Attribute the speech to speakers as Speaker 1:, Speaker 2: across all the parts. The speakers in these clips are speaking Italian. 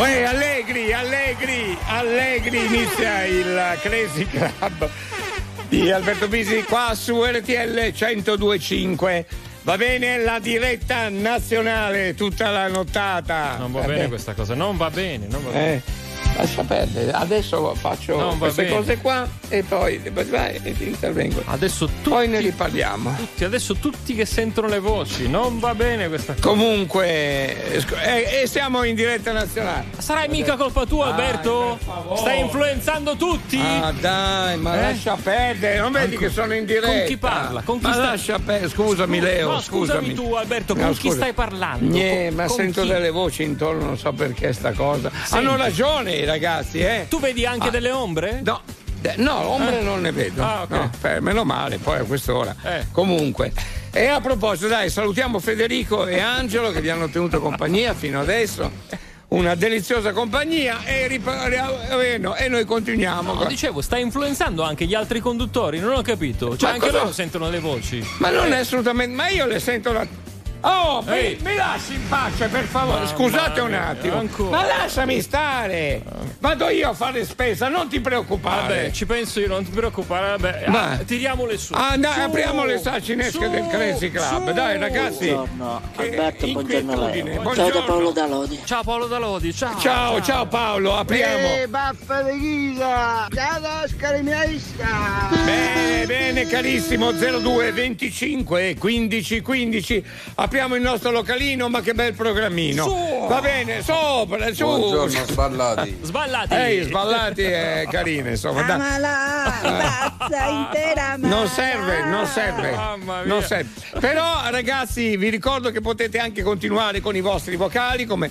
Speaker 1: Uè, allegri, allegri, allegri, inizia il Crazy Club di Alberto Bisi qua su RTL 1025. Va bene la diretta nazionale tutta la nottata.
Speaker 2: Non va
Speaker 1: Eh,
Speaker 2: bene
Speaker 1: beh,
Speaker 2: questa cosa, non va bene, non va bene.
Speaker 1: Eh, lascia perdere, adesso faccio
Speaker 2: va
Speaker 1: queste
Speaker 2: bene.
Speaker 1: cose qua e poi vai, e intervengo.
Speaker 2: Adesso tutti,
Speaker 1: Poi ne riparliamo.
Speaker 2: tutti, adesso tutti che sentono le voci, non va bene questa cosa.
Speaker 1: Comunque, eh, sc- eh, e siamo in diretta nazionale.
Speaker 2: Sarai mica colpa tua, Alberto?
Speaker 1: per favore.
Speaker 2: Stai influenzando tutti?
Speaker 1: Ah dai, ma
Speaker 2: Eh?
Speaker 1: lascia perdere, non vedi che sono in diretta?
Speaker 2: Con chi parla? Con chi
Speaker 1: ma
Speaker 2: sta-
Speaker 1: lascia perdere, scusami Leo,
Speaker 2: no, scusami
Speaker 1: scusami.
Speaker 2: tu, Alberto,
Speaker 1: No,
Speaker 2: con chi
Speaker 1: scusa.
Speaker 2: stai parlando?
Speaker 1: Niente, ma sento
Speaker 2: chi?
Speaker 1: delle voci intorno, non so perché sta cosa. Hanno ragione ragazzi, eh?
Speaker 2: Tu vedi anche
Speaker 1: Ah.
Speaker 2: delle ombre?
Speaker 1: No, de- no, ombre non ne vedo.
Speaker 2: Ah, ok.
Speaker 1: No, eh, meno male, poi a quest'ora.
Speaker 2: Eh.
Speaker 1: Comunque. E a proposito, dai, salutiamo Federico e Angelo che vi hanno tenuto compagnia fino adesso. Una deliziosa compagnia e, ripa- eh, e noi continuiamo.
Speaker 2: No, dicevo, stai influenzando anche gli altri conduttori, non ho capito. Cioè,
Speaker 1: Ma
Speaker 2: anche
Speaker 1: cosa-
Speaker 2: loro sentono le voci.
Speaker 1: Ma non è assolutamente. Ma io le sento da. Oh, mi, mi lasci in pace, per favore.
Speaker 2: Mamma
Speaker 1: Scusate un attimo.
Speaker 2: ancora.
Speaker 1: Ma lasciami stare. Vado io a fare spesa, non ti preoccupare.
Speaker 2: Vabbè, ci penso io, non ti preoccupare. Vabbè,
Speaker 1: Ma-
Speaker 2: ah, tiriamole su.
Speaker 1: Ah, dai,
Speaker 2: Su,
Speaker 1: apriamo le saccinesche
Speaker 2: su,
Speaker 1: del Crazy Club.
Speaker 2: su.
Speaker 1: Dai, ragazzi.
Speaker 3: Buongiorno,
Speaker 1: Che
Speaker 3: Alberto, buongiorno.
Speaker 1: Buongiorno.
Speaker 3: Ciao da Paolo Dalodi.
Speaker 2: Ciao Paolo Dalodi, ciao.
Speaker 1: Ciao, ciao Paolo, apriamo.
Speaker 4: Eh, baffa di ghisa! Ciao, Oscar Miaista!
Speaker 1: Bene, bene, carissimo 02 25 15 15. Apriamo il nostro localino, ma che bel programmino.
Speaker 2: Su.
Speaker 1: Va bene, sopra, su.
Speaker 5: Buongiorno sballati.
Speaker 2: Sballati.
Speaker 1: Ehi, sballati e carine, insomma. dai.
Speaker 4: Amala, pazza intera
Speaker 1: Non serve, non serve.
Speaker 2: Mamma mia.
Speaker 1: Non serve. Però, ragazzi, vi ricordo che potete anche continuare con i vostri vocali come.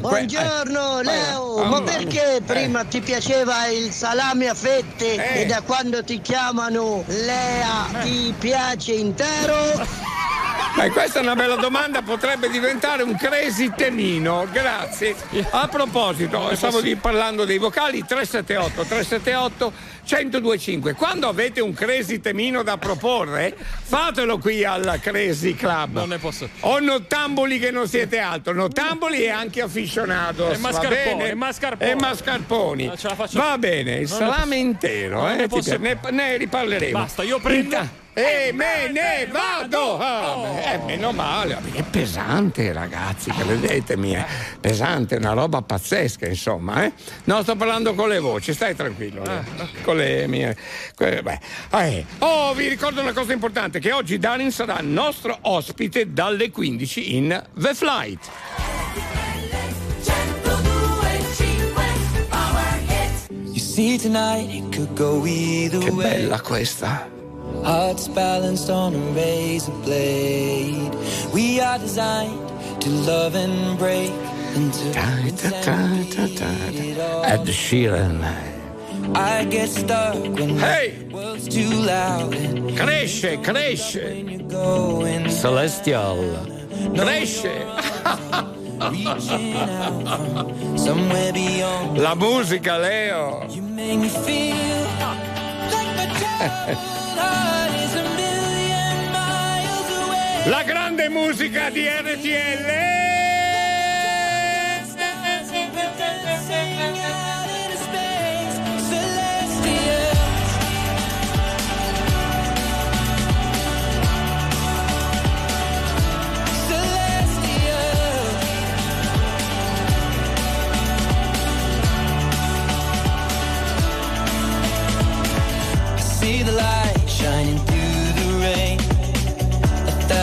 Speaker 4: Buongiorno Leo, ma perché prima ti piaceva il salame a fette
Speaker 1: Eh.
Speaker 4: e da quando ti chiamano Lea ti piace intero?
Speaker 1: Eh, questa è una bella domanda, potrebbe diventare un crazy temino, grazie. A proposito, stavo parlando dei vocali 378 378 1025. Quando avete un crazy temino da proporre, fatelo qui al Crazy Club.
Speaker 2: Non ne posso.
Speaker 1: O nottamboli che non siete altro, nottamboli e anche aficionados.
Speaker 2: E mascarpone, e mascarpone.
Speaker 1: E mascarponi.
Speaker 2: La faccio
Speaker 1: Va bene, il
Speaker 2: Non
Speaker 1: salame intero, eh,
Speaker 2: posso-
Speaker 1: ne, ne riparleremo.
Speaker 2: Basta, io prendo-
Speaker 1: Inta- e me ne vado! Ah, eh, meno male, è pesante ragazzi, credetemi, è pesante, una roba pazzesca insomma. Eh? No, sto parlando con le voci, stai tranquillo.
Speaker 2: Ah,
Speaker 1: eh. Con le que- beh. Eh, Oh, vi ricordo una cosa importante, che oggi Darin sarà nostro ospite dalle 15 in The Flight. Che bella questa.
Speaker 6: Hearts balanced on a razor blade. We are designed to love and break.
Speaker 1: Ed Sheeran.
Speaker 6: I get stuck when
Speaker 1: Hey!
Speaker 6: world's too loud
Speaker 1: Cresce, cresce. Celestial. Cresce.
Speaker 6: reaching out from somewhere beyond.
Speaker 1: La musica, Leo.
Speaker 6: You make me feel like my childhood heart is a million miles away.
Speaker 1: La grande musica di RTL.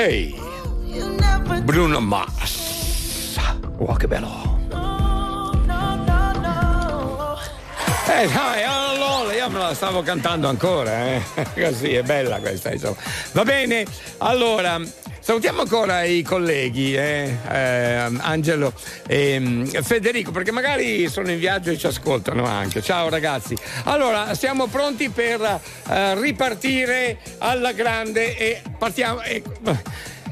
Speaker 3: Hey!
Speaker 1: Bruno Mars.
Speaker 3: Oh, che bello.
Speaker 1: Eh dai, ah, allora io me la stavo cantando ancora, eh. Così è bella questa, insomma. Va bene, allora, Salutiamo ancora i colleghi, eh, eh, Angelo e mm, Federico, perché magari sono in viaggio e ci ascoltano anche. Ciao ragazzi. Allora, siamo pronti per eh, ripartire alla grande e partiamo. e-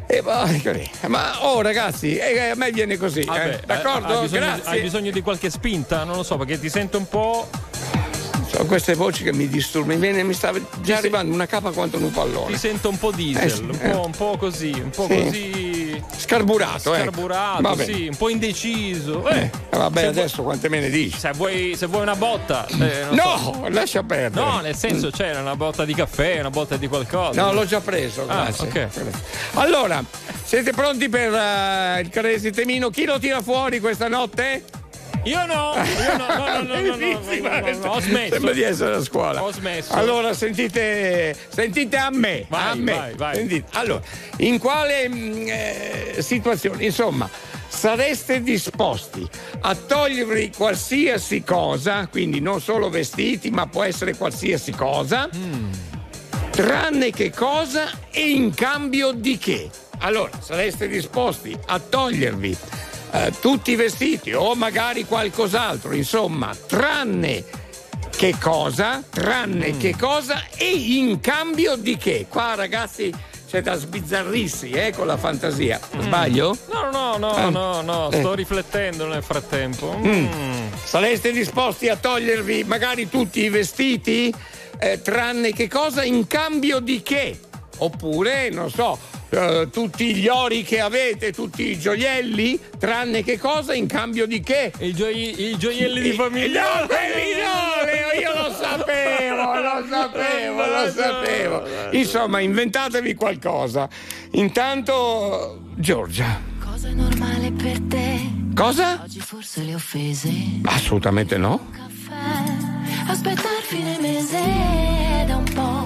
Speaker 1: e vai, così. ma oh ragazzi, eh, a me viene così, eh.
Speaker 2: Vabbè,
Speaker 1: d'accordo?
Speaker 2: Hai bisogno,
Speaker 1: Grazie.
Speaker 2: hai bisogno di qualche spinta? Non lo so, perché ti sento un po'.
Speaker 1: Sono queste voci che mi disturbano. Mi, viene- mi sta già arrivando una capa quanto un
Speaker 2: Ti
Speaker 1: pallone.
Speaker 2: sento un po' diesel,
Speaker 1: Eh sì,
Speaker 2: un,
Speaker 1: eh.
Speaker 2: po', un po' così, un po'
Speaker 1: Sì.
Speaker 2: così.
Speaker 1: Scarburato, ecco.
Speaker 2: Scarburato,
Speaker 1: bene.
Speaker 2: sì, un po' indeciso.
Speaker 1: Eh,
Speaker 2: Eh,
Speaker 1: vabbè,
Speaker 2: se
Speaker 1: adesso quante me ne dici?
Speaker 2: Vuoi, se, vuoi, se vuoi una botta. eh, non so.
Speaker 1: No, lascia perdere.
Speaker 2: No, nel senso c'è una botta di caffè, una botta di qualcosa.
Speaker 1: No, l'ho già preso,
Speaker 2: Ah,
Speaker 1: grazie.
Speaker 2: ok.
Speaker 1: Allora, siete pronti per eh, il Crazy Temino? Chi lo tira fuori questa notte?
Speaker 2: Io no, io no, no, no, no, no, no, no, no, ho smesso.
Speaker 1: Sembra di essere a scuola.
Speaker 2: Ho smesso.
Speaker 1: Allora, sentite, sentite a me.
Speaker 2: Vai,
Speaker 1: a me.
Speaker 2: vai, vai.
Speaker 1: Sentite. Allora, in quale mm, eh, situazione? Insomma, sareste disposti a togliervi qualsiasi cosa, quindi non solo vestiti, ma può essere qualsiasi cosa, tranne che cosa e in cambio di che? Allora, sareste disposti a togliervi eh, tutti i vestiti o magari qualcos'altro, insomma, tranne che cosa, tranne che cosa e in cambio di che? Qua ragazzi c'è da sbizzarrirsi eh, con la fantasia. Sbaglio?
Speaker 2: No, no, no,
Speaker 1: Ah.
Speaker 2: no, no,
Speaker 1: Eh.
Speaker 2: sto riflettendo nel frattempo. Mm.
Speaker 1: Sareste disposti a togliervi magari tutti i vestiti, eh, tranne che cosa, in cambio di che? Oppure, non so, eh, tutti gli ori che avete, tutti i gioielli, tranne che cosa, in cambio di che?
Speaker 2: I, gioi- i gioielli di famiglia.
Speaker 1: No, quelli no, io lo sapevo, lo sapevo, lo sapevo. Insomma, inventatevi qualcosa. Intanto, Giorgia.
Speaker 7: Cosa è normale per te?
Speaker 1: Cosa?
Speaker 7: Oggi forse le offese.
Speaker 1: Assolutamente no.
Speaker 7: Caffè. Aspettare fine mese da un po'.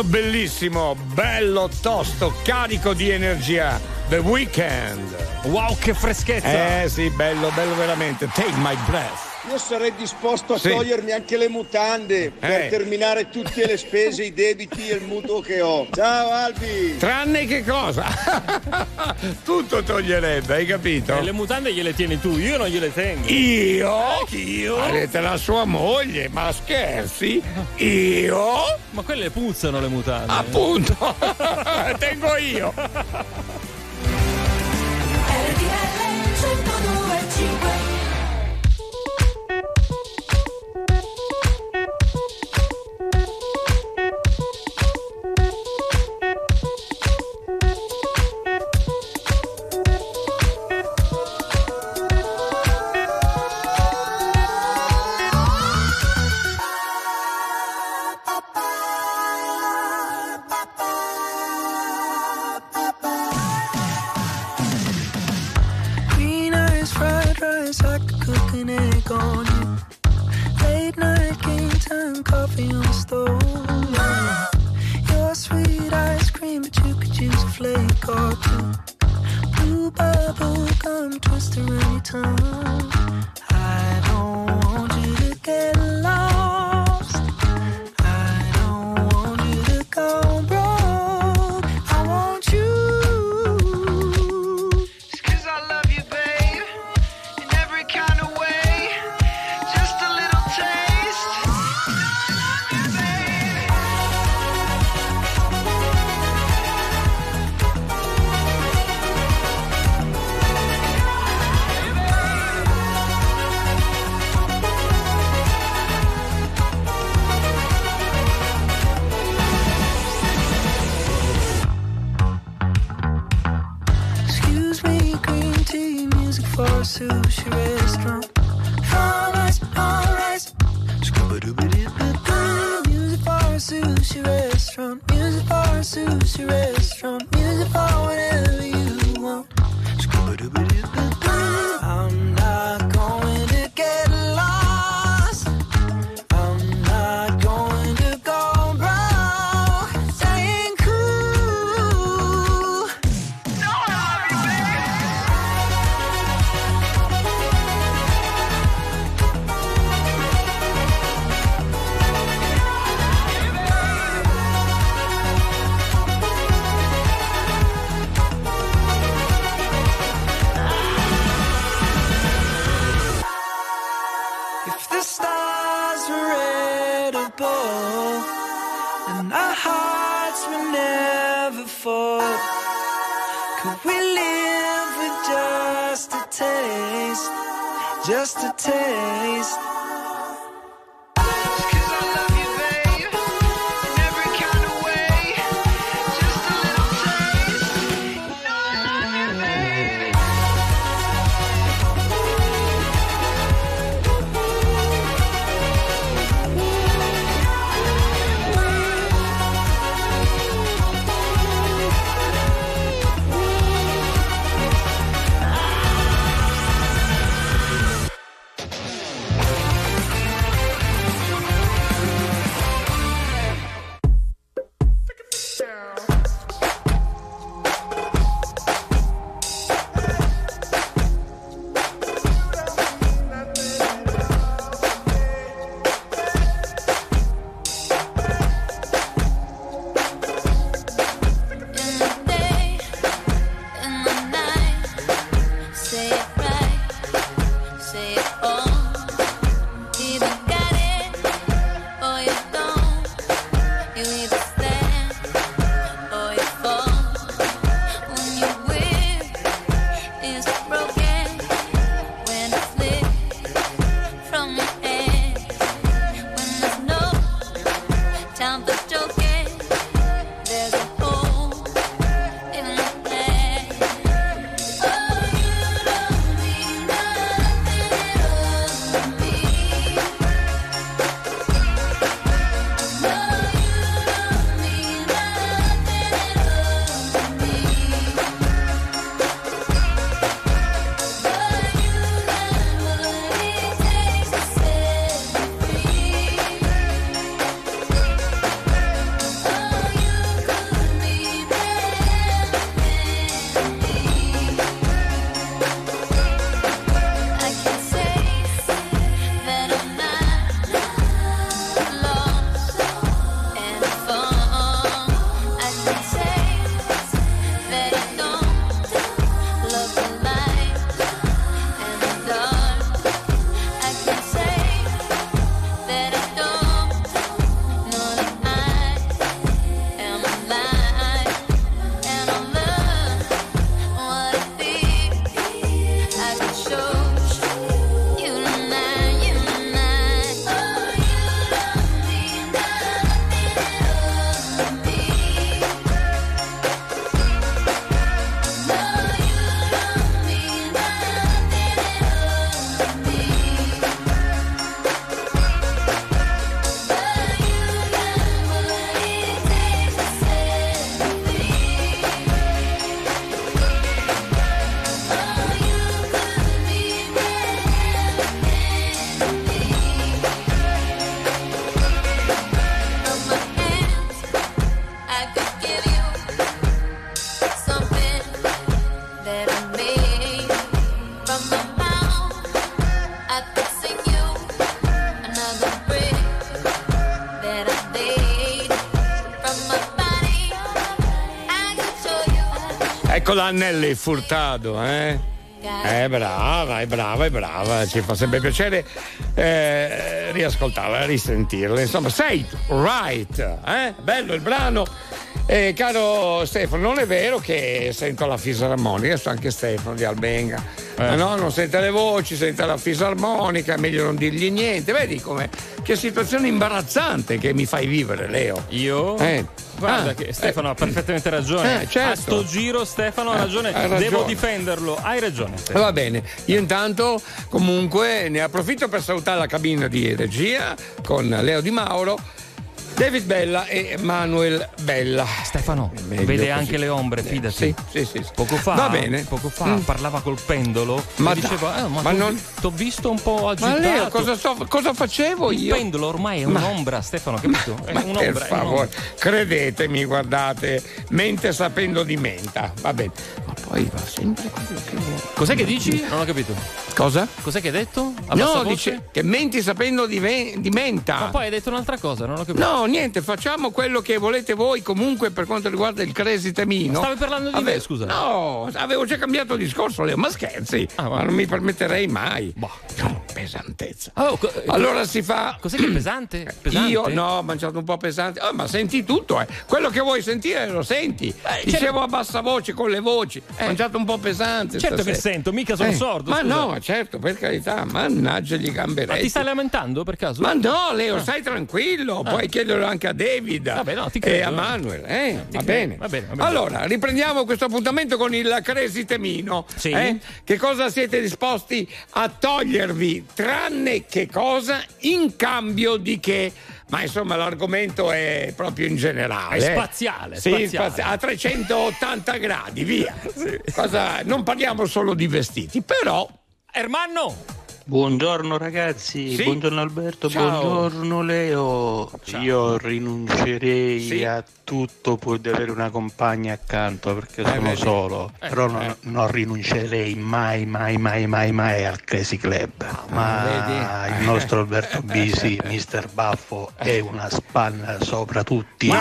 Speaker 1: brano bellissimo, bello, tosto, carico di energia. The Weeknd.
Speaker 2: Wow, che freschezza!
Speaker 1: Eh sì, bello, bello veramente. Take my breath.
Speaker 8: Io sarei disposto a
Speaker 1: sì.
Speaker 8: togliermi anche le mutande per
Speaker 1: eh.
Speaker 8: terminare tutte le spese, i debiti e il mutuo che ho. Ciao Albi!
Speaker 1: Tranne che cosa? Tutto toglierebbe, hai capito?
Speaker 2: E le mutande gliele tieni tu, io non gliele tengo.
Speaker 1: Io?
Speaker 2: Io?
Speaker 1: Avete la sua moglie, ma scherzi? Io?
Speaker 2: Ma quelle puzzano le mutande.
Speaker 1: Appunto, tengo io.
Speaker 3: coffee on the stove. Your sweet ice cream, but you could use a flake or two. Blue bubble gum twister any time. I don't want you to
Speaker 9: get
Speaker 1: Annelli Furtado, eh? È brava, è brava, è brava, ci fa sempre piacere eh, riascoltarla, risentirla. Insomma, sei right, eh? bello il brano. Eh, caro Stefano, non è vero che sento la fisarmonica, sto anche Stefano di Albenga. Eh. No, non sente le voci, sente la fisarmonica, è meglio non dirgli niente. Vedi come che situazione imbarazzante che mi fai vivere, Leo.
Speaker 2: Io?
Speaker 1: Eh.
Speaker 2: Guarda
Speaker 1: ah,
Speaker 2: che Stefano eh, ha perfettamente eh, ragione.
Speaker 1: Eh, certo.
Speaker 2: A sto giro Stefano ha ragione.
Speaker 1: Ha ragione.
Speaker 2: Devo difenderlo. Hai ragione. Stefano.
Speaker 1: Va bene. Io intanto comunque ne approfitto per salutare la cabina di regia con Leo Di Mauro David Bella e Manuel Bella.
Speaker 2: Stefano, vede
Speaker 1: così.
Speaker 2: anche le ombre, fidati.
Speaker 1: Sì, sì, sì.
Speaker 2: Poco fa,
Speaker 1: Va bene.
Speaker 2: poco fa
Speaker 1: Mm.
Speaker 2: parlava col pendolo
Speaker 1: Ma
Speaker 2: diceva, eh, ma,
Speaker 1: ma non-
Speaker 2: t'ho visto un po'
Speaker 1: Ma
Speaker 2: agitato.
Speaker 1: Leo, cosa, sto- cosa facevo
Speaker 2: Il
Speaker 1: io?
Speaker 2: pendolo ormai è
Speaker 1: Ma-
Speaker 2: un'ombra, Stefano, capito? È
Speaker 1: Ma
Speaker 2: un'ombra,
Speaker 1: per favore, credetemi, guardate, mente sapendo di menta, va bene. Ma poi va sempre quello che vuole.
Speaker 2: Cos'è che dici? Non ho capito.
Speaker 1: Cosa?
Speaker 2: Cos'è che hai detto? A
Speaker 1: No,
Speaker 2: voce?
Speaker 1: dice che menti sapendo di, ve- di menta.
Speaker 2: Ma poi hai detto un'altra cosa, non ho capito.
Speaker 1: No, niente, facciamo quello che volete voi comunque per quanto riguarda il Crazy Temino.
Speaker 2: Stavi parlando di me, scusa.
Speaker 1: No, avevo già cambiato discorso, Leo, ma scherzi.
Speaker 2: Ah,
Speaker 1: ma non mi permetterei mai.
Speaker 2: Boh.
Speaker 1: No, pesantezza.
Speaker 2: Oh, co-
Speaker 1: Allora si fa.
Speaker 2: Cos'è che è pesante? Pesante?
Speaker 1: Io no, ho mangiato un po' pesante. Ah, ma senti tutto, eh. Quello che vuoi sentire lo senti.
Speaker 2: Eh,
Speaker 1: Dicevo a bassa voce, con le voci. Ho mangiato un po' pesante.
Speaker 2: Certo che
Speaker 1: stasera.
Speaker 2: sento, mica sono
Speaker 1: Eh,
Speaker 2: sordo.
Speaker 1: Ma
Speaker 2: scusa.
Speaker 1: no, certo, per carità, mannaggia gli
Speaker 2: Ma
Speaker 1: gamberetti.
Speaker 2: ti stai lamentando per caso?
Speaker 1: Ma no, Leo, stai tranquillo, puoi chiederlo anche a David.
Speaker 2: Vabbè, no,
Speaker 1: e a Manuel. Eh, va, bene.
Speaker 2: Va bene, va bene.
Speaker 1: Allora, riprendiamo questo appuntamento con il Crazy Temino.
Speaker 2: Sì.
Speaker 1: eh? Che cosa siete disposti a togliervi, tranne che cosa, in cambio di che? Ma insomma l'argomento è proprio in generale.
Speaker 2: È
Speaker 1: eh.
Speaker 2: spaziale,
Speaker 1: Sì,
Speaker 2: spaziale.
Speaker 1: spazia- a 380 gradi, via. Cosa- non parliamo solo di vestiti, però
Speaker 2: Ermanno!
Speaker 10: Buongiorno ragazzi,
Speaker 1: Sì.
Speaker 10: buongiorno Alberto,
Speaker 1: Ciao.
Speaker 10: buongiorno Leo. Io rinuncerei
Speaker 1: Sì.
Speaker 10: a tutto pur di avere una compagna accanto perché sono
Speaker 1: vedi.
Speaker 10: solo, però non, non rinuncerei mai, mai, mai, mai, mai al Crazy Club. Ma
Speaker 1: vedi.
Speaker 10: il nostro Alberto Bisi, Mister Baffo, è una spanna sopra tutti.
Speaker 1: No,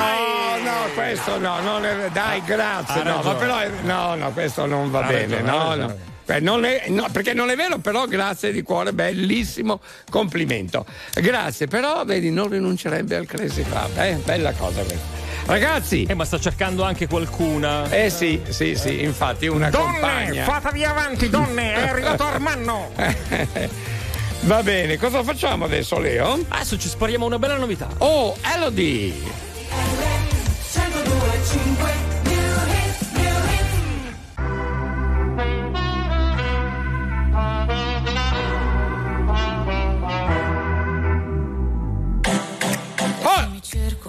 Speaker 1: no, questo no, non è- dai, grazie. No, ma
Speaker 2: ragione.
Speaker 1: però no, no, questo non va
Speaker 2: Ha
Speaker 1: bene. no, no. Eh, non è- no, perché non è vero, però grazie di cuore, bellissimo complimento. Grazie, però vedi, non rinuncerebbe al Crazy Club, eh? Bella cosa questa. Ragazzi,
Speaker 2: Eh, ma sta cercando anche qualcuna.
Speaker 1: eh sì, sì, sì, infatti una compagna.
Speaker 11: fatevi avanti, donne, è arrivato Armanno.
Speaker 1: Va bene, cosa facciamo adesso, Leo?
Speaker 2: Adesso ci spariamo una bella novità.
Speaker 1: Oh, Elodie!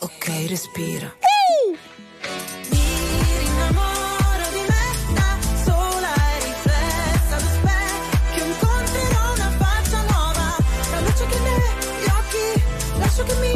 Speaker 7: Ok, respira. Mi rinnamoro di me da sola e riflessa allo specchio. Incontrerò una faccia nuova. La luce che negli occhi, lascio che mi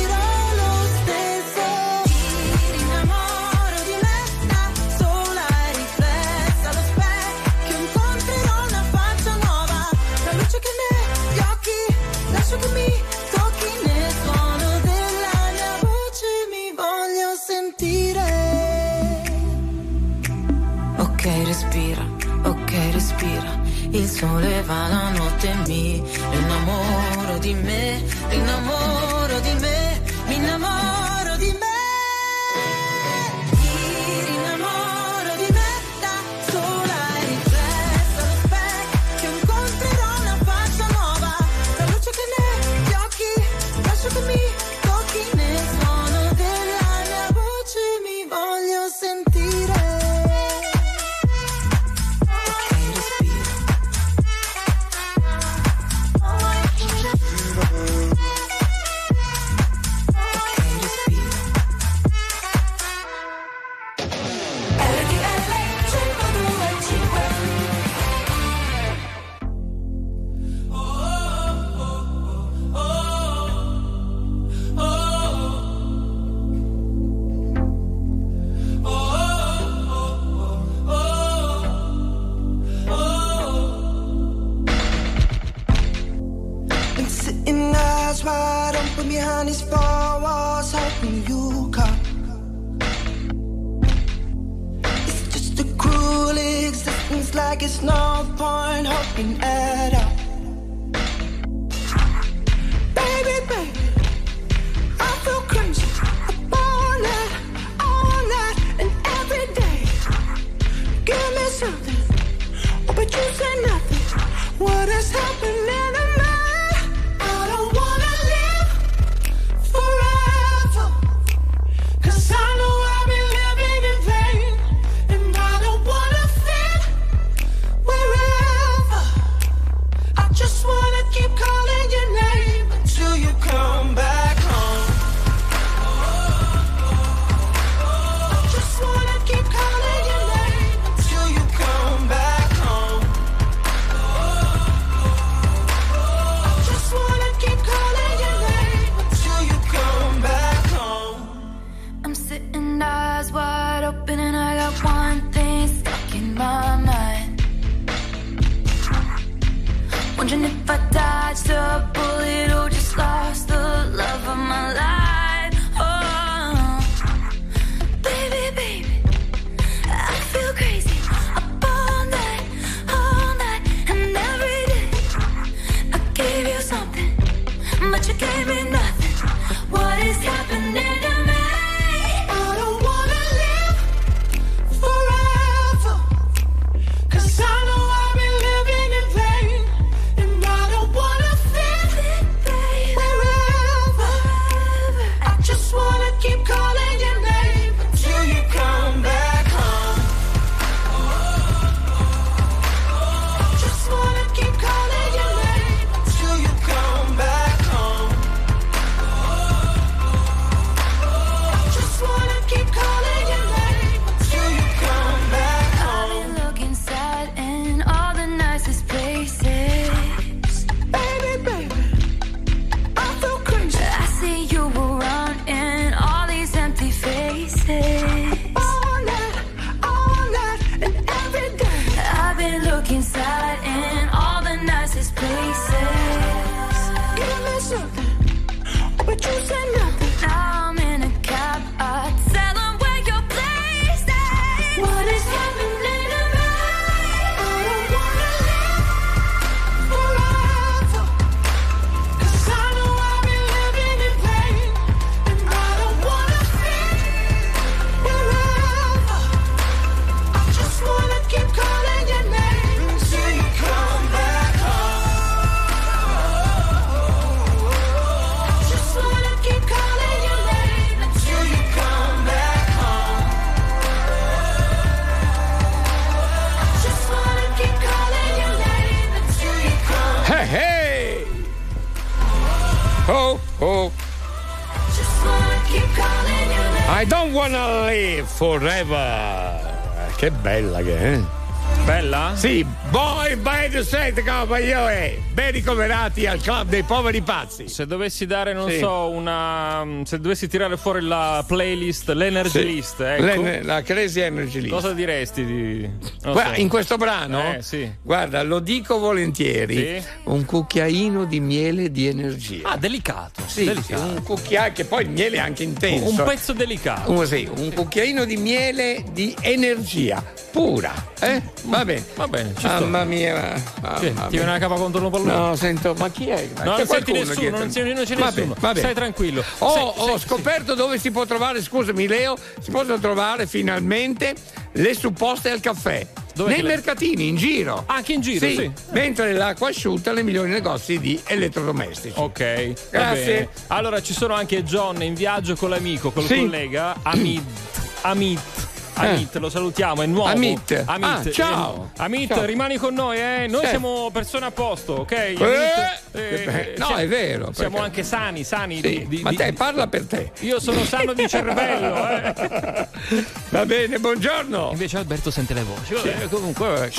Speaker 1: bella che è.
Speaker 2: Bella?
Speaker 1: Sì, boy band set cavaliere, ben ricoverati al club dei poveri pazzi.
Speaker 2: Se dovessi dare, non
Speaker 1: Sì.
Speaker 2: so, una. Se dovessi tirare fuori la playlist, l'energy
Speaker 1: Sì.
Speaker 2: list, ecco.
Speaker 1: Le- la Crazy Energy List.
Speaker 2: Cosa diresti di.
Speaker 1: Guarda, in questo brano,
Speaker 2: Eh, sì.
Speaker 1: guarda, lo dico volentieri,
Speaker 2: Sì.
Speaker 1: un cucchiaino di miele di energia.
Speaker 2: Ah, delicato.
Speaker 1: Sì,
Speaker 2: delicato.
Speaker 1: un cucchiaio, che poi il miele è anche intenso.
Speaker 2: Un pezzo delicato.
Speaker 1: Un, sì, un cucchiaino di miele di energia pura. Eh? Va bene.
Speaker 2: Va bene.
Speaker 1: Mamma mia. mamma
Speaker 2: Sì, ti viene una capa contro un pallone?
Speaker 1: No, sento, ma chi è? Ma
Speaker 2: No, non senti nessuno, non c'è, non c'è
Speaker 1: Va
Speaker 2: nessuno.
Speaker 1: bene, va bene.
Speaker 2: Stai tranquillo.
Speaker 1: Ho,
Speaker 2: Sei-
Speaker 1: ho
Speaker 2: sei-
Speaker 1: scoperto dove si può trovare, scusami Leo, si possono trovare finalmente le supposte al caffè.
Speaker 2: Dov'è
Speaker 1: Nei
Speaker 2: che le-
Speaker 1: mercatini, in giro.
Speaker 2: Anche in giro, sì.
Speaker 1: Mentre l'acqua asciutta nei migliori negozi di elettrodomestici.
Speaker 2: Ok,
Speaker 1: Grazie.
Speaker 2: Allora ci sono anche John in viaggio con l'amico, col
Speaker 1: Sì.
Speaker 2: collega Amit. Amit. Amit, lo salutiamo, è nuovo.
Speaker 1: Amit.
Speaker 2: Amit.
Speaker 1: Ah, ciao.
Speaker 2: Eh, Amit,
Speaker 1: Ciao.
Speaker 2: rimani con noi, eh. Noi
Speaker 1: Sì.
Speaker 2: siamo persone a posto, ok?
Speaker 1: Eh,
Speaker 2: Amit,
Speaker 1: no,
Speaker 2: siamo-
Speaker 1: è vero,
Speaker 2: Siamo
Speaker 1: perché-
Speaker 2: anche sani, sani.
Speaker 1: Sì,
Speaker 2: di, di-
Speaker 1: ma te parla per te.
Speaker 2: Io sono sano di cervello, eh.
Speaker 1: Va bene, buongiorno.
Speaker 2: Invece Alberto sente le voci. Vabbè, comunque,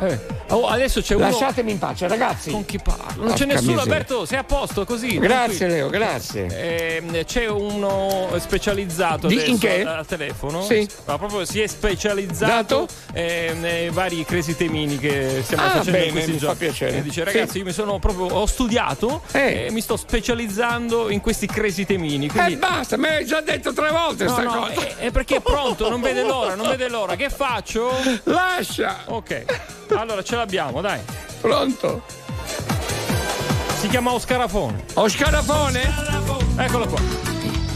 Speaker 2: eh. Oh, adesso c'è uno.
Speaker 1: Lasciatemi in pace, ragazzi.
Speaker 2: Con chi parla? Non
Speaker 1: Porca
Speaker 2: c'è nessuno,
Speaker 1: miseria.
Speaker 2: Alberto, sei a posto così.
Speaker 1: Grazie. Leo, grazie.
Speaker 2: Ehm, c'è uno specializzato
Speaker 1: Di-
Speaker 2: adesso
Speaker 1: in che?
Speaker 2: al telefono.
Speaker 1: Sì.
Speaker 2: Ma proprio proprio si è specializzato eh, nei vari crazy temini che stiamo
Speaker 1: Ah,
Speaker 2: facendo
Speaker 1: bene,
Speaker 2: in questi
Speaker 1: mi
Speaker 2: giorni.
Speaker 1: fa piacere.
Speaker 2: E dice,
Speaker 1: Sì.
Speaker 2: ragazzi, io mi sono proprio ho studiato
Speaker 1: Eh.
Speaker 2: e mi sto specializzando in questi crazy temini.
Speaker 1: E
Speaker 2: Quindi...
Speaker 1: basta, me l'hai già detto tre volte
Speaker 2: No, no,
Speaker 1: cosa.
Speaker 2: è, è perché è pronto, non vede l'ora, non vede l'ora. Che faccio?
Speaker 1: Lascia!
Speaker 2: Ok, allora ce l'abbiamo, dai.
Speaker 1: Pronto?
Speaker 2: Si chiama Oscarafone.
Speaker 1: Oscarafone?
Speaker 2: Eccolo qua.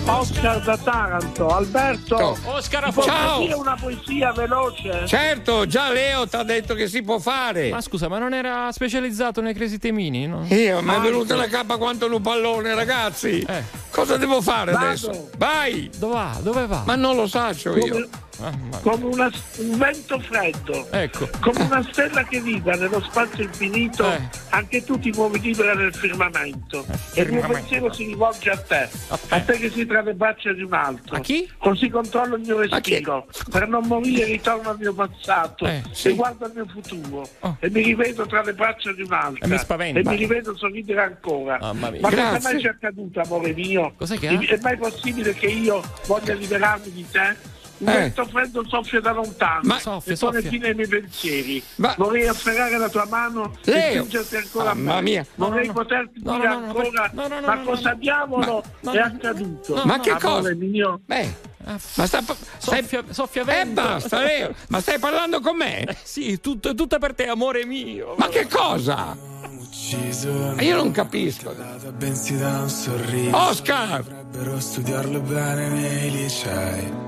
Speaker 12: Oscar da Taranto, Alberto.
Speaker 2: Oscarafone.
Speaker 1: Ciao.
Speaker 12: Posso dire una poesia veloce?
Speaker 1: Certo, già Leo ti ha detto che si può fare.
Speaker 2: Ma scusa, ma non era specializzato nei crazy temini? No?
Speaker 1: Io, mi è venuta la cappa quanto un pallone, ragazzi. Cosa devo fare
Speaker 12: Vado.
Speaker 1: adesso? Vai!
Speaker 2: Dove va? Dove va?
Speaker 1: Ma non lo saccio io.
Speaker 12: Come, come una- un vento freddo,
Speaker 2: Ecco.
Speaker 12: come una stella che vibra nello spazio infinito,
Speaker 2: Eh.
Speaker 12: anche tu ti muovi libera nel firmamento. E il mio
Speaker 2: firmamento.
Speaker 12: pensiero si rivolge a te, a te che sei tra le braccia di un altro.
Speaker 2: A chi?
Speaker 12: Così controllo il mio respiro. Per non morire ritorno al mio passato
Speaker 2: Eh,
Speaker 12: e guardo al mio futuro. E mi rivedo tra le braccia di un'altra.
Speaker 2: E mi spaventa.
Speaker 12: E mi rivedo sorridere ancora.
Speaker 2: Mia.
Speaker 12: Ma cosa
Speaker 1: Grazie.
Speaker 12: mai ci è accaduto, amore mio?
Speaker 2: Cos'è che ha?
Speaker 12: È mai possibile che io voglia liberarmi di te?
Speaker 1: Eh.
Speaker 12: vento freddo soffia da lontano
Speaker 1: Ma-
Speaker 2: Soffia,
Speaker 12: pone
Speaker 2: soffia.
Speaker 12: fine ai miei pensieri.
Speaker 1: Ma-
Speaker 12: Vorrei afferrare la tua mano
Speaker 1: Leo.
Speaker 12: e stringerti ancora a
Speaker 1: Mamma
Speaker 12: me.
Speaker 1: mia.
Speaker 12: Vorrei
Speaker 2: No, no,
Speaker 12: poterti
Speaker 2: No,
Speaker 12: dire
Speaker 2: no, no, no,
Speaker 12: ancora
Speaker 2: no, no, no,
Speaker 12: ma
Speaker 2: no,
Speaker 12: cosa
Speaker 2: no.
Speaker 12: diavolo
Speaker 2: Ma-
Speaker 12: è accaduto?
Speaker 2: no,
Speaker 1: Ma che cosa?
Speaker 12: mio.
Speaker 1: Beh, ma sta. stai-
Speaker 2: Soffia, soffia
Speaker 1: Eh
Speaker 2: vento.
Speaker 1: basta, Leo. Ma stai parlando con me?
Speaker 2: Eh, sì, tutto, è tutta per te, amore mio.
Speaker 1: Ma che cosa? Ma io non capisco.
Speaker 13: bensì da un sorriso.
Speaker 1: Oscar!
Speaker 13: Dovrebbero studiarlo bene nei licei.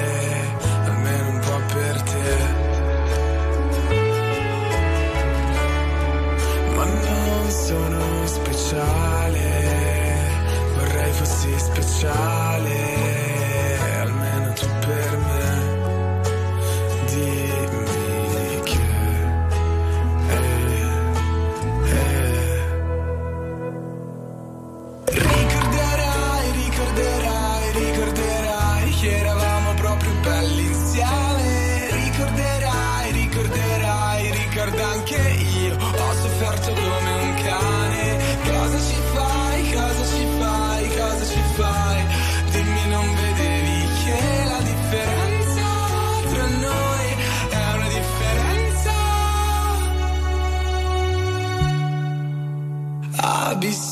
Speaker 13: speciale, vorrei fossi speciale,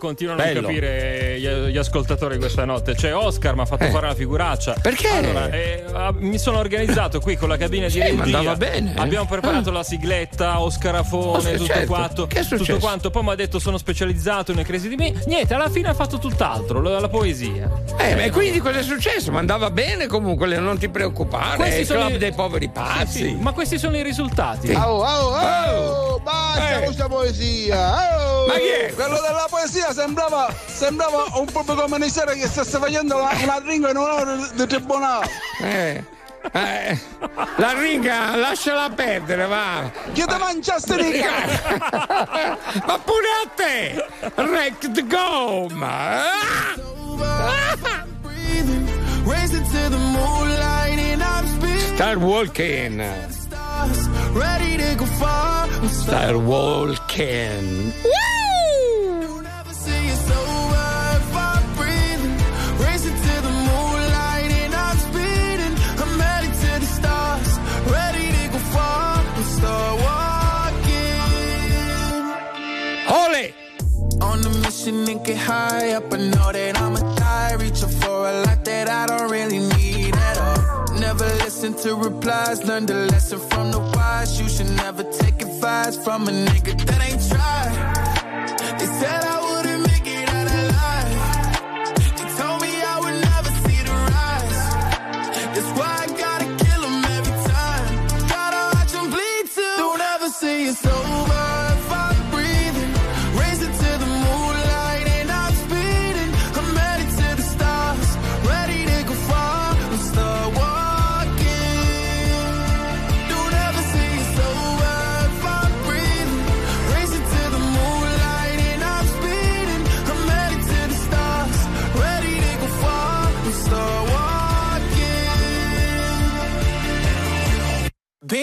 Speaker 13: Io
Speaker 2: continuo a non
Speaker 1: Bello.
Speaker 2: capire gli, gli ascoltatori questa notte. C'è Oscar, mi ha fatto
Speaker 1: Eh.
Speaker 2: fare la figuraccia.
Speaker 1: Perché?
Speaker 2: Allora, eh, ah, mi sono organizzato qui con la cabina di
Speaker 1: Sì,
Speaker 2: regia.
Speaker 1: bene.
Speaker 2: Abbiamo preparato la sigletta, Oscarafone,
Speaker 1: Oh,
Speaker 2: tutto
Speaker 1: certo.
Speaker 2: quanto.
Speaker 1: Che è
Speaker 2: tutto
Speaker 1: successo?
Speaker 2: quanto. Poi mi ha detto sono specializzato nei crisi di me. Niente, alla fine ha fatto tutt'altro, la, la poesia.
Speaker 1: Eh, ma quindi cosa è successo? Ma andava bene comunque, non ti preoccupare.
Speaker 2: Questi sono
Speaker 1: club
Speaker 2: i-
Speaker 1: dei poveri pazzi.
Speaker 2: Sì, sì, ma questi sono i risultati.
Speaker 14: Oh, oh, oh,
Speaker 1: Oh.
Speaker 14: basta
Speaker 1: Eh.
Speaker 14: questa poesia. Oh.
Speaker 1: Ma chi è?
Speaker 14: Quello della poesia sembrava, sembrava un pubblico ministero che stesse facendo una, una ringa in un'ora di, tribunale.
Speaker 1: Eh, eh, la ringa, lasciala perdere, va.
Speaker 14: Chi ti mangiaste di
Speaker 1: Ma pure a te! Wrecked Gome! Ah!
Speaker 15: Racing to the I'm speeding
Speaker 1: Star walking! Star walking! Ole!
Speaker 15: On a mission and get high up. I know that I'ma die. Reaching for a lot that I don't really need at all. Never listen to replies. Learn the lesson from the wise. You should never take advice from a nigga that ain't tried. They said I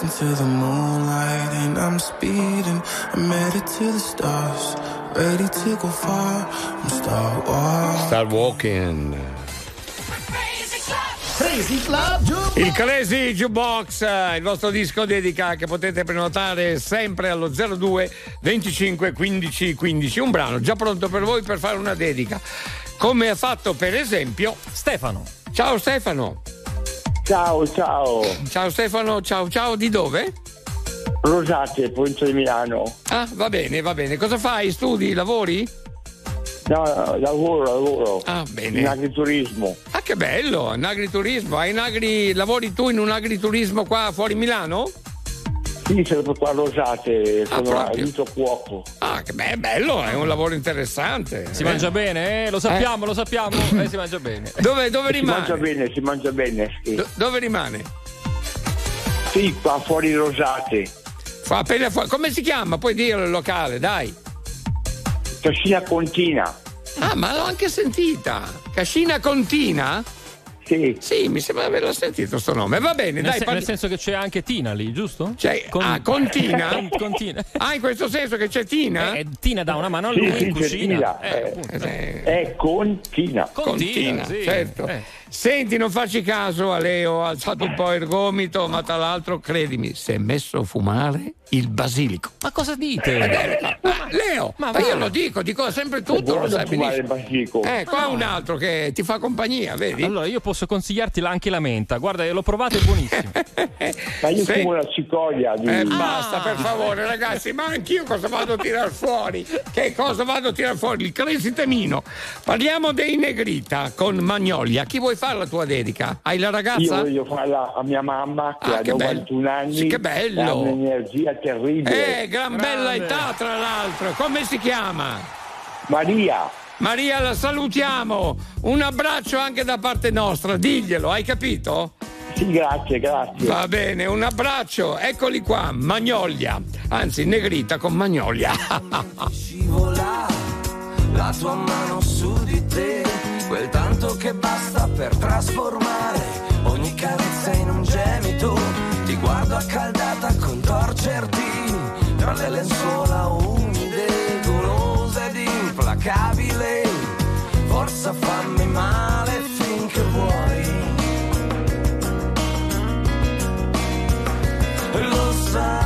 Speaker 15: Racing to the moonlight and I'm speeding. I'm headed to the stars, ready to go far. I'm start walking.
Speaker 1: Star walking!
Speaker 16: Crazy Club Jukebox.
Speaker 1: Il Crazy Jukebox, eh, il vostro disco dedica che potete prenotare sempre allo 02 25 15 15. Un brano già pronto per voi per fare una dedica. Come ha fatto per esempio
Speaker 2: Stefano.
Speaker 1: Ciao Stefano.
Speaker 17: Ciao, ciao.
Speaker 1: Ciao Stefano, ciao ciao, di dove?
Speaker 17: Rosate, provincia di Milano.
Speaker 1: Ah, va bene, va bene. Cosa fai? Studi? Lavori?
Speaker 17: No, no, lavoro, lavoro.
Speaker 1: Ah, bene.
Speaker 17: In agriturismo.
Speaker 1: Ah, che bello, in agriturismo. Hai in agri... Lavori tu in un agriturismo qua fuori Milano?
Speaker 17: Sì, sono qua a Rosate,
Speaker 1: Ah,
Speaker 17: sono aiuto cuoco.
Speaker 1: Ah, che be- bello, è un lavoro interessante.
Speaker 2: Si
Speaker 1: Eh.
Speaker 2: mangia bene, eh? Lo sappiamo, lo sappiamo. Eh, si mangia bene.
Speaker 1: Dove, dove
Speaker 17: Si
Speaker 1: rimane?
Speaker 17: mangia bene, si mangia bene, sì.
Speaker 1: Do- dove rimane?
Speaker 17: Sì, qua fuori Rosate.
Speaker 1: Fa appena fuori. Come si chiama? Puoi dirlo il locale, dai.
Speaker 17: Cascina Contina.
Speaker 1: Ah, ma l'ho anche sentita. Cascina Contina?
Speaker 17: Sì.
Speaker 1: Sì, mi sembra di averlo sentito sto nome. Va bene,
Speaker 2: Nel,
Speaker 1: dai,
Speaker 2: se-
Speaker 1: parli-
Speaker 2: nel senso che c'è anche Tina lì, giusto?
Speaker 1: Cioè,
Speaker 2: Con-
Speaker 1: ah, con Tina?
Speaker 2: Con- con Tina.
Speaker 1: Ah, in questo senso che c'è Tina?
Speaker 2: Eh, Tina dà una mano a lui
Speaker 17: sì,
Speaker 2: in cucina.
Speaker 17: Tina,
Speaker 2: Eh,
Speaker 17: eh.
Speaker 2: appunto.
Speaker 1: Eh,
Speaker 17: È Contina.
Speaker 2: Con
Speaker 1: con
Speaker 2: Tina,
Speaker 1: Tina,
Speaker 2: sì.
Speaker 1: certo.
Speaker 2: Eh.
Speaker 1: Senti, non facci caso a Leo, ha alzato un po' il gomito, ma tra l'altro, credimi, si è messo a fumare il basilico.
Speaker 2: Ma cosa dite?
Speaker 1: Ma, Leo, ma,
Speaker 2: Ma
Speaker 1: io lo dico, dico sempre tutto, lo sai
Speaker 17: fumare il
Speaker 1: benissimo.
Speaker 17: basilico.
Speaker 1: Eh, qua un altro che ti fa compagnia, vedi?
Speaker 2: Allora, io posso consigliarti la- anche la menta. Guarda, l'ho provato, è buonissimo.
Speaker 17: Ma io
Speaker 1: Sì.
Speaker 17: fumo la cicoria di...
Speaker 1: Eh, basta per favore ragazzi, ma anch'io cosa vado a tirare fuori? Che cosa vado a tirare fuori? Il crazy temino. Parliamo dei Negrita con Magnolia. Chi vuoi fare la tua dedica? Hai la
Speaker 17: Io
Speaker 1: ragazza?
Speaker 17: voglio farla a mia mamma che
Speaker 1: Ah,
Speaker 17: ha
Speaker 1: che bello.
Speaker 17: 91 anni.
Speaker 1: Sì, che bello.
Speaker 17: Ha un'energia terribile.
Speaker 1: Eh, gran bella età tra l'altro. Come si chiama?
Speaker 17: Maria,
Speaker 1: Maria, la salutiamo. Un abbraccio anche da parte nostra. Diglielo, hai capito?
Speaker 17: sì, grazie, grazie.
Speaker 1: Va bene, un abbraccio. Eccoli qua, Magnolia. Anzi, Negrita con Magnolia.
Speaker 18: scivola la tua mano su di te, quel tanto che basta per trasformare ogni carezza in un gemito. Ti guardo accaldata contorcerti tra le lenzuola umide, golosa ed implacabile. Forza fammi male finché vuoi. Lo sai.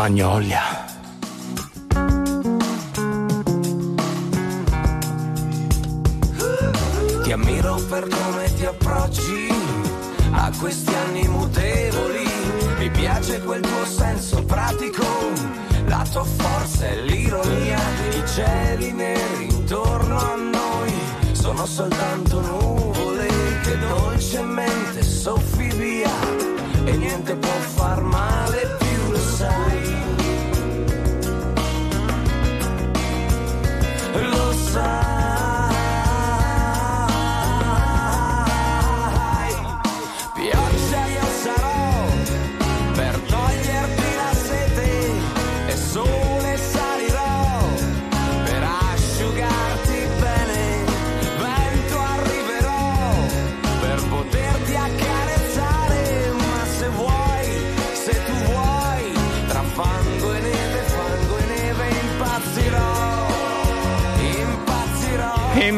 Speaker 1: Magnolia.
Speaker 18: Ti ammiro per come ti approcci a questi anni mutevoli. Mi piace quel tuo senso pratico, la tua forza e l'ironia. I cieli neri intorno a noi sono soltanto nuvole che dolcemente soffi via e niente può far male più, lo sai.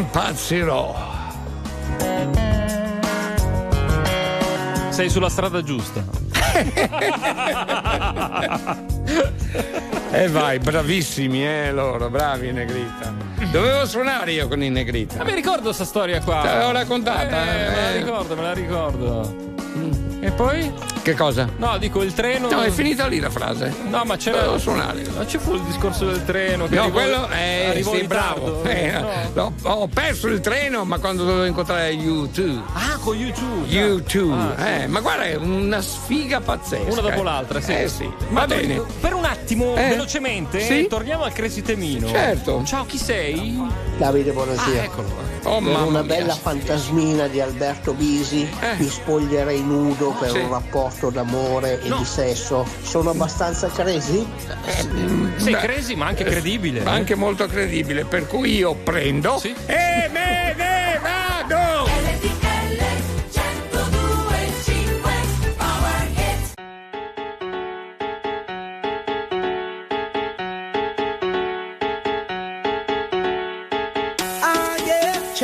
Speaker 18: Impazzirò.
Speaker 2: Sei sulla strada giusta.
Speaker 1: E vai, bravissimi, eh, loro, bravi Negrita. Dovevo suonare io con i Negrita.
Speaker 2: Ma mi ricordo sta storia qua.
Speaker 1: Te l'avevo raccontata,
Speaker 2: Eh,
Speaker 1: eh.
Speaker 2: me la ricordo, me la ricordo. E poi?
Speaker 1: Che cosa?
Speaker 2: No, dico il treno.
Speaker 1: No, è finita lì la frase.
Speaker 2: No, ma c'era.
Speaker 1: Devo suonare.
Speaker 2: Ma c'è fu il discorso del treno. Che
Speaker 1: No,
Speaker 2: arrivò-
Speaker 1: quello è
Speaker 2: arrivò
Speaker 1: sì,
Speaker 2: in
Speaker 1: bravo. Eh,
Speaker 2: No.
Speaker 1: no, ho perso il treno, ma quando dovevo incontrare U2.
Speaker 2: Ah, con YouTube.
Speaker 1: U2,
Speaker 2: Ah,
Speaker 1: eh, ma guarda, è una sfiga pazzesca.
Speaker 2: Una dopo
Speaker 1: eh.
Speaker 2: l'altra, sì.
Speaker 1: Eh sì.
Speaker 2: Ma
Speaker 1: Va
Speaker 2: tu-
Speaker 1: bene.
Speaker 2: Per un attimo,
Speaker 1: Eh?
Speaker 2: velocemente,
Speaker 1: Sì?
Speaker 2: torniamo al Crazy Temino.
Speaker 1: Certo.
Speaker 2: Ciao, chi sei?
Speaker 4: Davide, buonasera.
Speaker 2: Ah, eccolo.
Speaker 1: Oh,
Speaker 4: per
Speaker 1: mamma
Speaker 4: una
Speaker 1: mia.
Speaker 4: bella fantasmina di Alberto Bisi mi spoglierei nudo per
Speaker 1: Sì.
Speaker 4: un rapporto d'amore e di sesso. Sono abbastanza crazy?
Speaker 2: Sei
Speaker 1: Beh,
Speaker 2: crazy, ma anche credibile.
Speaker 1: Ma anche molto credibile, per cui io prendo e me ne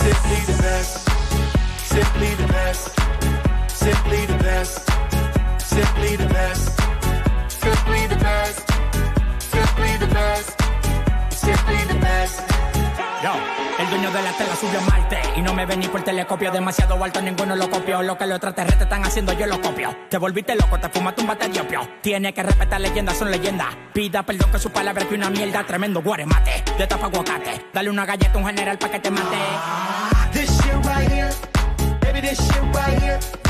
Speaker 5: Simply the best, simply the best, simply the best, simply the best, simply the best, simply the best, simply the best.
Speaker 19: Yo, dueño de la tela subió a Marte y no me vení por telescopio demasiado alto, ninguno lo copió. Lo que los extraterrestres están haciendo, yo lo copio. Te volviste loco, te fumaste un bate de opio. Tiene que respetar leyendas, son leyendas. Pida perdón que su palabra que una mierda, tremendo guaremate. De tapa aguacate, dale una galleta a un general pa' que te mate.
Speaker 5: This shit right here, baby, this shit right here.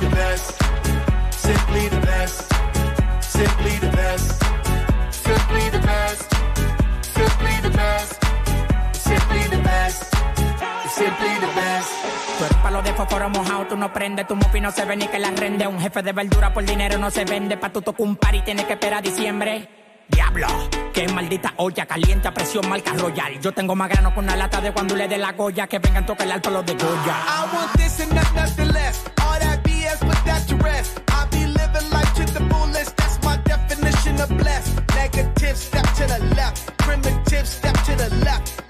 Speaker 5: the best, simply the best, simply the best, simply the best, simply the best, simply the best, simply the best.
Speaker 19: Tú eres palo de fósforo mojado, tú no prendes, tu mufi no se ve ni que la rende. Un jefe de verdura por dinero no se vende, pa' tu tocar un par y tienes que esperar diciembre. Diablo, que maldita olla caliente a presión marca royal. Yo tengo más grano con una lata de cuando le dé la goya, que vengan toca el alto los de Goya.
Speaker 5: I want this and not nothing less. All that rest. I be living life to the fullest. That's my definition of blessed. Negative, step to the left. Primitive, step to the left.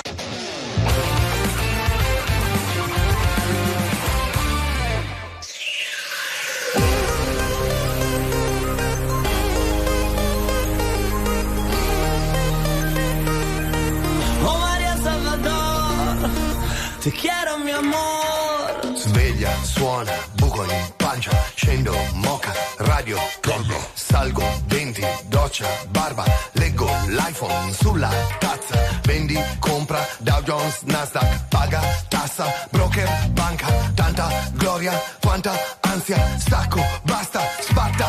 Speaker 6: Te quiero mi amor.
Speaker 20: buona, buco in pancia, scendo, moca, radio, collo, salgo, denti, doccia, barba, leggo l'iPhone sulla tazza, vendi, compra, Dow Jones, Nasdaq, paga, tassa, broker, banca, tanta gloria, quanta ansia, stacco, basta, spatta,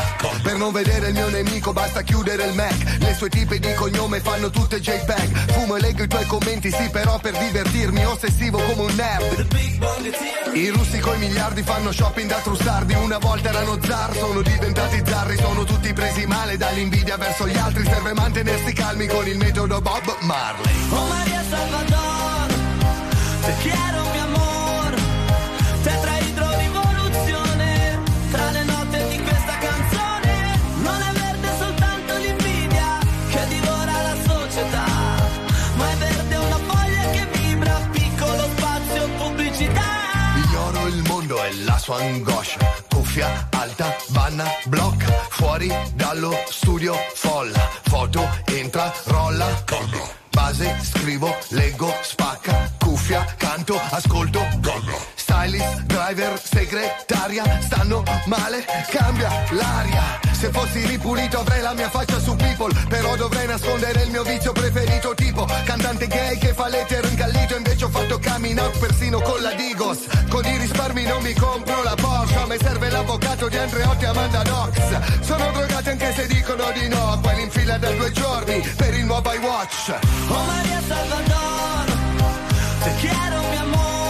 Speaker 20: per non vedere il mio nemico basta chiudere il Mac, le sue tipe di cognome fanno tutte JPEG, fumo e leggo i tuoi commenti, sì però per divertirmi, ossessivo come un nerd. I russi coi miliardi fanno shopping da trustardi Una volta erano zar, sono diventati zarri. Sono tutti presi male dall'invidia verso gli altri. Serve mantenersi calmi con il metodo Bob Marley.
Speaker 18: Oh María Salvador, te quiero
Speaker 20: angoscia Cuffia alta, banna, blocca Fuori dallo studio folla. Foto, entra, rolla. Base, scrivo, leggo, spacca. Cuffia, canto, ascolto Stylist, driver, segretaria Stanno male, cambia l'aria. Se fossi ripulito avrei la mia faccia su people Però dovrei nascondere il mio vizio preferito Tipo cantante gay che fa l'etero incallito Invece ho fatto coming out persino con la Digos. Con i risparmi non mi compro la Porsche A me serve l'avvocato di Andreotti Amanda Knox. Sono drogati anche se dicono di no Quelli in fila da due giorni per il nuovo iWatch
Speaker 18: Oh María Salvador, te quiero mi amor,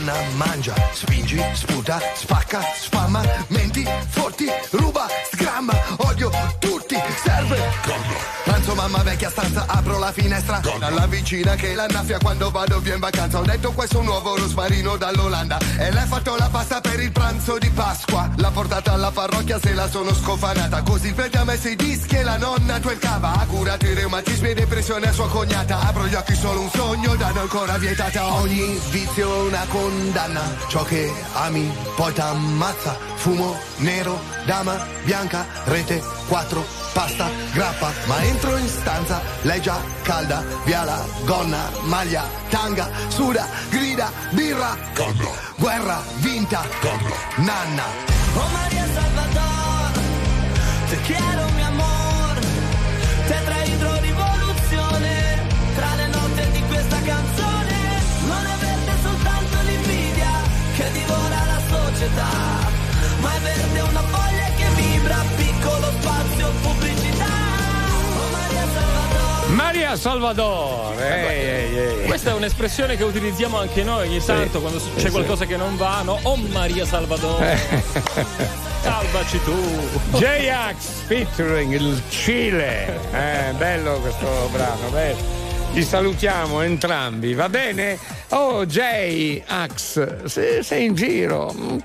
Speaker 20: zanna, mangia Spingi, sputa, spacca, spamma Menti, forti, ruba, sgramma Odio tutti, serve. Pranzo mamma vecchia stanza, apro la finestra. Dalla vicina che l'annaffia quando vado via in vacanza. Ho detto questo è un nuovo rosmarino dall'Olanda. E lei ha fatto la pasta per il pranzo di Pasqua. L'ha portata alla parrocchia se la sono scofanata. Così il prete ha messo i dischi e la nonna cava. Ha curato i reumatismi e depressione a sua cognata. Apro gli occhi solo un sogno, danno ancora vietata. Ogni vizio è una condanna. Ciò che ami poi t'ammazza Fumo nero, dama bianca, rete 4, pasta, grappa. Ma entro in stanza, lei già calda Via la gonna, maglia, tanga Suda, grida, birra. Guerra, vinta. Nanna.
Speaker 18: Oh María Salvador, te quiero mi amor, tetraidrorivoluzione, tra le note di questa canzone, non è verde soltanto l'invidia che divora la società, ma è verde una foglia che vibra, piccolo spazio pubblicità.
Speaker 1: Maria Salvador. Ehi, ehi, ehi.
Speaker 2: Questa è un'espressione che utilizziamo anche noi ogni tanto quando c'è
Speaker 1: sì.
Speaker 2: qualcosa che non va, no? Oh Maria Salvador. Salvaci tu.
Speaker 1: J-Ax featuring il Cile. Eh, bello questo brano, bello. Ti salutiamo entrambi, va bene? Oh J-Ax, se sei in giro, mm,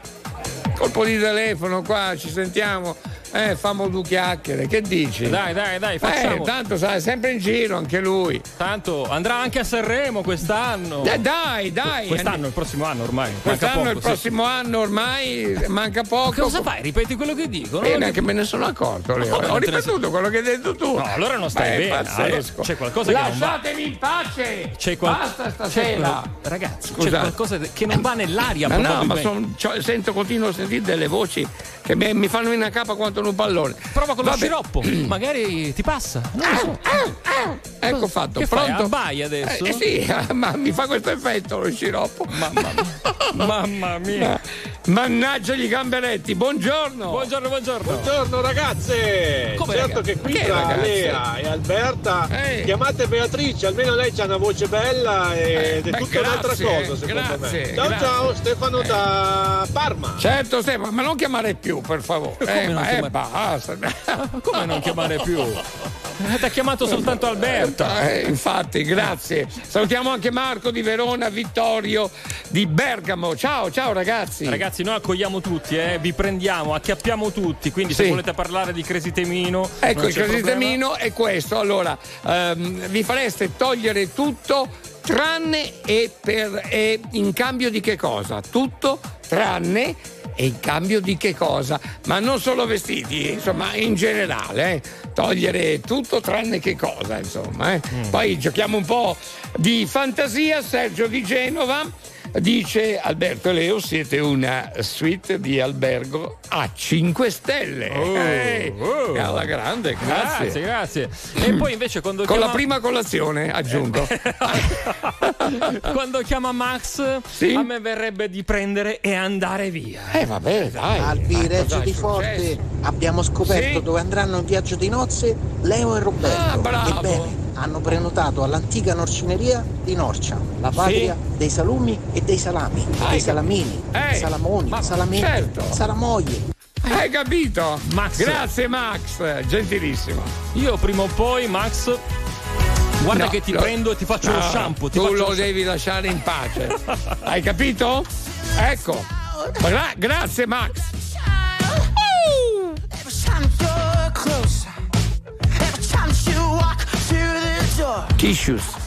Speaker 1: colpo di telefono qua, ci sentiamo. Eh, famo due chiacchiere, che dici?
Speaker 2: Dai, dai, dai,
Speaker 1: Eh,
Speaker 2: facciamo.
Speaker 1: tanto sai, sempre in giro anche lui.
Speaker 2: Tanto andrà anche a Sanremo quest'anno.
Speaker 1: Eh, dai, dai.
Speaker 2: Quest'anno, il prossimo anno ormai.
Speaker 1: Quest'anno,
Speaker 2: poco,
Speaker 1: il
Speaker 2: sì.
Speaker 1: prossimo anno ormai manca poco.
Speaker 2: Ma cosa fai? Ripeti quello che dico? Non-
Speaker 1: neanche me ne sono accorto, Leo. Ho ripetuto quello che hai detto tu.
Speaker 2: No, allora non stai
Speaker 1: è
Speaker 2: bene. Allora c'è qualcosa che non va.
Speaker 1: Lasciatemi in pace.
Speaker 2: C'è qual-
Speaker 1: Basta
Speaker 2: c'è
Speaker 1: stasera.
Speaker 2: qual- Ragazzi, c'è
Speaker 1: Scusate.
Speaker 2: qualcosa che non va nell'aria.
Speaker 1: Ma no, ma son- sento, continuo a sentire delle voci che mi, fanno in capa quanto un pallone.
Speaker 2: Prova con lo
Speaker 1: Vabbè.
Speaker 2: sciroppo, magari ti passa. Non lo so.
Speaker 1: Ecco fatto,
Speaker 2: Che
Speaker 1: pronto?
Speaker 2: abbai adesso?
Speaker 1: Eh, sì, ma mi fa questo effetto lo sciroppo.
Speaker 2: Mamma mia. Mamma mia.
Speaker 1: Mannaggia gli gamberetti, buongiorno.
Speaker 2: Buongiorno, buongiorno.
Speaker 21: Buongiorno ragazze!
Speaker 1: Come,
Speaker 21: certo
Speaker 1: ragazzi?
Speaker 21: che qui
Speaker 1: Che
Speaker 21: tra
Speaker 1: ragazze?
Speaker 21: Lea e Alberta
Speaker 1: Ehi.
Speaker 21: chiamate Beatrice, almeno lei ha una voce bella ed
Speaker 1: Eh,
Speaker 21: è
Speaker 1: beh,
Speaker 21: tutta un'altra
Speaker 1: grazie,
Speaker 21: cosa secondo
Speaker 1: grazie,
Speaker 21: me. Ciao
Speaker 1: grazie.
Speaker 21: ciao Stefano da Parma.
Speaker 1: Certo, Stefano, ma non chiamare più, per favore.
Speaker 2: Come
Speaker 1: Eh,
Speaker 2: non
Speaker 1: ma eh,
Speaker 2: chiamare-
Speaker 1: basta.
Speaker 2: Come non chiamare più? Eh, Ti ha chiamato soltanto Alberto.
Speaker 1: Eh, infatti, grazie. Salutiamo anche Marco di Verona, Vittorio di Bergamo. Ciao, ciao ragazzi.
Speaker 2: Ragazzi, noi accogliamo tutti, eh, vi prendiamo, acchiappiamo tutti. Quindi, se
Speaker 1: Sì.
Speaker 2: volete parlare di Cresi Temino,
Speaker 1: Ecco, il casitemino è questo. Allora, ehm, vi fareste togliere tutto tranne e, per, e in cambio di che cosa? Tutto tranne e in cambio di che cosa? Ma non solo vestiti, insomma, in generale. eh. Togliere tutto tranne che cosa, insomma. eh. Poi giochiamo un po' di fantasia. Sergio di Genova. Dice Alberto e Leo, siete una suite di albergo a 5 stelle.
Speaker 2: Oh,
Speaker 1: Eh,
Speaker 2: oh.
Speaker 1: alla grande, grazie.
Speaker 2: Grazie, grazie. E poi invece quando
Speaker 1: Con
Speaker 2: chiama...
Speaker 1: la prima colazione, aggiungo.
Speaker 2: quando chiama Max, a me verrebbe di prendere e andare via.
Speaker 1: Eh vabbè, dai.
Speaker 22: Albi, di Forte, abbiamo scoperto
Speaker 1: Sì?
Speaker 22: dove andranno in viaggio di nozze Leo e Roberto.
Speaker 1: Ah, bravo.
Speaker 22: Ebbene, hanno prenotato all'antica norcineria di Norcia, la patria dei salumi e dei salami,
Speaker 1: Hai
Speaker 22: dei salamini,
Speaker 1: Eh,
Speaker 22: salamoni,
Speaker 1: ma-
Speaker 22: salamenti,
Speaker 1: certo.
Speaker 22: salamoie.
Speaker 1: Hai capito?
Speaker 2: Max.
Speaker 1: Grazie Max, gentilissimo.
Speaker 2: Io prima o poi, Max, guarda
Speaker 1: No,
Speaker 2: che ti
Speaker 1: lo-
Speaker 2: prendo e ti faccio lo
Speaker 1: no,
Speaker 2: shampoo. Ti
Speaker 1: tu
Speaker 2: faccio
Speaker 1: lo
Speaker 2: lo
Speaker 1: devi lasciare in pace. Hai capito? Ecco. Gra- grazie Max.
Speaker 5: Every time you're close, every time you walk
Speaker 1: Tissues.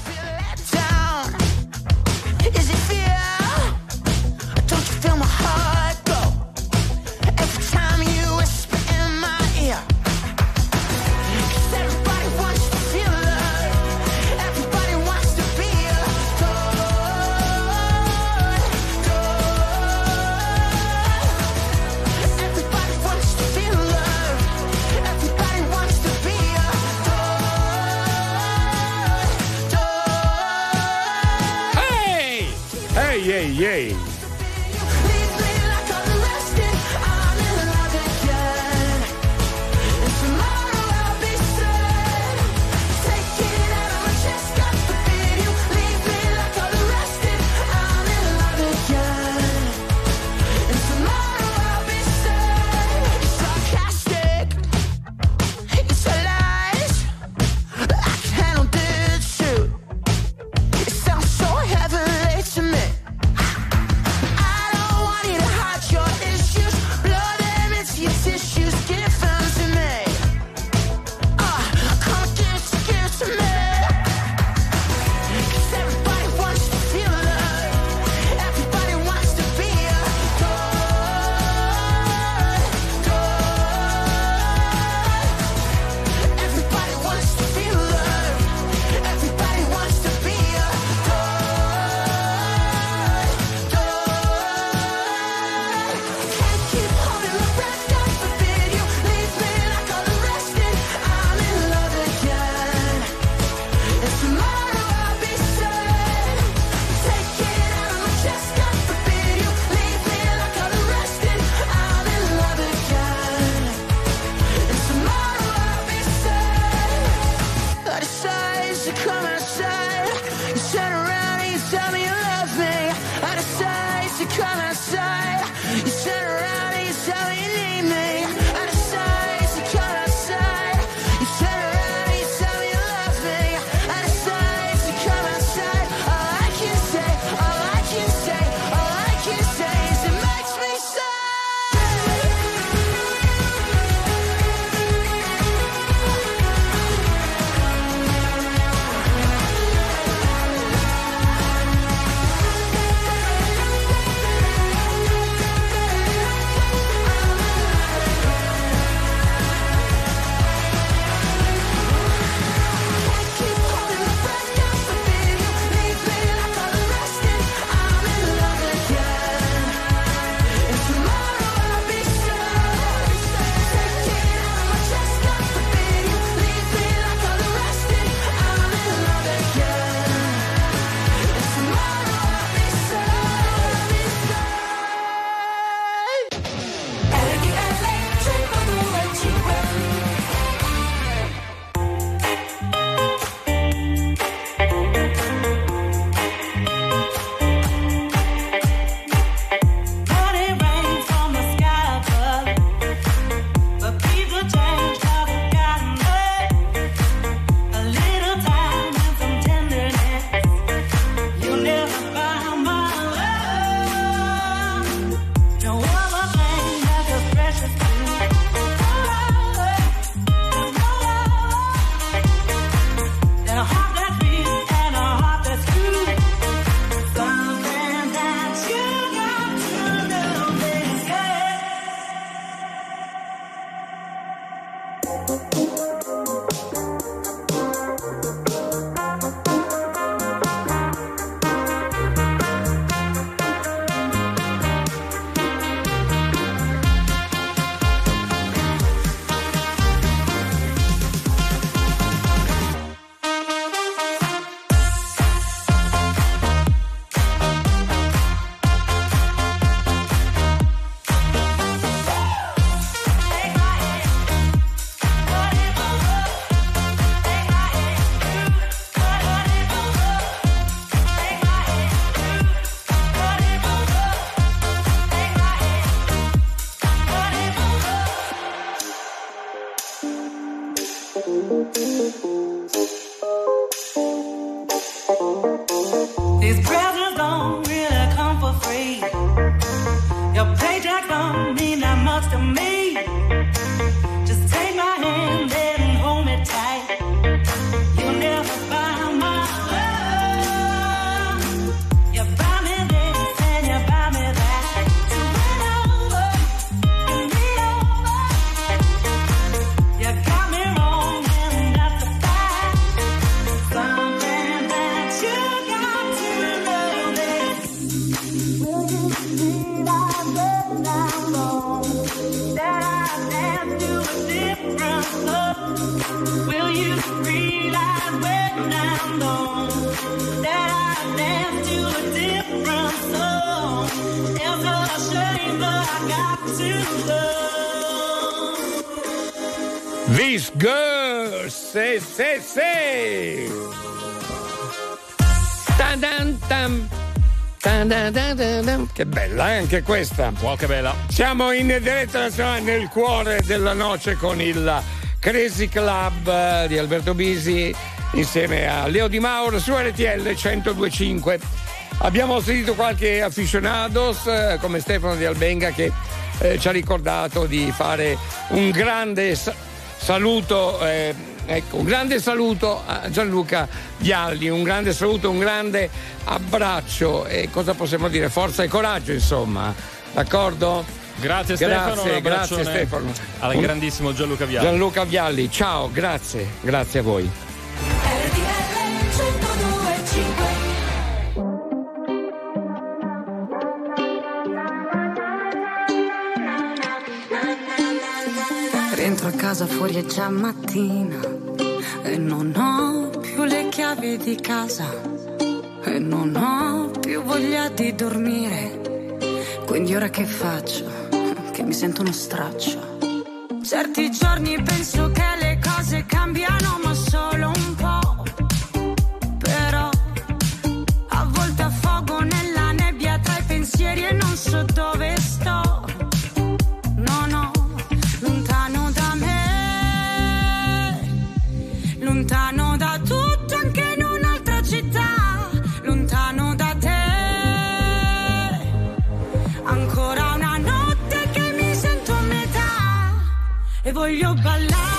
Speaker 1: Che bella, eh? anche questa.
Speaker 2: Wow, che bella.
Speaker 1: Siamo in diretta nazionale nel cuore della noce con il Crazy Club eh, di Alberto Bisi insieme a Leo Di Mauro su RTL 1025. Abbiamo sentito qualche aficionados eh, come Stefano di Albenga che eh, ci ha ricordato di fare un grande sa- saluto. Eh, ecco, un grande saluto a Gianluca Vialli, un grande saluto, un grande abbraccio e cosa possiamo dire? Forza e coraggio, insomma, d'accordo?
Speaker 2: Grazie,
Speaker 1: grazie Stefano,
Speaker 2: grazie
Speaker 1: Stefano.
Speaker 2: Al
Speaker 1: Un...
Speaker 2: grandissimo Gianluca Vialli.
Speaker 1: Gianluca Vialli, ciao, grazie, grazie a voi.
Speaker 7: Dentro a casa fuori è già mattina e non ho più le chiavi di casa e non ho più voglia di dormire. Quindi ora che faccio? Che mi sento uno straccio. Certi giorni penso voglio ballare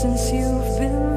Speaker 3: since you've been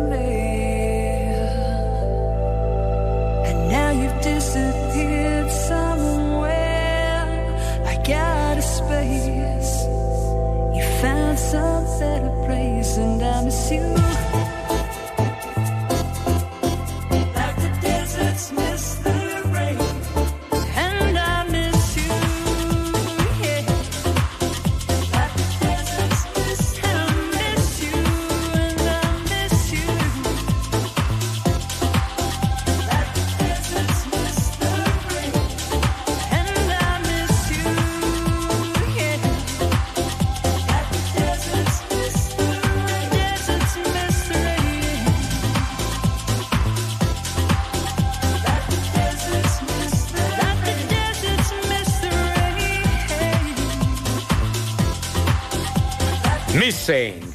Speaker 1: Missing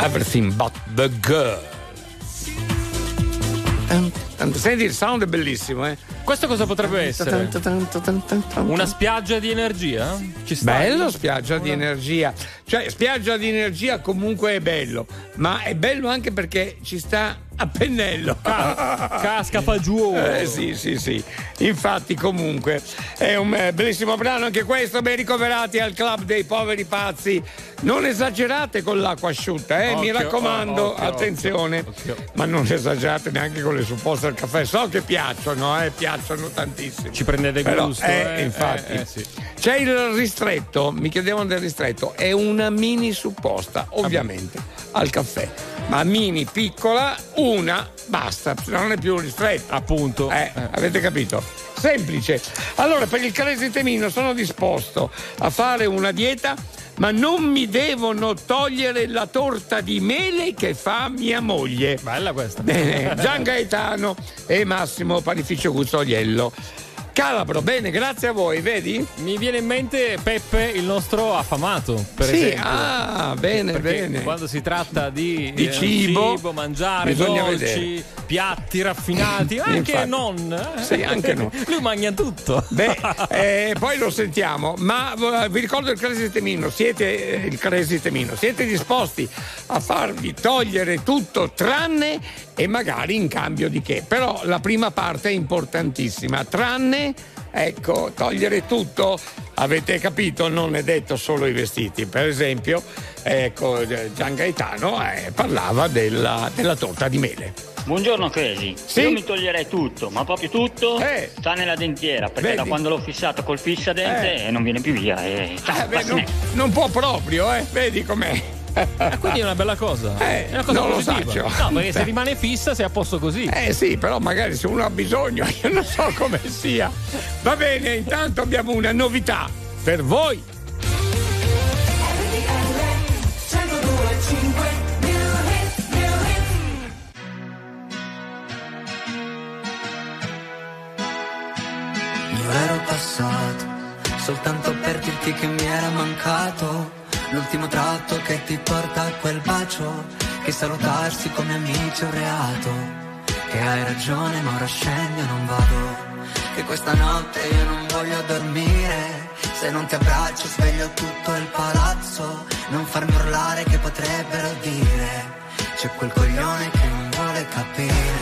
Speaker 1: Everything But the Girl. And- and- Senti il sound è bellissimo, eh?
Speaker 2: Questo cosa potrebbe essere? Una spiaggia di energia? Ci sta?
Speaker 1: Bello spiaggia di energia. Cioè, spiaggia di energia comunque è bello, ma è bello anche perché ci sta a pennello.
Speaker 2: casca fa giù.
Speaker 1: Eh, sì, sì, sì. Infatti, comunque, è un eh, bellissimo brano anche questo. Ben ricoverati al club dei poveri pazzi. Non esagerate con l'acqua asciutta, eh, mi
Speaker 2: Occhio,
Speaker 1: raccomando,
Speaker 2: oh, occhio,
Speaker 1: attenzione. Ma non esagerate neanche con le supposte al caffè. So che piacciono, eh, piacciono tantissimo.
Speaker 2: Ci prendete
Speaker 1: Però,
Speaker 2: gusto.
Speaker 1: eh,
Speaker 2: eh,
Speaker 1: infatti.
Speaker 2: eh, eh, sì.
Speaker 1: C'è il ristretto, mi chiedevano del ristretto, è una mini supposta, ovviamente, al caffè. Ma mini piccola, una, basta, non è più ristretto.
Speaker 2: Appunto.
Speaker 1: Eh, avete capito? Semplice. Allora, per il Crazy Temino sono disposto a fare una dieta, ma non mi devono togliere la torta di mele che fa mia moglie.
Speaker 2: Bella questa.
Speaker 1: Bene, Gian Gaetano e Massimo Panificio Guzzogliello. Calabro, bene, grazie a voi, vedi?
Speaker 2: Mi viene in mente Peppe, il nostro affamato, per
Speaker 1: Sì,
Speaker 2: esempio.
Speaker 1: ah, bene,
Speaker 2: Perché
Speaker 1: bene.
Speaker 2: Quando si tratta di,
Speaker 1: Di
Speaker 2: eh,
Speaker 1: cibo,
Speaker 2: mangiare
Speaker 1: bisogna
Speaker 2: dolci,
Speaker 1: vedere.
Speaker 2: piatti raffinati, anche non. eh.
Speaker 1: Sì, anche no.
Speaker 2: Lui mangia tutto.
Speaker 1: Beh, eh, poi lo sentiamo, ma eh, vi ricordo il Crazy Temino, siete eh, il Crazy Temino, siete disposti a farvi togliere tutto tranne e magari in cambio di che? Però la prima parte è importantissima, tranne Ecco, togliere tutto, avete capito, non è detto solo i vestiti. Per esempio, ecco, eh, Gian Gaetano eh, parlava della, della torta di mele.
Speaker 23: Buongiorno Crazy,
Speaker 1: Sì?
Speaker 23: io mi toglierei tutto, ma proprio tutto sta nella dentiera, perché
Speaker 1: Vedi?
Speaker 23: da quando l'ho fissato col fissadente
Speaker 1: Eh.
Speaker 23: eh, non viene più via.
Speaker 1: Eh, beh, non, non può proprio, eh? Vedi com'è.
Speaker 2: Quindi è una bella cosa.
Speaker 1: Eh,
Speaker 2: è una cosa
Speaker 1: non lo
Speaker 2: positiva.
Speaker 1: saccio.
Speaker 2: No, perché se rimane fissa sei a posto così.
Speaker 1: Eh sì, però magari se uno ha bisogno, io non so come sia. Va bene, intanto abbiamo una novità per voi.
Speaker 6: Io ero passato soltanto per dirti che mi era mancato l'ultimo tratto che ti porta a quel bacio che salutarsi come amici è un reato. Che hai ragione ma ora scendi e non vado. Che questa notte io non voglio dormire. Se non ti abbraccio sveglio tutto il palazzo. Non farmi urlare che potrebbero dire c'è quel coglione che non vuole capire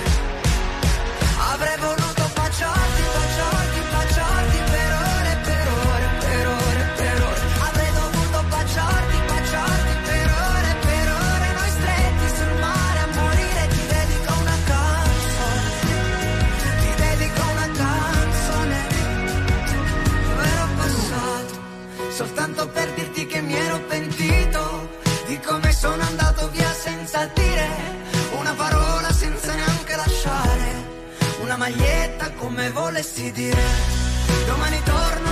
Speaker 6: per dirti che mi ero pentito di come sono andato via senza dire una parola, senza neanche lasciare una maglietta come volessi dire. Domani torno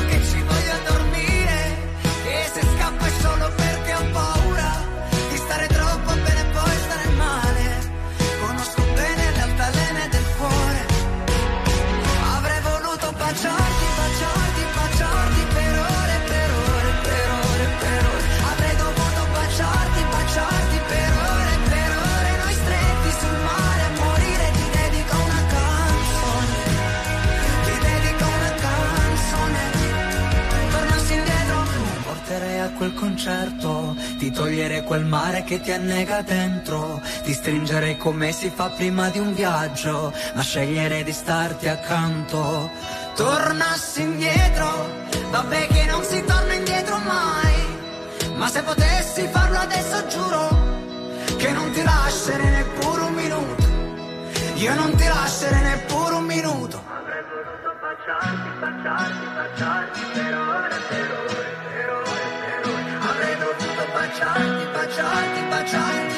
Speaker 6: a quel concerto ti toglierei quel mare che ti annega dentro ti stringerei come si fa prima di un viaggio ma sceglierei di starti accanto. Tornassi indietro vabbè che non si torna indietro mai ma se potessi farlo adesso giuro che non ti lascerei neppure un minuto. Io non ti lascerei neppure un minuto. Avrei voluto baciarti, baciarti, baciarti per ore, per ore, baciarti, baciarti, baciarti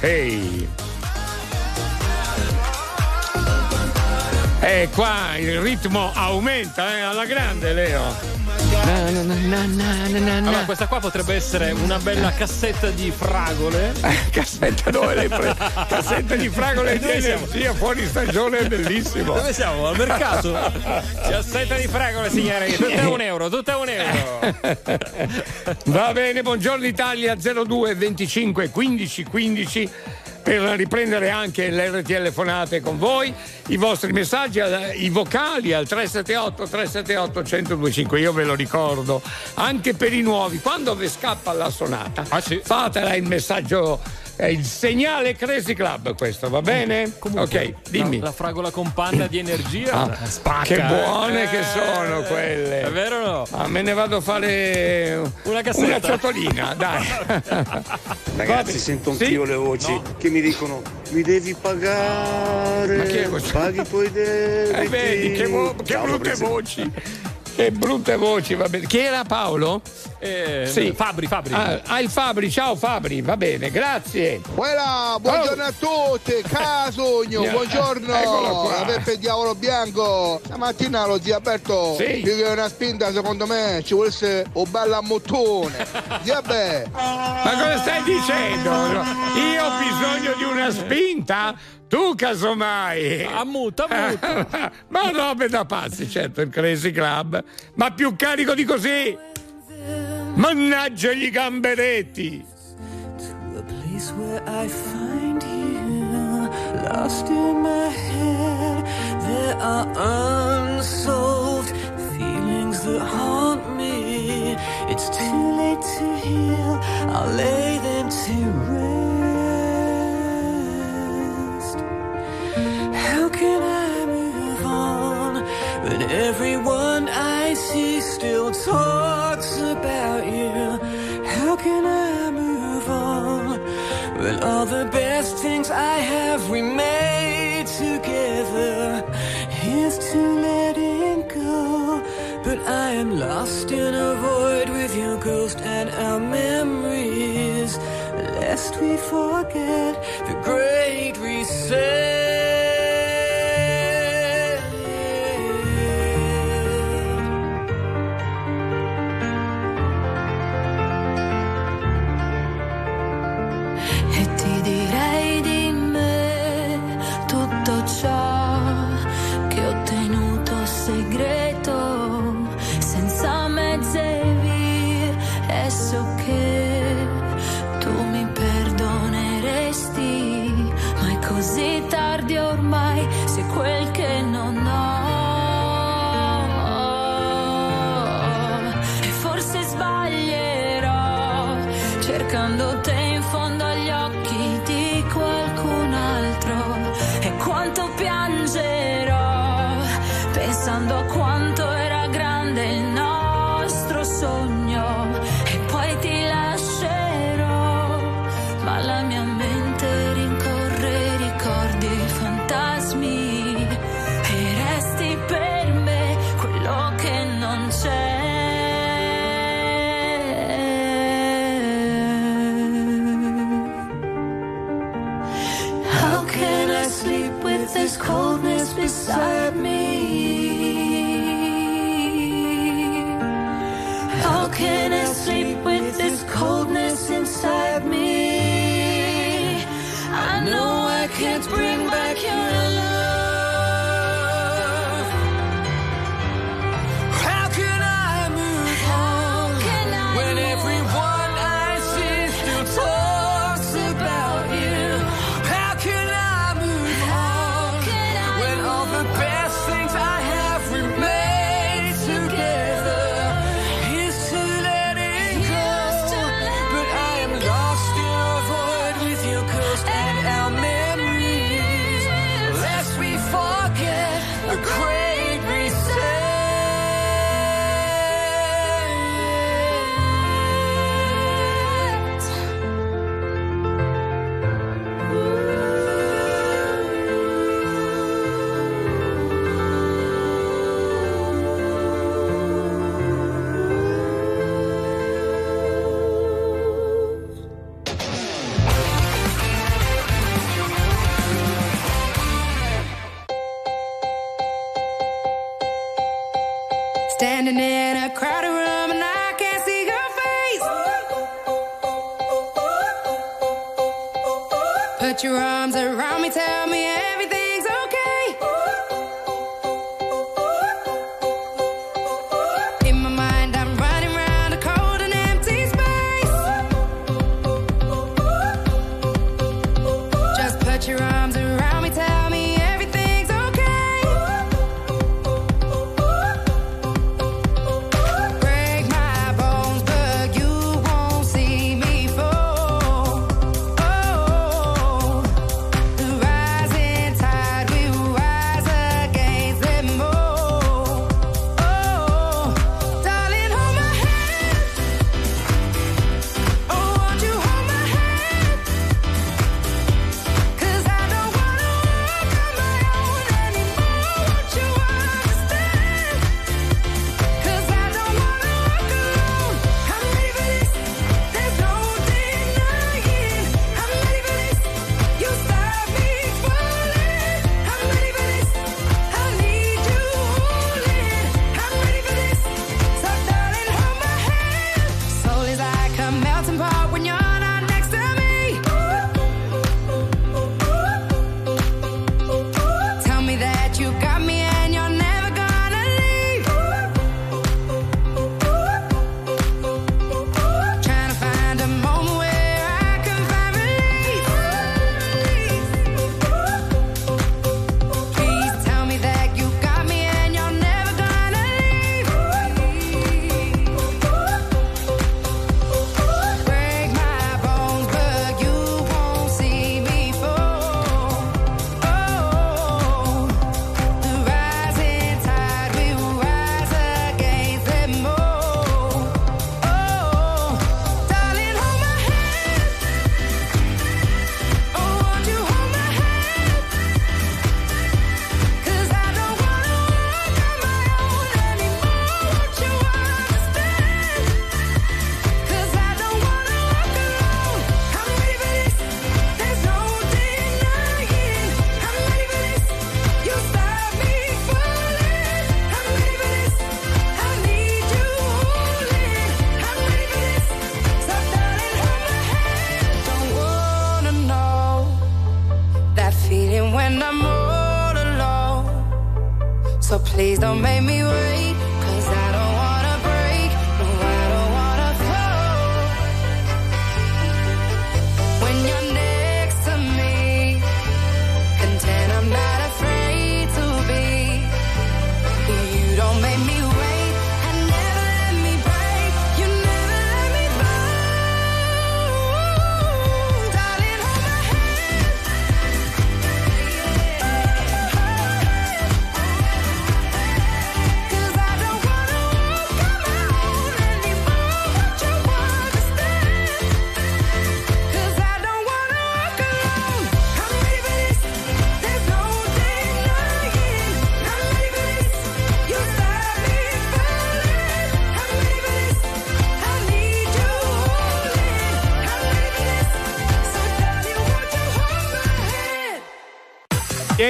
Speaker 1: Hey. E qua il ritmo aumenta eh, alla grande, Leo.
Speaker 2: Allora, questa qua potrebbe essere una bella cassetta di fragole.
Speaker 1: cassetta dove l'hai presa? Cassetta di fragole di energia fuori stagione è bellissimo.
Speaker 2: Dove siamo? Al mercato? Cassetta di fragole, signore. Tutta un euro, tutta un euro.
Speaker 1: Va bene, buongiorno Italia 02 25 15 15 per riprendere anche le telefonate con voi, i vostri messaggi, eh, i vocali al 378 378 1025. Io ve lo ricordo, anche per i nuovi, quando vi scappa la sonata, fatela il messaggio, è il segnale Crazy Club questo, va bene? ok, dimmi.
Speaker 2: La, la fragola con panna di energia
Speaker 1: Ah,
Speaker 2: spacca.
Speaker 1: Che buone
Speaker 2: eh.
Speaker 1: che sono quelle.
Speaker 2: È vero o no?
Speaker 1: Ah, me ne vado a fare
Speaker 2: Una cassetta.
Speaker 1: una ciotolina, dai.
Speaker 8: Ragazzi, sento anch'io le voci che mi dicono mi devi pagare.
Speaker 1: Ma chi è questo?
Speaker 8: Paghi poi debiti.
Speaker 1: Eh, vedi, che, vo- che brutte voci. Che brutte voci, va bene. Chi era Paolo?
Speaker 2: Eh, Fabri, Fabri.
Speaker 1: Ah, ah, il Fabri, ciao Fabri, va bene, grazie.
Speaker 24: Quella, buongiorno a tutti, Casugno,
Speaker 1: Yeah.
Speaker 24: buongiorno,
Speaker 1: Eccolo qua.
Speaker 24: la Peppe Diavolo Bianco. Stamattina lo zio Alberto,
Speaker 1: Sì.
Speaker 24: più che una spinta secondo me ci vuole essere un bello ammottone. Vabbè.
Speaker 1: Ma cosa stai dicendo? Io ho bisogno di una spinta? Tu casomai.
Speaker 2: Ammuta, ammuta.
Speaker 1: Ma robe da pazzi, certo, il Crazy Club. Ma più carico di così. Mannaggia gli gamberetti.
Speaker 5: A place where I find you, lost in my head. There are unsolved feelings that haunt me. It's too late to heal. I'll lay still talks about you? How can I move on when all the best things I have we made together? Here's to letting go, but I am lost in a void with your ghost and our memories. Lest we forget the great reset.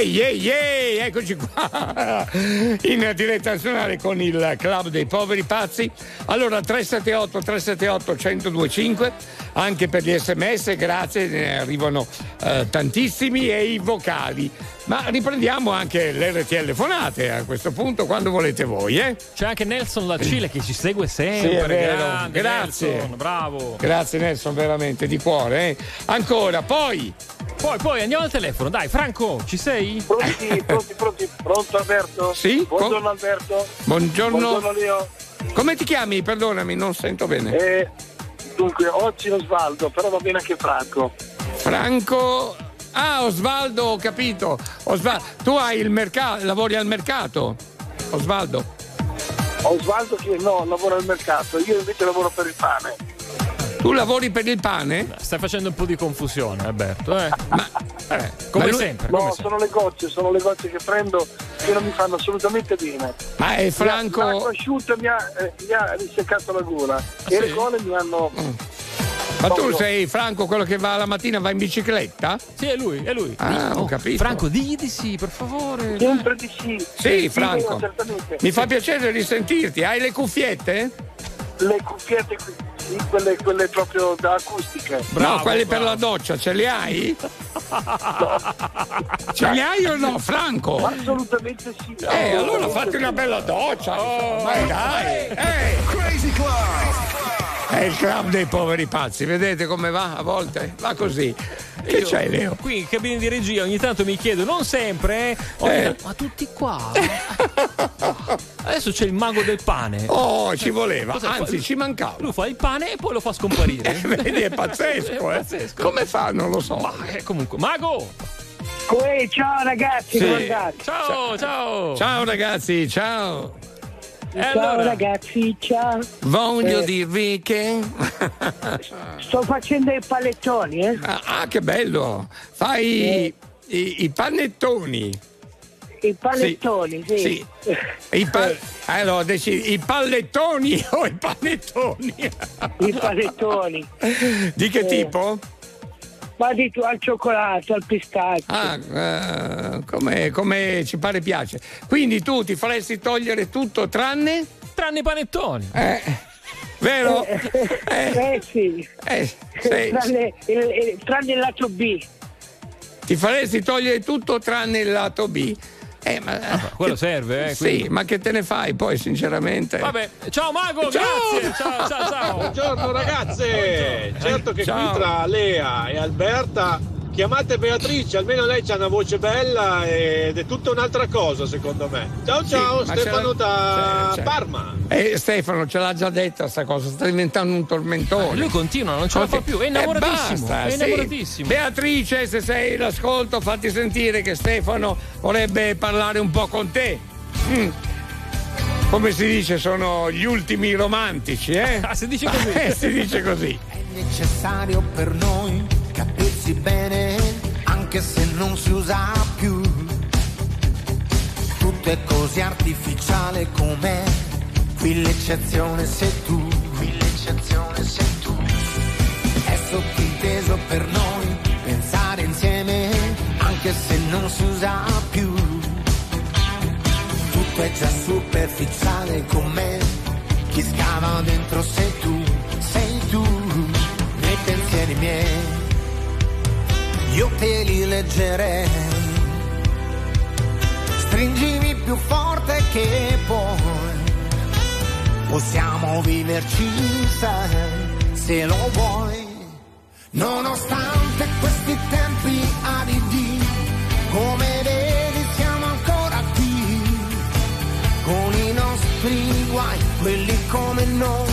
Speaker 1: Ehi, ehi, ehi, eccoci qua in diretta nazionale con il Club dei Poveri Pazzi. Allora 378 378 1025 anche per gli sms, grazie, ne arrivano eh, tantissimi e i vocali. Ma riprendiamo anche le telefonate a questo punto quando volete voi, eh?
Speaker 2: C'è anche Nelson La Cile che ci segue sempre.
Speaker 1: Sì.
Speaker 2: Grande
Speaker 1: Grazie.
Speaker 2: Nelson, bravo.
Speaker 1: Grazie Nelson, veramente, di cuore. eh. Ancora, poi.
Speaker 2: Poi, poi andiamo al telefono. Dai, Franco, ci sei?
Speaker 12: Pronti, pronti, pronti. Pronto Alberto?
Speaker 1: Sì?
Speaker 12: Buongiorno Alberto.
Speaker 1: Buongiorno.
Speaker 12: Buongiorno Leo.
Speaker 1: Come ti chiami? Perdonami, non sento bene.
Speaker 12: Eh, dunque, oggi Osvaldo, però va bene anche Franco.
Speaker 1: Franco. Ah, Osvaldo, ho capito. Osva- tu hai il mercato, lavori al mercato. Osvaldo.
Speaker 12: Osvaldo che no, lavora al mercato, io invece lavoro per il pane.
Speaker 1: Tu lavori per il pane?
Speaker 2: Stai facendo un po' di confusione, Alberto. Eh?
Speaker 1: Eh,
Speaker 2: come
Speaker 1: ma lui-
Speaker 2: sempre.
Speaker 12: No,
Speaker 2: come sempre.
Speaker 12: sono le gocce, sono le gocce che prendo che non mi fanno assolutamente bene.
Speaker 1: Ma è Franco-
Speaker 12: L'acqua asciutta mi ha, eh, mi ha riseccato la gola e le gole mi hanno.
Speaker 1: Ma tu sei Franco quello che va la mattina va in bicicletta?
Speaker 2: Sì, è lui, è lui.
Speaker 1: Ah, ho capito.
Speaker 2: Franco, digli di sì, per favore.
Speaker 12: Sempre di sì.
Speaker 1: Sì, Franco.
Speaker 12: certamente.
Speaker 1: Mi fa piacere risentirti. Hai le cuffiette?
Speaker 12: Le cuffiette sì, quelle, quelle proprio da acustiche.
Speaker 1: no, quelle per la doccia, ce le hai? Ce le hai o no, Franco?
Speaker 12: Assolutamente sì.
Speaker 1: Eh, allora fatti una bella doccia. Ma dai. Eh.
Speaker 15: Crazy Club.
Speaker 1: È il club dei poveri pazzi, vedete come va a volte? Va così. Che
Speaker 2: Io
Speaker 1: c'è, Leo?
Speaker 2: Qui in cabina di regia ogni tanto mi chiedo, non sempre, eh, ogni
Speaker 1: Eh.
Speaker 2: tanto, ma tutti qua. Adesso c'è il mago del pane.
Speaker 1: Oh, ci voleva,
Speaker 2: Cosa fa?
Speaker 1: anzi ci mancava.
Speaker 2: Lui fa il pane e poi lo fa scomparire.
Speaker 1: Vedi, è pazzesco,
Speaker 2: È
Speaker 1: eh.
Speaker 2: pazzesco.
Speaker 1: Come fa? Non lo so.
Speaker 2: Ma eh, comunque, mago!
Speaker 12: Uè, ciao ragazzi,
Speaker 1: Sì.
Speaker 12: come andate?
Speaker 2: Ciao, ciao!
Speaker 1: Ciao ragazzi, ciao.
Speaker 2: E
Speaker 12: Ciao
Speaker 2: allora?
Speaker 12: ragazzi, ciao.
Speaker 1: Voglio
Speaker 12: Eh.
Speaker 1: dirvi che.
Speaker 12: Sto facendo i palettoni, eh?
Speaker 1: Ah, ah, che bello! Fai i, i panettoni.
Speaker 12: I panettoni, sì.
Speaker 1: Sì. I pa- allora, decidi, i pallettoni o i panettoni?
Speaker 12: I panettoni.
Speaker 1: Di che
Speaker 12: Eh.
Speaker 1: tipo?
Speaker 12: Ma di tu al cioccolato, al pistacchio.
Speaker 1: Ah, eh, come, come ci pare piace. Quindi tu ti faresti togliere tutto tranne.
Speaker 2: Tranne i panettoni.
Speaker 1: Eh, vero?
Speaker 12: Eh, eh, sì.
Speaker 1: Eh, sei-
Speaker 12: tranne, il, il- tranne il lato B.
Speaker 1: ti faresti togliere tutto tranne il lato B. Eh, ma,
Speaker 2: quello serve, eh,
Speaker 1: Sì, ma che te ne fai poi, sinceramente?
Speaker 2: Vabbè, ciao mago,
Speaker 1: Ciao!
Speaker 2: grazie! Ciao, ciao, ciao!
Speaker 21: Buongiorno ragazze! Certo che
Speaker 1: Ciao.
Speaker 21: qui tra Lea e Alberta chiamate Beatrice, almeno lei ha una voce bella ed è tutta un'altra cosa secondo me. Ciao ciao,
Speaker 1: Sì,
Speaker 21: Stefano da
Speaker 1: c'è- c'è.
Speaker 21: Parma.
Speaker 1: Eh, Stefano ce l'ha già detta sta cosa, sta diventando un tormentone.
Speaker 2: Lui continua, non ce la fa più, è innamoratissimo,
Speaker 1: Eh, basta,
Speaker 2: è
Speaker 1: sì.
Speaker 2: innamoratissimo.
Speaker 1: Beatrice, se sei l'ascolto, fatti sentire che Stefano vorrebbe parlare un po' con te. Mm. Come si dice, sono gli ultimi romantici, eh?
Speaker 2: Ah, si dice così.
Speaker 1: Eh, si dice così.
Speaker 25: necessario per noi capirsi bene, anche se non si usa più. Tutto è così artificiale com'è, qui l'eccezione sei tu, qui l'eccezione sei tu. È sottinteso per noi pensare insieme, anche se non si usa più. Tutto è già superficiale com'è, chi scava dentro sei tu, sei tu, nei pensieri miei, io te li leggerei, stringimi più forte che puoi, possiamo viverci, sai, se lo vuoi, nonostante questi tempi aridi, come vedi siamo ancora qui. Con i nostri guai, quelli come noi,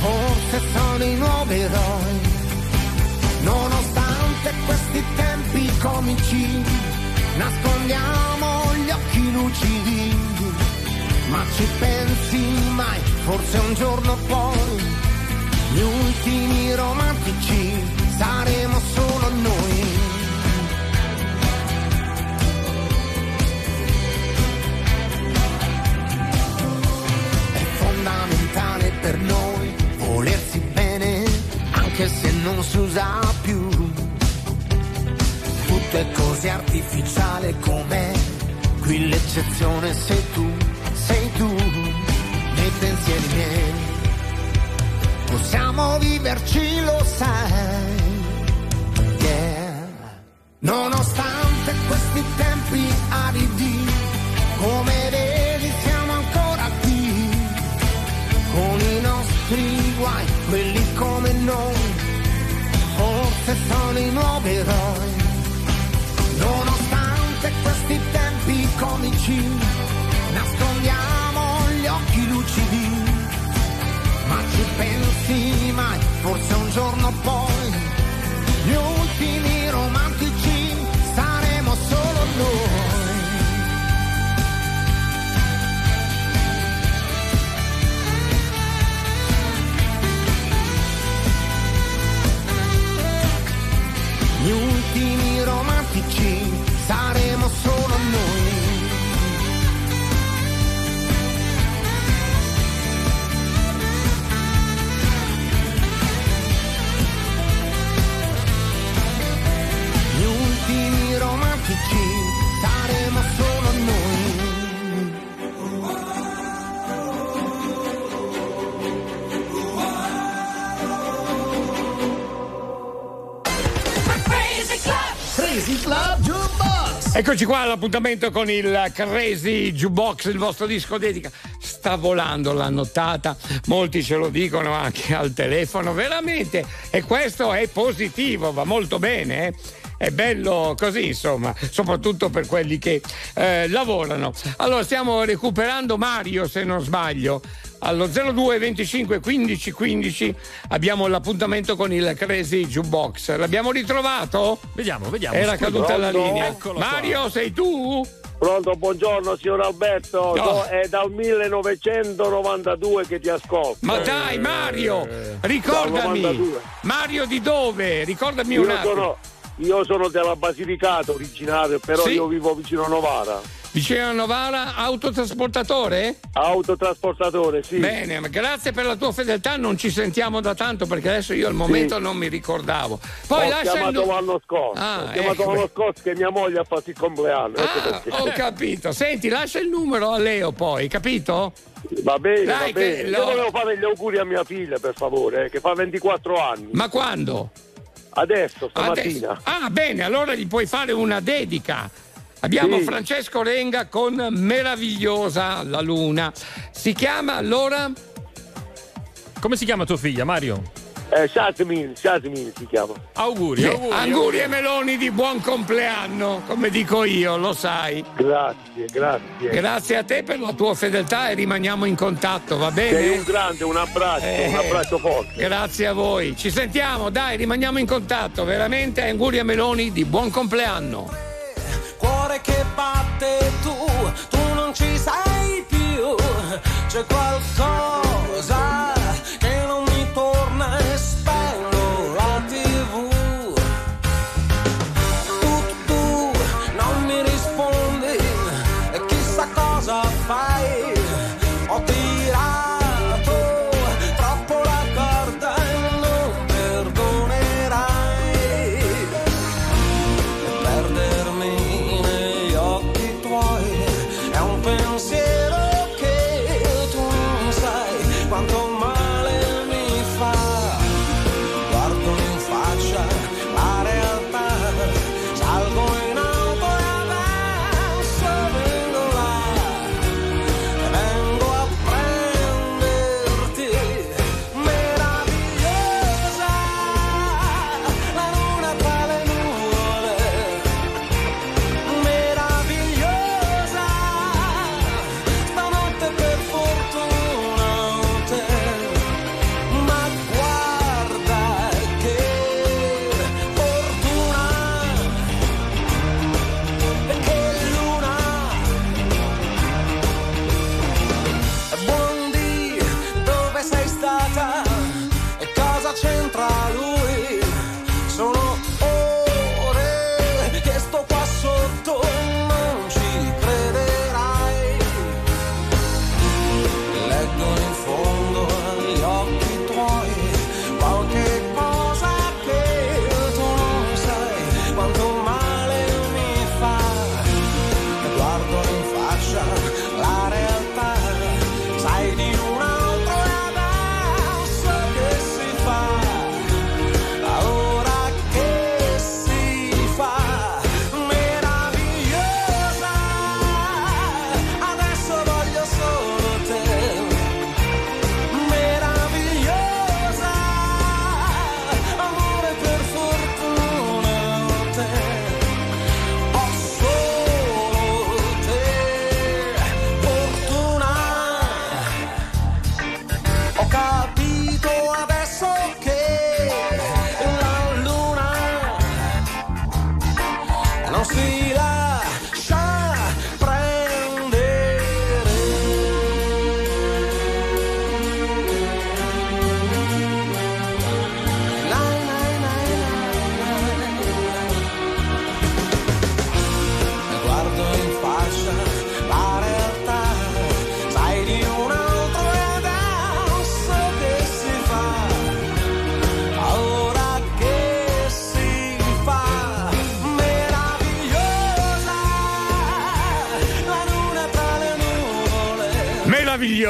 Speaker 25: forse sono i nuovi eroi. Nonostante questi tempi comici, nascondiamo gli occhi lucidi, ma ci pensi mai, forse un giorno poi, gli ultimi romantici saremo solo noi. è fondamentale per noi volersi bene anche se non si usa più tutto è così artificiale com'è. Qui l'eccezione sei tu, sei tu, nei pensieri miei. Possiamo viverci, lo sai. Yeah. Nonostante questi tempi aridi, come vedi siamo ancora qui, con i nostri guai, quelli come noi, forse sono i nuovi eroi. Nonostante questi tempi comici, nascondiamo gli occhi lucidi, ma ci pensi mai, forse un giorno poi, gli ultimi romantici romantici saremo solo noi. Gli ultimi romantici
Speaker 15: Club Jukebox.
Speaker 1: Eccoci qua all'appuntamento con il Crazy Jukebox, il vostro disco dedica. Sta volando la nottata, molti ce lo dicono anche al telefono, veramente. E questo è positivo, va molto bene. eh. È bello così, insomma, soprattutto per quelli che eh, lavorano. Allora, stiamo recuperando Mario, se non sbaglio. Allo 02 25 15 15 abbiamo l'appuntamento con il Crazy Jukebox. L'abbiamo ritrovato?
Speaker 2: Vediamo, vediamo.
Speaker 1: Era caduta la
Speaker 2: Pronto?
Speaker 1: linea.
Speaker 2: Eccolo qua.
Speaker 1: Mario, sei tu?
Speaker 26: Pronto, buongiorno signor Alberto,
Speaker 1: No.
Speaker 26: So- è dal 1992 che ti ascolto.
Speaker 1: Ma dai, Mario,
Speaker 26: Dal
Speaker 1: ricordami.
Speaker 26: 92.
Speaker 1: Mario di dove? Ricordami un
Speaker 26: Io
Speaker 1: attimo.
Speaker 26: sono, io sono della Basilicata originario, però
Speaker 1: Sì?
Speaker 26: io vivo vicino a Novara.
Speaker 1: Vicino a Novara, autotrasportatore?
Speaker 26: Autotrasportatore, sì.
Speaker 1: Bene, grazie per la tua fedeltà, non ci sentiamo da tanto perché adesso io al momento non mi ricordavo. Poi
Speaker 26: Ho
Speaker 1: lascia il
Speaker 26: chiamato
Speaker 1: nu-
Speaker 26: l'anno scorso,
Speaker 1: Ah,
Speaker 26: ho chiamato
Speaker 1: ecco.
Speaker 26: l'anno scorso che mia moglie ha fatto il compleanno. ecco
Speaker 1: Ah,
Speaker 26: perché.
Speaker 1: ho capito. Senti, lascia il numero a Leo poi, capito?
Speaker 26: Va bene,
Speaker 1: Dai,
Speaker 26: va bene.
Speaker 1: che
Speaker 26: Io
Speaker 1: lo-
Speaker 26: volevo fare gli auguri a mia figlia, per favore, eh, che fa 24 anni.
Speaker 1: Ma quando?
Speaker 26: Adesso, stamattina.
Speaker 1: Adesso. Ah, bene, allora gli puoi fare una dedica. Abbiamo
Speaker 26: Sì.
Speaker 1: Francesco Renga con Meravigliosa la luna. Si chiama allora?
Speaker 2: Come si chiama tua figlia, Mario?
Speaker 26: Eh, Jasmine, Jasmine si chiama.
Speaker 2: Auguri,
Speaker 1: Sì,
Speaker 2: auguri.
Speaker 1: Auguri e meloni di buon compleanno, come dico io, lo sai.
Speaker 26: Grazie, grazie.
Speaker 1: Grazie a te per la tua fedeltà e rimaniamo in contatto, va bene?
Speaker 26: Sei un grande, un abbraccio,
Speaker 1: Eh,
Speaker 26: un abbraccio forte.
Speaker 1: Grazie a voi. Ci sentiamo, dai, rimaniamo in contatto. Veramente auguri a Meloni di buon compleanno.
Speaker 25: Cuore che batte tu, tu non ci sei più. C'è qualcosa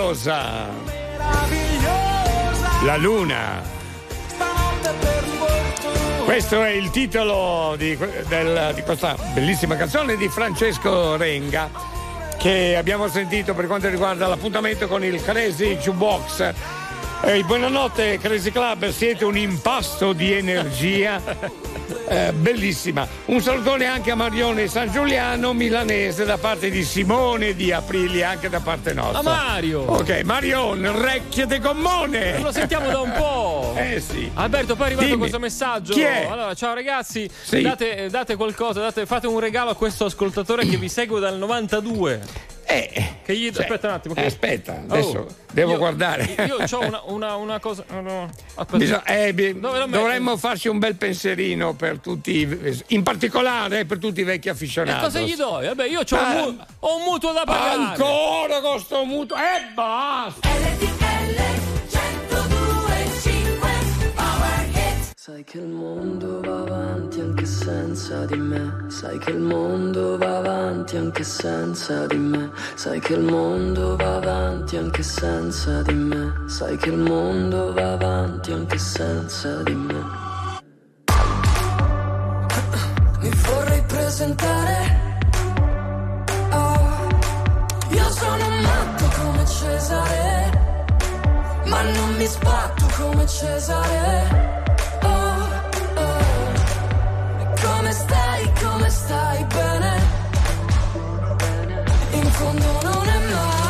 Speaker 25: Meravigliosa! La luna!
Speaker 1: Questo è il titolo di, del- di questa bellissima canzone di Francesco Renga che abbiamo sentito per quanto riguarda l'appuntamento con il Crazy Jukebox. Ehi, buonanotte Crazy Club, siete un impasto di energia. Eh, bellissima. Un salutone anche a Marione San Giuliano milanese da parte di Simone di Aprili, anche da parte nostra.
Speaker 2: A Mario.
Speaker 1: Ok, Marion, recchie de gommone.
Speaker 2: Lo sentiamo da un po'.
Speaker 1: Eh sì.
Speaker 2: Alberto, poi è arrivato
Speaker 1: Dimmi.
Speaker 2: questo messaggio.
Speaker 1: Chi è?
Speaker 2: Allora, ciao ragazzi,
Speaker 1: Sì.
Speaker 2: date, date qualcosa, date- fate un regalo a questo ascoltatore che vi segue dal 92.
Speaker 1: Eh,
Speaker 2: che gli...
Speaker 1: cioè,
Speaker 2: aspetta un attimo.
Speaker 1: eh,
Speaker 2: che-
Speaker 1: aspetta, adesso devo
Speaker 2: io-
Speaker 1: guardare.
Speaker 2: Io ho una, una, una cosa. no.
Speaker 1: Bisogna- eh,
Speaker 2: metto?
Speaker 1: dovremmo farci un bel pensierino per tutti, in particolare per tutti i vecchi afficionati.
Speaker 2: cosa gli do? Vabbè, io c'ho
Speaker 1: Ah.
Speaker 2: un, mu- ho un mutuo da pagare.
Speaker 1: Ancora con sto mutuo? E basta!
Speaker 7: Sai che il mondo va avanti senza di me. Sai che il mondo va avanti anche senza di me. Sai che il mondo va avanti anche senza di me. Sai che il mondo va avanti anche senza di me. Mi vorrei presentare. Oh, io sono matto come Cesare. Ma non mi sbatto come Cesare. Stai, come stai bene? In fondo non è male.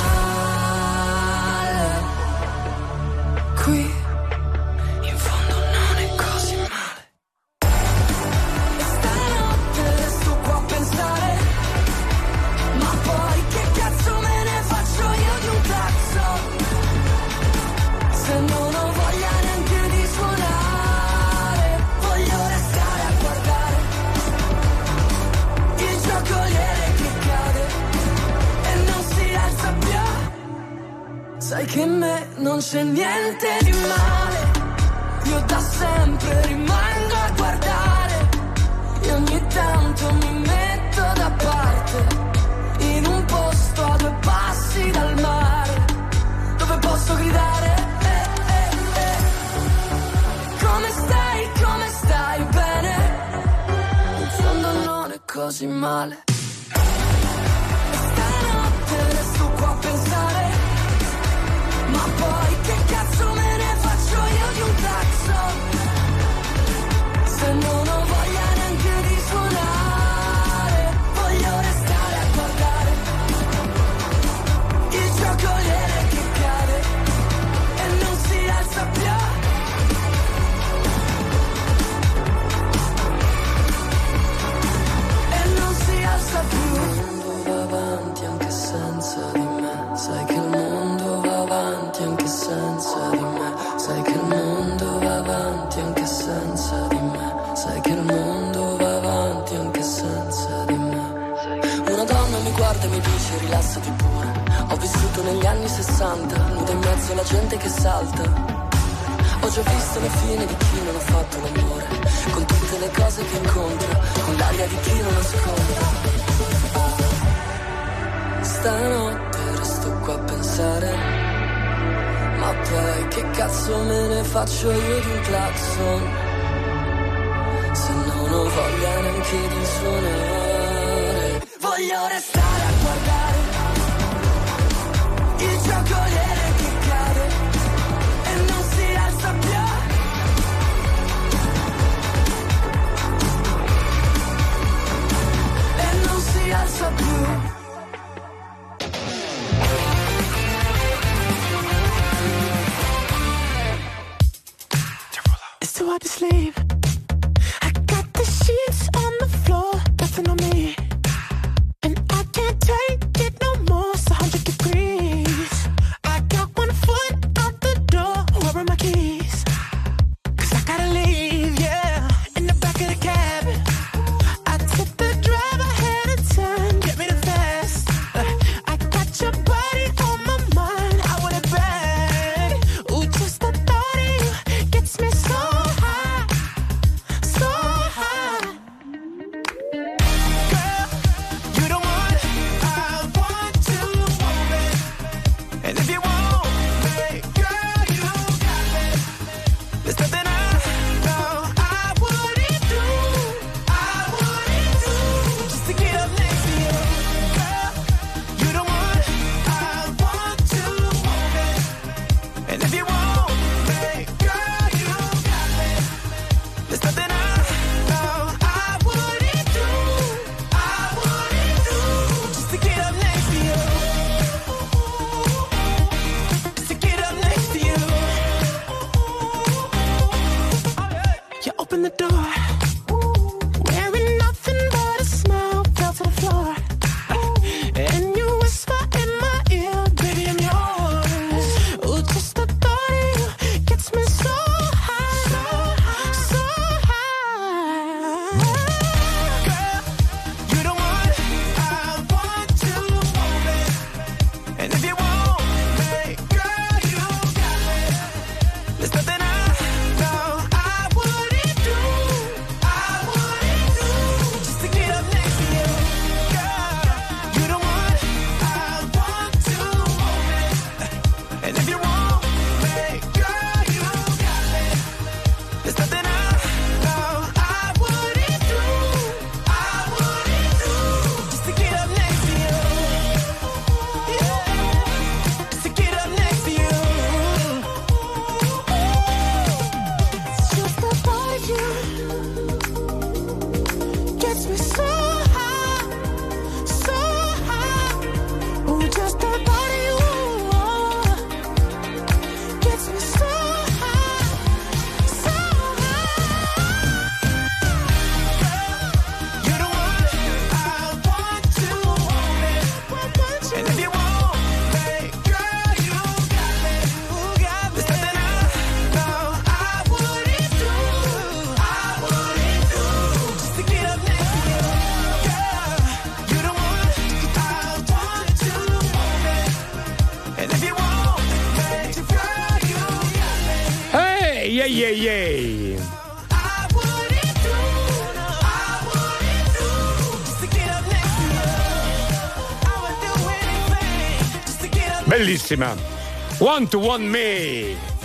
Speaker 27: Get up.
Speaker 1: Bellissima. One to one me.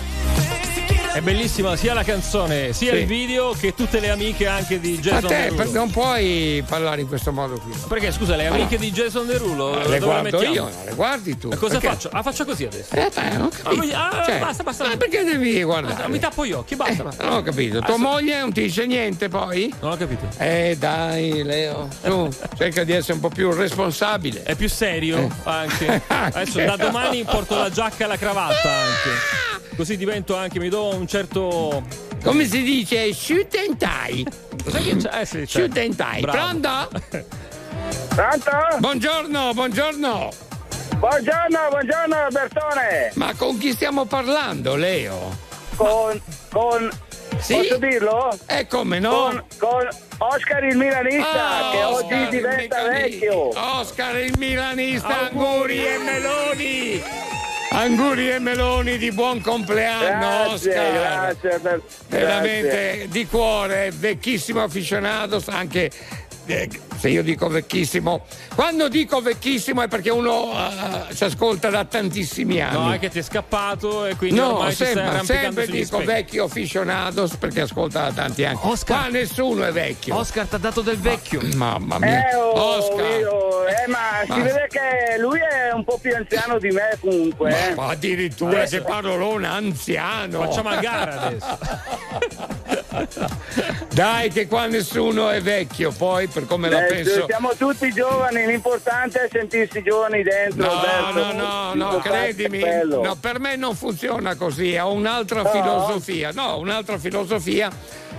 Speaker 2: È bellissima sia la canzone sia
Speaker 1: Sì.
Speaker 2: il video che tutte le amiche anche di Jason
Speaker 1: te
Speaker 2: Derulo.
Speaker 1: per- non puoi parlare in questo modo qui.
Speaker 2: Perché scusa, le
Speaker 1: Ma
Speaker 2: amiche
Speaker 1: no.
Speaker 2: di Jason Derulo
Speaker 1: Le
Speaker 2: dove le
Speaker 1: guardo
Speaker 2: mettiamo?
Speaker 1: io, non le guardi tu.
Speaker 2: E cosa
Speaker 1: Perché?
Speaker 2: faccio? Ah, faccio così adesso.
Speaker 1: Eh, beh, non ho capito.
Speaker 2: Ah,
Speaker 1: Cioè,
Speaker 2: basta, basta.
Speaker 1: ma perché devi guardare?
Speaker 2: Ah, Mi tappo gli occhi, basta. basta.
Speaker 1: Non ho capito. Tua moglie non ti dice niente poi?
Speaker 2: Non ho capito.
Speaker 1: Eh dai, Leo, tu cerca di essere un po' più responsabile.
Speaker 2: È più serio
Speaker 1: Eh.
Speaker 2: anche. Adesso da domani porto la giacca e la cravatta anche. Così divento anche, mi do un certo.
Speaker 1: Come si dice? Shoot and tie.
Speaker 2: Cos'è che c'è? Eh sì, c'è.
Speaker 1: Shoot and tie.
Speaker 2: Bravo.
Speaker 1: Pronto?
Speaker 28: Pronto?
Speaker 1: Buongiorno, buongiorno.
Speaker 28: Buongiorno, buongiorno Bertone.
Speaker 1: Ma con chi stiamo parlando, Leo?
Speaker 28: Con, con
Speaker 1: Sì?
Speaker 28: posso dirlo?
Speaker 1: Eh come no?
Speaker 28: Con, con Oscar il milanista
Speaker 1: Ah,
Speaker 28: che
Speaker 1: Oscar
Speaker 28: oggi diventa vecchio.
Speaker 1: Oscar il milanista, auguri e meloni. Auguri e meloni di buon compleanno,
Speaker 28: Grazie,
Speaker 1: Oscar.
Speaker 28: grazie per
Speaker 1: Veramente di cuore, vecchissimo afficionato, anche eh, se io dico vecchissimo, quando dico vecchissimo è perché uno eh, ci ascolta da tantissimi anni.
Speaker 2: No, è che ti è scappato e quindi
Speaker 1: No,
Speaker 2: ormai
Speaker 1: sempre, sempre dico
Speaker 2: specchi.
Speaker 1: vecchio aficionados perché ascolta da tanti anni. Qua nessuno è vecchio.
Speaker 2: Oscar ti ha dato del vecchio.
Speaker 1: Mamma mia.
Speaker 28: Eh, oh,
Speaker 1: Oscar.
Speaker 28: io- eh, ma si
Speaker 1: Ma-
Speaker 28: vede che lui è un po' più anziano di me comunque. eh.
Speaker 1: Ma addirittura se parolone anziano.
Speaker 2: Facciamo a gara adesso.
Speaker 1: Dai, che qua nessuno è vecchio, poi per come la
Speaker 28: Eh,
Speaker 1: penso.
Speaker 28: Siamo tutti giovani, l'importante è sentirsi giovani dentro.
Speaker 1: No,
Speaker 28: Alberto.
Speaker 1: no, no, no, credimi, no, per me non funziona così, ho un'altra
Speaker 28: No?
Speaker 1: filosofia, no, un'altra filosofia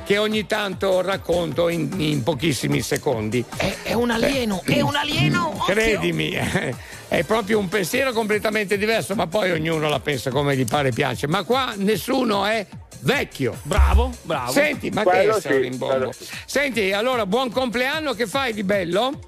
Speaker 1: che ogni tanto racconto in, in pochissimi secondi.
Speaker 29: È, è un alieno, è un alieno. occhio.
Speaker 1: Credimi, è proprio un pensiero completamente diverso, ma poi ognuno la pensa come gli pare e piace. Ma qua nessuno è vecchio.
Speaker 2: Bravo, bravo.
Speaker 1: Senti, ma
Speaker 28: Quello
Speaker 1: che
Speaker 28: sì,
Speaker 1: è rimbombo?
Speaker 28: quello
Speaker 1: Senti, allora, buon compleanno, che fai di bello?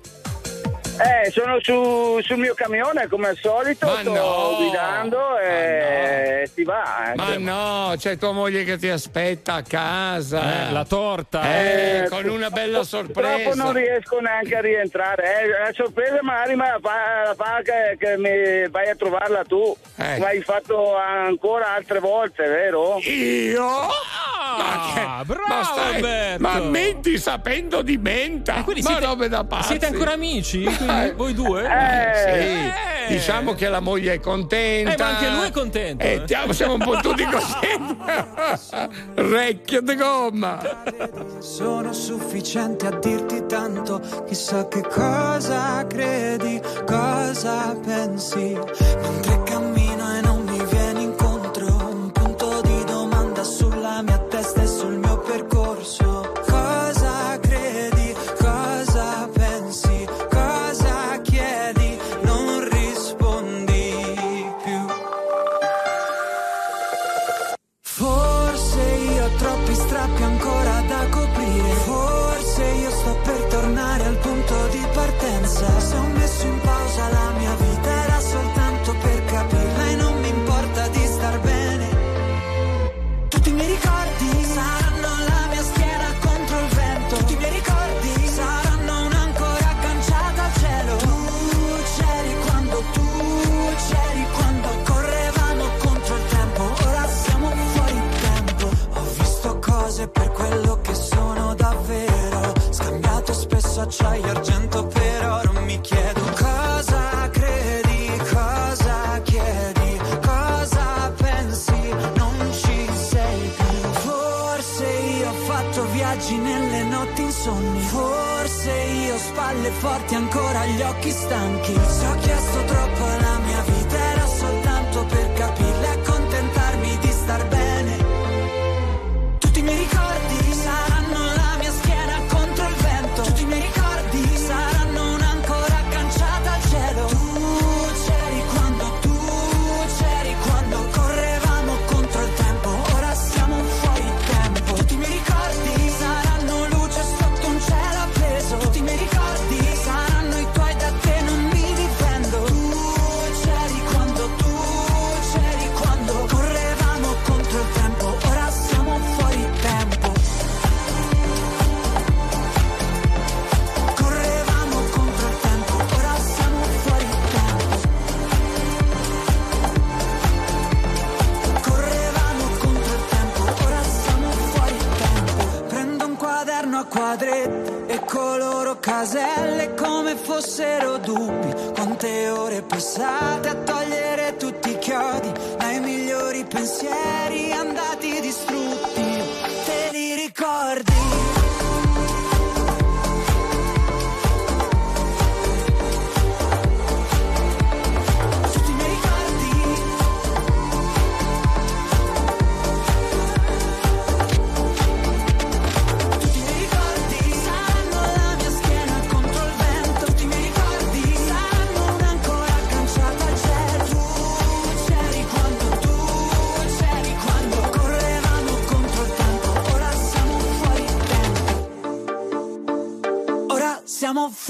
Speaker 28: Eh, sono su, sul mio camione come al solito,
Speaker 1: Ma
Speaker 28: sto
Speaker 1: no!
Speaker 28: guidando e si va. eh.
Speaker 1: Ma no, c'è tua moglie che ti aspetta a casa.
Speaker 2: Eh, la torta.
Speaker 1: Eh,
Speaker 28: Eh,
Speaker 1: con una bella
Speaker 28: Purtroppo
Speaker 1: sorpresa.
Speaker 28: non riesco neanche a rientrare. Eh, la sorpresa magari me la fa, la fa che, che mi vai a trovarla tu.
Speaker 1: Eh.
Speaker 28: Come hai fatto ancora altre volte, vero?
Speaker 1: Io? Ma che-
Speaker 2: Ah, bravo
Speaker 1: ma stai-. Ma menti sapendo di menta.
Speaker 2: Eh, quindi
Speaker 1: ma
Speaker 2: siete-
Speaker 1: robe da pazzi.
Speaker 2: Siete ancora amici? Quindi
Speaker 1: Eh.
Speaker 2: voi due?
Speaker 1: Sì,
Speaker 2: Eh.
Speaker 1: diciamo che la moglie è contenta.
Speaker 2: Eh, ma anche lui è contento.
Speaker 1: Eh, stiamo- siamo un po' tutti così. Recchio di gomma.
Speaker 6: Sono sufficiente a dirti tanto, chissà che cosa credi, cosa pensi. Mentre cammino e non mi vieni incontro, un punto di domanda sulla mia testa spesso acciaio e argento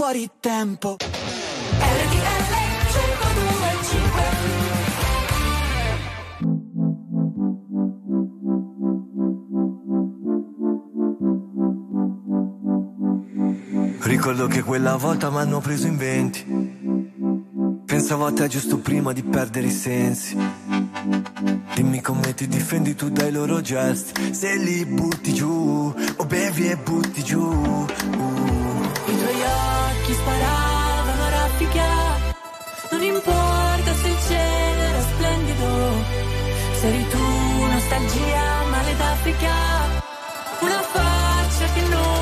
Speaker 7: fuori tempo RTL 102.5
Speaker 30: Ricordo che quella volta mi hanno preso in venti. Pensavo a te giusto prima di perdere i sensi. Dimmi come ti difendi tu dai loro gesti. Se li butti giù, o bevi e butti giù. Uh.
Speaker 7: I tuoi occhi sparavano a raffica Non importa se il cielo era splendido Se eri tu nostalgia male d'Africa Una faccia che non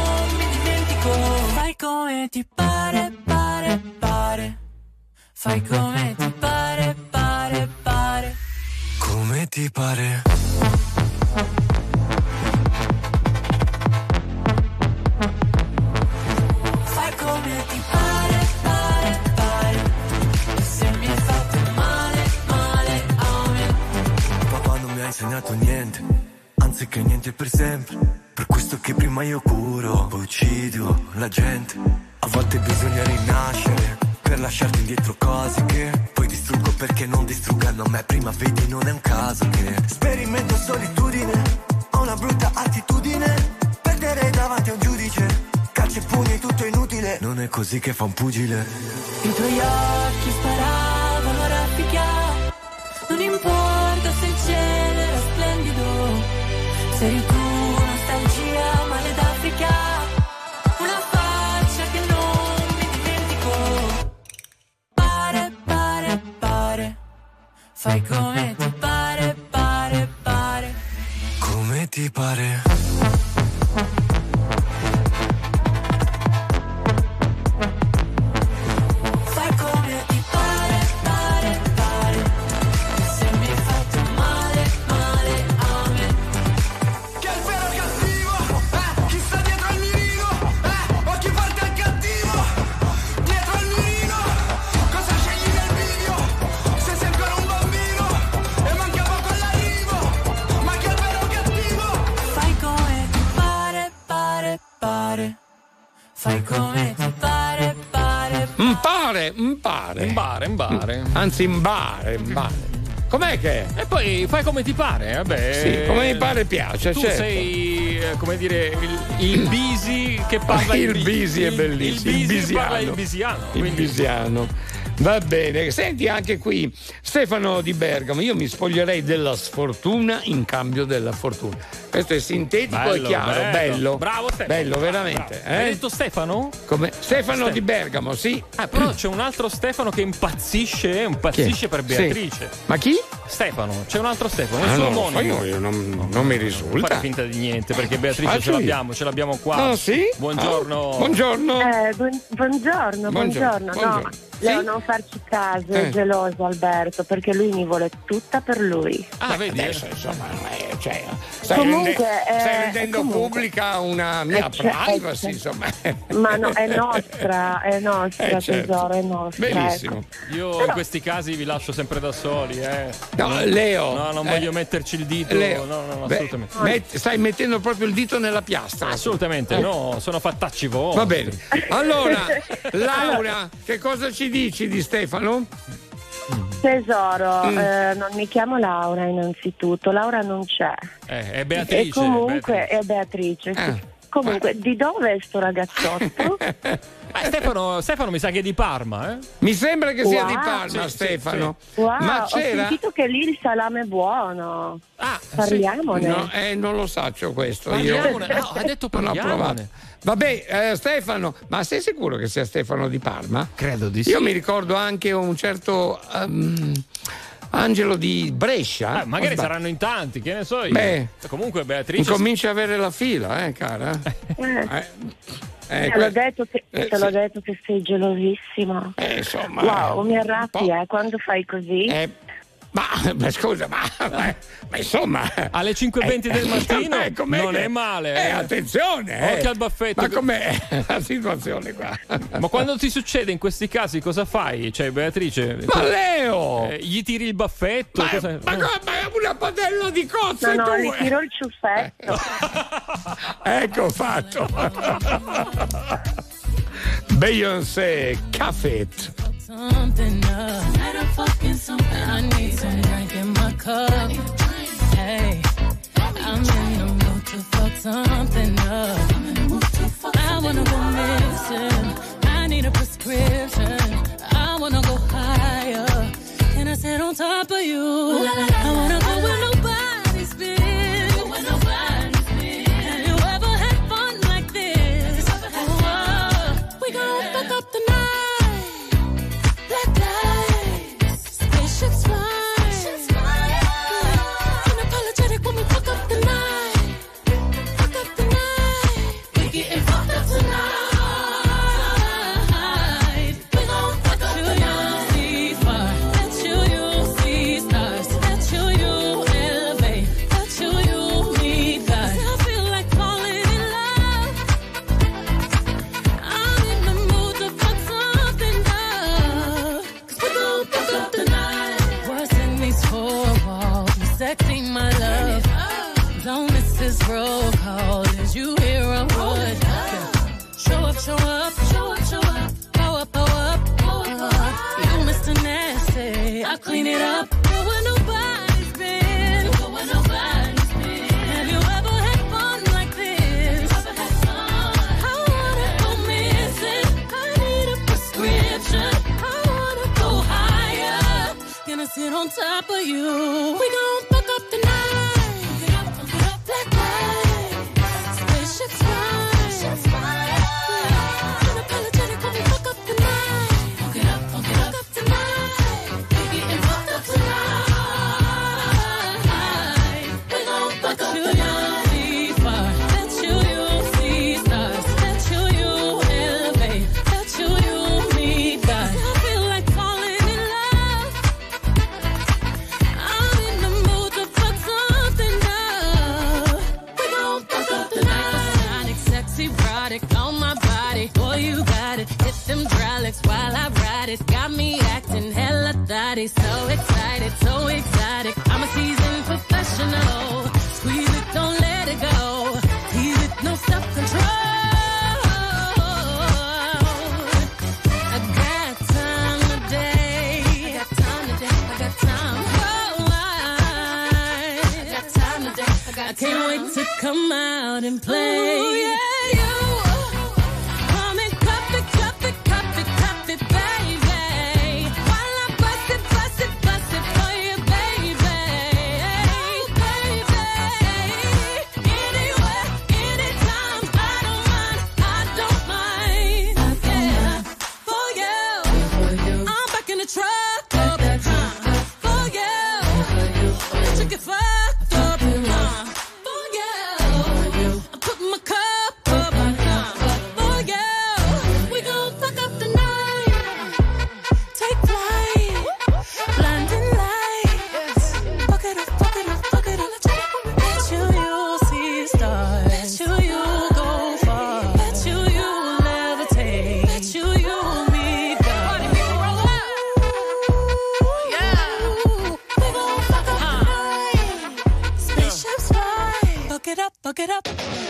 Speaker 1: impare.
Speaker 2: Imbare, imbare.
Speaker 1: Anzi, imbare, imbare. Com'è che?
Speaker 2: E poi fai come ti pare, vabbè.
Speaker 1: Sì, come mi pare piace,
Speaker 2: Tu
Speaker 1: certo.
Speaker 2: sei, eh, come dire, il, il bisi che parla
Speaker 1: il
Speaker 2: bi-
Speaker 1: bisi è
Speaker 2: il-
Speaker 1: bellissimo.
Speaker 2: Il bisi che
Speaker 1: bisiano.
Speaker 2: parla il bisiano.
Speaker 1: Il
Speaker 2: quindi-
Speaker 1: bisiano. Va bene, senti anche qui Stefano di Bergamo, io mi spoglierei della sfortuna in cambio della fortuna. Questo è sintetico
Speaker 2: Bello,
Speaker 1: e chiaro, bello.
Speaker 2: bello. Bravo, Stefano.
Speaker 1: Bello, veramente.
Speaker 2: Bravo. Hai
Speaker 1: eh?
Speaker 2: detto Stefano?
Speaker 1: Come? Stefano
Speaker 2: Ste-
Speaker 1: di Bergamo, sì.
Speaker 2: Ah, però c'è un altro Stefano che impazzisce, impazzisce
Speaker 1: Chi?
Speaker 2: per
Speaker 1: Sì.
Speaker 2: Beatrice.
Speaker 1: Ma chi?
Speaker 2: Stefano, c'è un altro Stefano,
Speaker 1: Ah,
Speaker 2: il suo
Speaker 1: non lo so,
Speaker 2: omonimo.
Speaker 1: io non, non mi
Speaker 2: Fare
Speaker 1: risulta.
Speaker 2: finta di niente perché Beatrice
Speaker 1: Ah,
Speaker 2: ce
Speaker 1: sì?
Speaker 2: l'abbiamo, ce l'abbiamo qua.
Speaker 1: Ah, sì?
Speaker 2: Buongiorno.
Speaker 1: Ah, buongiorno.
Speaker 31: Eh, buon- buongiorno,
Speaker 1: Buongiorno,
Speaker 31: buongiorno.
Speaker 1: buongiorno.
Speaker 31: No, Leo, non farci caso,
Speaker 1: Eh.
Speaker 31: è geloso Alberto, perché lui mi vuole tutta per lui.
Speaker 2: Ah, vedi?
Speaker 1: Adesso, insomma, eh, cioè, stai,
Speaker 31: Comunque,
Speaker 1: rende-
Speaker 31: eh,
Speaker 1: stai rendendo
Speaker 31: comunque.
Speaker 1: pubblica una mia
Speaker 31: Eh, cioè,
Speaker 1: privacy,
Speaker 31: eh,
Speaker 1: insomma.
Speaker 31: Ma no, è nostra, è nostra,
Speaker 1: Eh, certo.
Speaker 31: tesoro, è nostra.
Speaker 1: Benissimo.
Speaker 31: ecco.
Speaker 2: Io in questi casi vi lascio sempre da soli, eh.
Speaker 1: No, Leo.
Speaker 2: No, non
Speaker 1: eh,
Speaker 2: voglio metterci il dito.
Speaker 1: Leo,
Speaker 2: no, no, no,
Speaker 1: beh,
Speaker 2: assolutamente.
Speaker 1: met- stai mettendo proprio il dito nella piastra.
Speaker 2: Assolutamente,
Speaker 1: Eh.
Speaker 2: no, sono fattacci voi.
Speaker 1: Va bene. Allora, Laura, che cosa ci dici di Stefano?
Speaker 31: Tesoro,
Speaker 1: Mm.
Speaker 31: eh, non mi chiamo Laura innanzitutto, Laura non c'è.
Speaker 2: Eh, è Beatrice.
Speaker 31: e comunque
Speaker 2: Beatrice.
Speaker 31: è Beatrice. sì.
Speaker 1: Ah.
Speaker 31: Comunque, di dove è sto ragazzotto?
Speaker 2: Eh, Stefano, Stefano mi sa che è di Parma, eh?
Speaker 1: Mi sembra che sia
Speaker 31: Wow.
Speaker 1: di Parma,
Speaker 2: Sì, sì,
Speaker 1: Stefano.
Speaker 31: Wow,
Speaker 1: Ma
Speaker 31: ho
Speaker 1: c'era.
Speaker 31: sentito che lì il salame è buono.
Speaker 2: Ah,
Speaker 31: Parliamone.
Speaker 1: No, eh, non lo saccio questo. Io
Speaker 2: Parliamone. No, ha detto
Speaker 1: non ho
Speaker 2: parliamone.
Speaker 1: provato. Vabbè, eh, Stefano, ma sei sicuro che sia Stefano di Parma?
Speaker 2: Credo di
Speaker 1: Io mi ricordo anche un certo ehm, Angelo di Brescia.
Speaker 2: Ah, magari saranno in tanti, che ne so io.
Speaker 1: Beh.
Speaker 2: Comunque Beatrice.
Speaker 1: Incomincia a avere la fila, eh, cara. Eh, eh,
Speaker 31: te l'ho detto che,
Speaker 1: eh,
Speaker 31: te l'ho
Speaker 1: sì.
Speaker 31: detto che sei gelosissimo.
Speaker 1: Eh, insomma,
Speaker 31: wow, mi
Speaker 1: un
Speaker 31: arrabbi,
Speaker 1: po'.
Speaker 31: eh, quando fai così.
Speaker 1: Eh, ma, ma scusa, ma, ma- ma insomma.
Speaker 2: Alle 5.20 del mattino
Speaker 1: eh, com'è
Speaker 2: non
Speaker 1: che-
Speaker 2: è male.
Speaker 1: Eh,
Speaker 2: eh.
Speaker 1: attenzione, eh.
Speaker 2: Occhio al baffetto.
Speaker 1: Ma com'è la situazione qua?
Speaker 2: Ma quando ti succede in questi casi cosa fai? Cioè, Beatrice.
Speaker 1: Ma Leo!
Speaker 2: eh, gli tiri il baffetto?
Speaker 1: Ma,
Speaker 2: cosa-
Speaker 1: ma, ma è una padella di
Speaker 31: No,
Speaker 1: cozze
Speaker 31: no,
Speaker 1: tu!
Speaker 31: gli tiro il ciuffetto.
Speaker 1: Ecco fatto. Beyoncé, Cafet.
Speaker 7: something up. I need some drink in my cup. Hey, I'm in the mood to fuck something up. I wanna go missing. I need a prescription. I wanna go higher. Can I sit on top of you? I wanna I clean it up. Where nobody's been. Have you ever had fun like this? I wanna go missing. I need a prescription. I wanna go higher. Sit on top of you. We gon' hella thotty. So excited, so exotic. I'm a seasoned professional. Squeeze it, don't let it go. Tease it, no self control. I got time today. I got time today. I got time. Oh, I, got time today. I, got I can't wait to come out and play. it
Speaker 32: up,
Speaker 7: buck it up.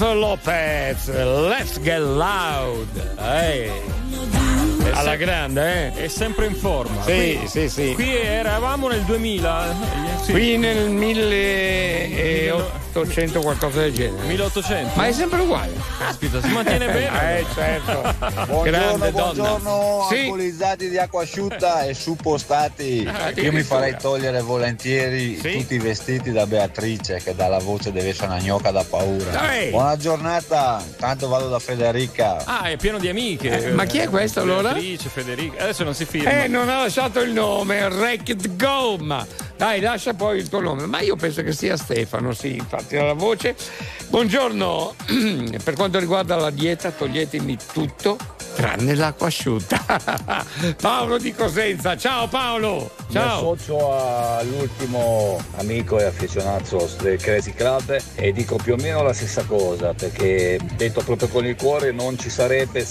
Speaker 1: Jennifer Lopez, Let's Get Loud. Ehi. Alla grande, eh?
Speaker 2: È sempre in forma.
Speaker 1: Sì,
Speaker 2: Qui-
Speaker 1: sì, sì.
Speaker 2: Qui eravamo nel 2000. eh, sì.
Speaker 1: Qui nel 1800 qualcosa del genere.
Speaker 2: 1800.
Speaker 1: Ma è sempre uguale.
Speaker 2: Caspita, si mantiene bene.
Speaker 1: eh, certo.
Speaker 33: Buongiorno,
Speaker 1: Grande donna.
Speaker 33: buongiorno,
Speaker 1: Sì.
Speaker 33: alcolizzati di acqua asciutta e suppostati.
Speaker 1: Ah,
Speaker 33: Io mi farei togliere volentieri tutti i vestiti da Beatrice, che dalla voce deve essere una gnocca da paura.
Speaker 1: Ehi.
Speaker 33: Buona giornata, tanto vado da Federica.
Speaker 2: Ah, è pieno di amiche.
Speaker 1: Eh, ma chi è questo, allora?
Speaker 2: Beatrice, Federica. Adesso non si firma.
Speaker 1: Eh, non ha lasciato il nome, Wrecked Goma. Dai, lascia poi il tuo nome. Ma io penso che sia Stefano, sì, infatti dalla voce. Buongiorno, per quanto riguarda la dieta, toglietemi tutto tranne l'acqua asciutta. Paolo di Cosenza, ciao Paolo.
Speaker 33: Mi
Speaker 1: Ciao.
Speaker 33: associo all'ultimo amico e affezionato del Crazy Club e dico più o meno la stessa cosa perché detto proprio con il cuore non ci sarebbe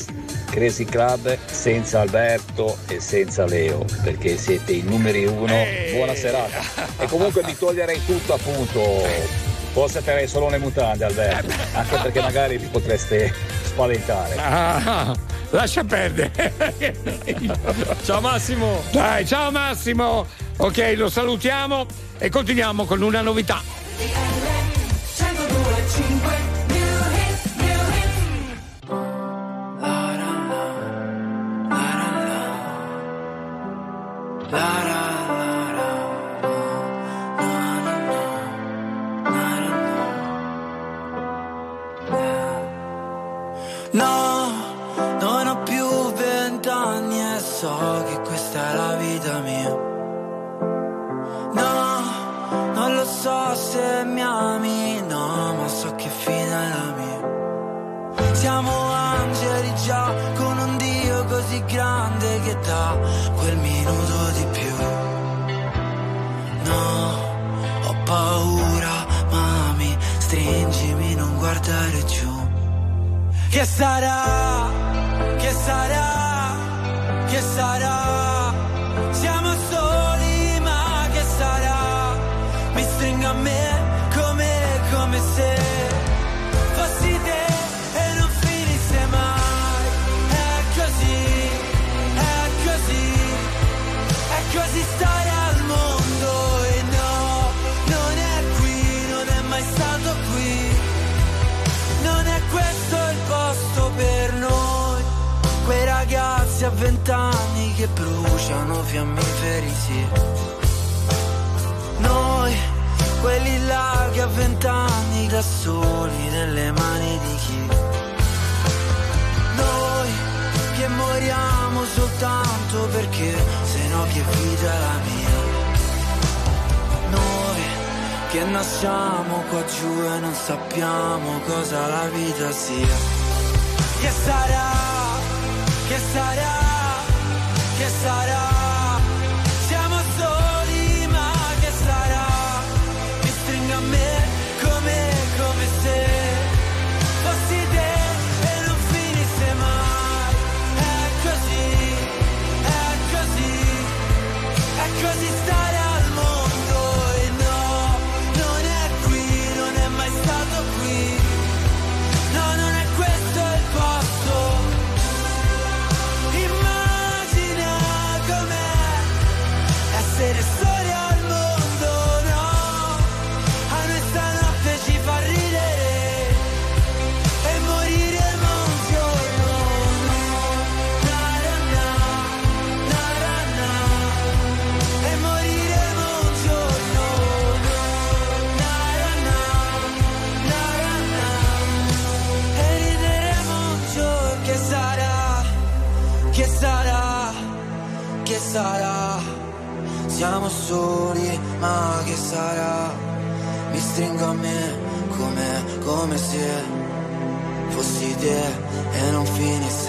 Speaker 33: Crazy Club senza Alberto e senza Leo perché siete i numeri uno. Buona serata. E comunque mi toglierei tutto appunto. Forse terrei solo le mutande Alberto, anche perché magari vi potreste spaventare.
Speaker 1: Lascia perdere.
Speaker 2: ciao Massimo.
Speaker 1: Dai, ciao Massimo. Ok, lo salutiamo e continuiamo con una novità.
Speaker 6: quel minuto di più. No, ho paura, mami, stringimi, non guardare giù. Che sarà? Che sarà? Che sarà? vent'anni che bruciano fiammiferi, sì. Noi, quelli là che a vent'anni da soli nelle mani di chi? Noi, che moriamo soltanto perché, se no che vita è la mia. Noi, che nasciamo qua giù e non sappiamo cosa la vita sia. Che sarà, che sarà siamo soli, ma che sarà? Mi stringo a me come, come se fossi te e non finisse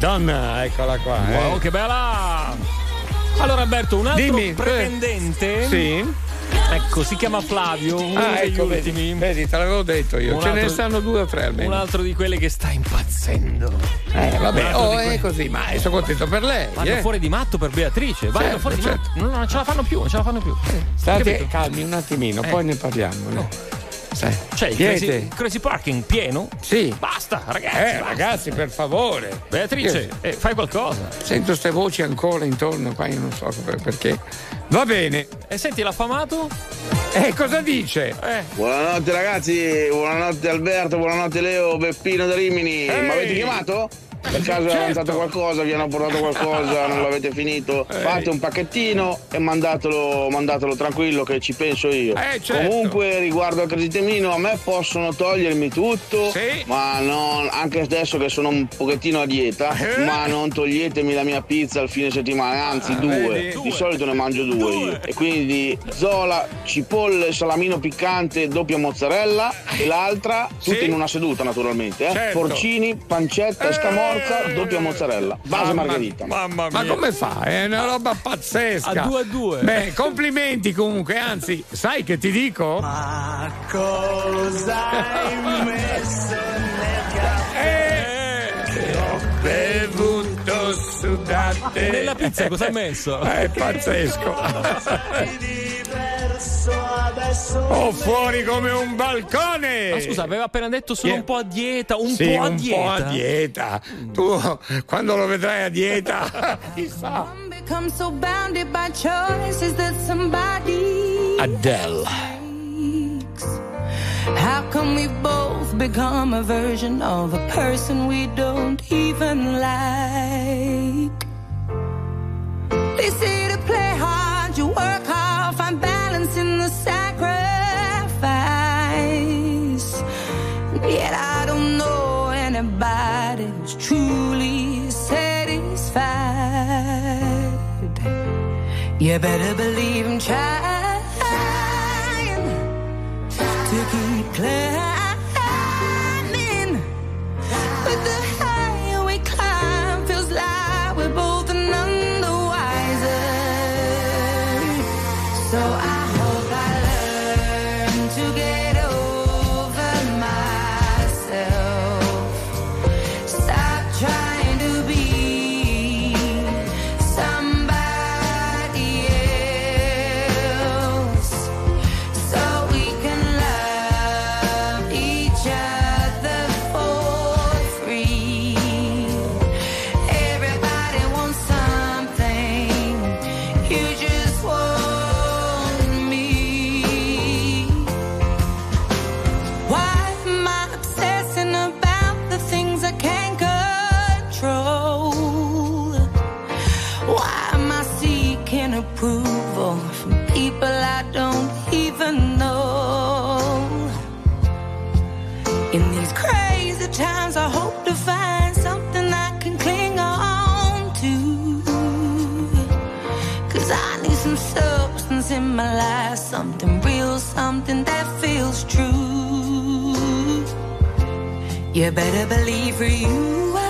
Speaker 1: Donna, eccola qua. Eh.
Speaker 2: Wow, eh. che bella! Allora, Alberto, un altro
Speaker 1: Dimmi, eh.
Speaker 2: pretendente. Eh.
Speaker 1: Sì.
Speaker 2: Ecco, si chiama Flavio, uno
Speaker 1: ah,
Speaker 2: degli
Speaker 1: ecco,
Speaker 2: ultimi.
Speaker 1: Vedi, vedi, te l'avevo detto io.
Speaker 2: Un
Speaker 1: Ce
Speaker 2: altro, ne
Speaker 1: stanno due o tre almeno.
Speaker 2: Un altro di quelle che sta impazzendo.
Speaker 1: Eh, vabbè, oh, è così, ma sono contento per lei.
Speaker 2: Vanno
Speaker 1: eh.
Speaker 2: fuori di matto per Beatrice, vanno
Speaker 1: certo,
Speaker 2: fuori
Speaker 1: certo.
Speaker 2: di matto. Certo. No, non ce la fanno più, non ce la fanno più.
Speaker 1: State calmi un attimino,
Speaker 2: eh.
Speaker 1: poi ne parliamo. No. Sai.
Speaker 2: Cioè, crazy, crazy parking pieno?
Speaker 1: Sì.
Speaker 2: Basta, ragazzi.
Speaker 1: Eh,
Speaker 2: basta.
Speaker 1: ragazzi, per favore.
Speaker 2: Beatrice,
Speaker 1: Io-
Speaker 2: eh, fai qualcosa.
Speaker 1: Sento queste voci ancora intorno qua, io non so per- perché. Va bene.
Speaker 2: E senti l'affamato?
Speaker 1: Eh, cosa dice?
Speaker 2: Eh.
Speaker 34: Buonanotte ragazzi, buonanotte Alberto, buonanotte Leo, Beppino da Rimini.
Speaker 1: Ehi.
Speaker 34: Mi avete chiamato? Per caso è
Speaker 1: Certo.
Speaker 34: avanzato qualcosa, vi hanno portato qualcosa, non l'avete finito?
Speaker 1: Ehi.
Speaker 34: Fate un pacchettino e mandatelo, mandatelo tranquillo che ci penso io.
Speaker 1: Eh, certo.
Speaker 34: Comunque riguardo al creditemino a me possono togliermi tutto,
Speaker 1: Sì.
Speaker 34: ma non, anche adesso che sono un pochettino a dieta,
Speaker 1: Eh.
Speaker 34: ma non toglietemi la mia pizza al fine settimana, anzi
Speaker 1: Ah,
Speaker 34: due.
Speaker 1: vedi?
Speaker 34: Di solito ne mangio due, io. E quindi zola, cipolle, salamino piccante, doppia mozzarella e l'altra tutta
Speaker 1: Sì.
Speaker 34: in una seduta naturalmente. Eh?
Speaker 1: Certo.
Speaker 34: Porcini, pancetta e scamorza, doppia mozzarella. Base
Speaker 1: Mamma-
Speaker 34: margherita.
Speaker 1: Mamma mia. Ma come fa? È una roba pazzesca.
Speaker 2: A due a due.
Speaker 1: Beh, complimenti comunque, anzi, sai che ti dico?
Speaker 35: Ma cosa hai messo
Speaker 1: Eh, ho bevuto sudate.
Speaker 2: Nella pizza cosa hai messo?
Speaker 1: È pazzesco.
Speaker 35: Diverso adesso?
Speaker 1: Ho fuori come un balcone.
Speaker 2: Ma scusa, aveva appena detto sono
Speaker 1: Yeah.
Speaker 2: un po' a dieta, un
Speaker 1: Sì,
Speaker 2: po' a
Speaker 1: un
Speaker 2: dieta.
Speaker 1: po' a dieta. Tu quando lo vedrai a dieta, chissà.
Speaker 7: So bounded by choices that somebody
Speaker 1: Adele.
Speaker 7: How come we both become a version of a person we don't even like? They say to play hard, you work hard, find balance sacrifice. Yet I don't know anybody who's truly satisfied. You better believe I'm trying to keep climbing. Something that feels true. You better believe for you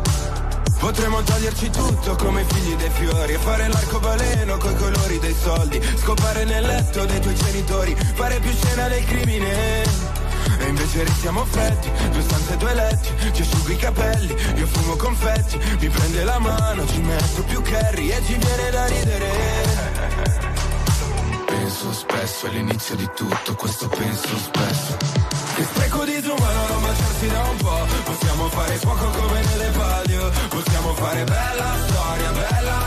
Speaker 18: Potremmo toglierci tutto come i figli dei fiori E fare l'arcobaleno coi colori dei soldi. Scopare nel letto dei tuoi genitori Fare più scena del crimine. E invece restiamo freddi Due stanze, due letti Ci asciughi i capelli Io fumo confetti Mi prende la mano Ci metto più curry E ci viene da ridere. Penso spesso all'inizio di tutto Questo penso spesso Che spreco di disumano non baciarsi da un po' Possiamo fare fuoco come nelle palio. Possiamo fare bella storia, bella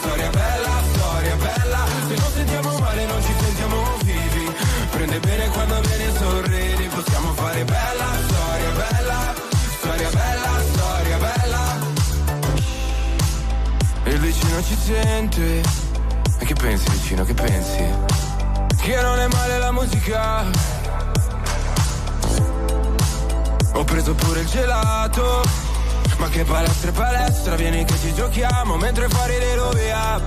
Speaker 18: Storia bella, storia bella. Se non sentiamo male non ci sentiamo vivi. Prende bene quando vieni e sorridi. Possiamo fare bella storia, bella Storia bella, storia bella. Il vicino ci sente. E che pensi vicino, che pensi? Che non è male la musica Ho preso pure il gelato. Ma che palestra e palestra Vieni che ci giochiamo Mentre fuori le rovea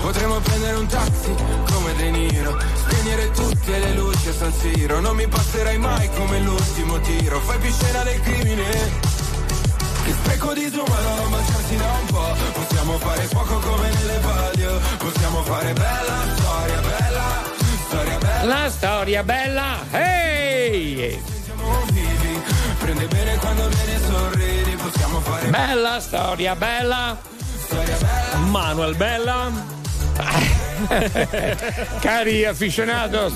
Speaker 18: Potremmo prendere un taxi come De Niro Spegnere tutte le luci a San Siro. Non mi passerai mai come l'ultimo tiro. Fai più scena del crimine. Che specco di disumano non baciarsi da un po' Possiamo fare fuoco come nelle palio. Possiamo fare bella storia, bella Storia bella.
Speaker 1: La storia bella, ehi!
Speaker 18: Vivi Prende bene quando vieni e sorridi Possiamo fare
Speaker 1: Bella storia bella!
Speaker 18: storia bella
Speaker 2: Manuel Bella.
Speaker 1: Cari aficionados,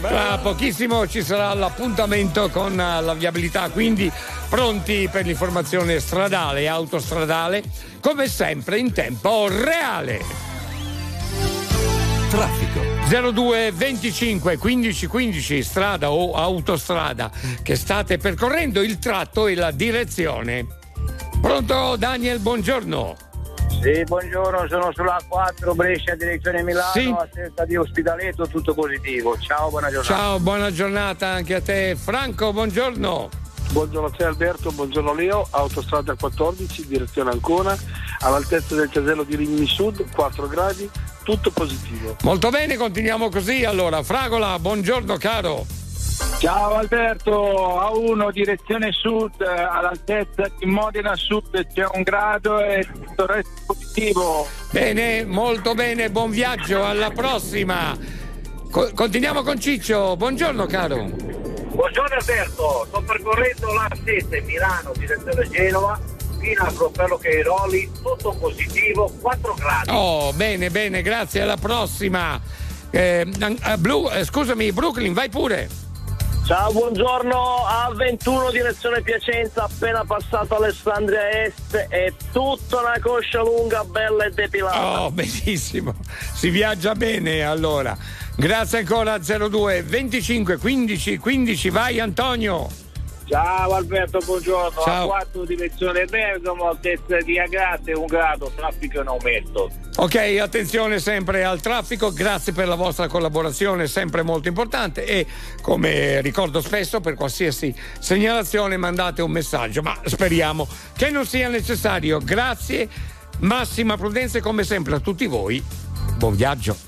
Speaker 1: tra pochissimo ci sarà l'appuntamento con eh, la viabilità, quindi pronti per l'informazione stradale e autostradale, come sempre in tempo reale.
Speaker 36: Traffico.
Speaker 1: 02 25 15 15 strada o autostrada che state percorrendo il tratto e la direzione. Pronto Daniel, buongiorno.
Speaker 12: Sì, buongiorno, sono sulla 4 Brescia, direzione Milano,
Speaker 1: Sì.
Speaker 12: a testa di Ospitaletto, tutto positivo. Ciao, buona giornata.
Speaker 1: Ciao, buona giornata anche a te. Franco, buongiorno.
Speaker 12: Buongiorno a te Alberto, buongiorno Leo, autostrada 14, direzione Ancona, all'altezza del casello di Rimini Sud, 4 gradi, tutto positivo.
Speaker 1: Molto bene, continuiamo così. Allora, Fragola, buongiorno caro.
Speaker 12: Ciao Alberto, A1 direzione sud, all'altezza di Modena Sud c'è un grado e tutto il resto positivo.
Speaker 1: Bene, molto bene, buon viaggio, alla prossima. Co- continuiamo con Ciccio, buongiorno caro.
Speaker 37: Buongiorno Alberto, sto percorrendo la 7 Milano, direzione Genova, fino a Proferlo Cairoli, tutto positivo, 4 gradi.
Speaker 1: Oh, bene, bene, grazie, alla prossima. Eh, eh, Blu- eh, scusami, Brooklyn, vai pure.
Speaker 28: Ciao, buongiorno a 21 direzione Piacenza, appena passato Alessandria Est, è tutta una coscia lunga, bella e depilata.
Speaker 1: Oh, benissimo. Si viaggia bene allora. Grazie ancora 02 25 15 15, vai Antonio.
Speaker 12: Ciao Alberto, buongiorno.
Speaker 1: Ciao.
Speaker 12: A 4 direzione Bergamo, altezza di Agrate, un grado, traffico in aumento.
Speaker 1: Ok, attenzione sempre al traffico, grazie per la vostra collaborazione, sempre molto importante e come ricordo spesso per qualsiasi segnalazione mandate un messaggio, ma speriamo che non sia necessario. Grazie, massima prudenza e come sempre a tutti voi. Buon viaggio.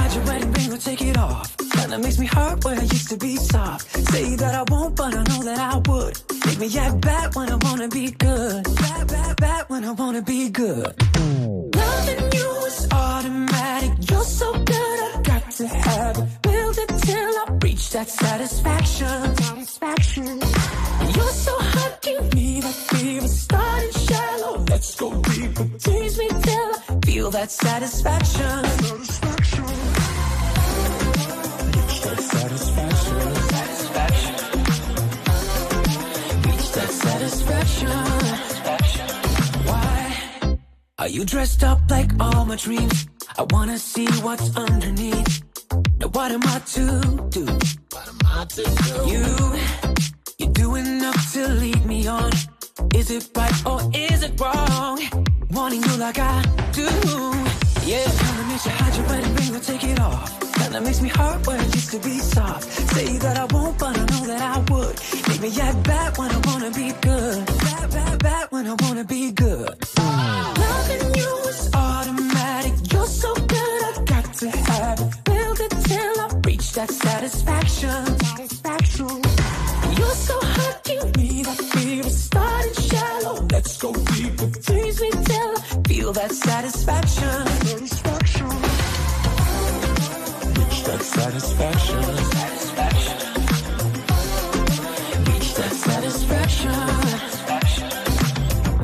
Speaker 7: hide your wedding ring or take it off. Kinda makes me hurt where I used to be soft. Say that I won't, but I know that I would. Make me act bad when I wanna be good. Bad, bad, bad when I wanna be good. Loving you is automatic. You're so good, I got to have it. Build it till I reach that satisfaction. Satisfaction. You're so hot, give me that fever. Starting shallow, let's go deeper. Tease me till I feel that satisfaction. Satisfaction. Satisfaction. Satisfaction. Satisfaction. Why Are you dressed up like all my dreams? I wanna see what's underneath. Now what am I to do? What am I to do? You, you're doing enough to lead me on. Is it right or is it wrong? Wanting you like I do. Yeah, kinda makes you hide your wedding ring or take it off. Kinda makes me hurt where it used to be soft. Say that I won't, but I know that I would. Make me act bad when I wanna be good. Bad, bad, bad when I wanna be good. Loving you is automatic. You're so good, I got to have it. Build it till I reach that satisfaction. Satisfaction. You're so hot, give me that fever. Starting shallow, let's go deeper. Freeze me till I feel that. Satisfaction. Satisfaction. Satisfaction.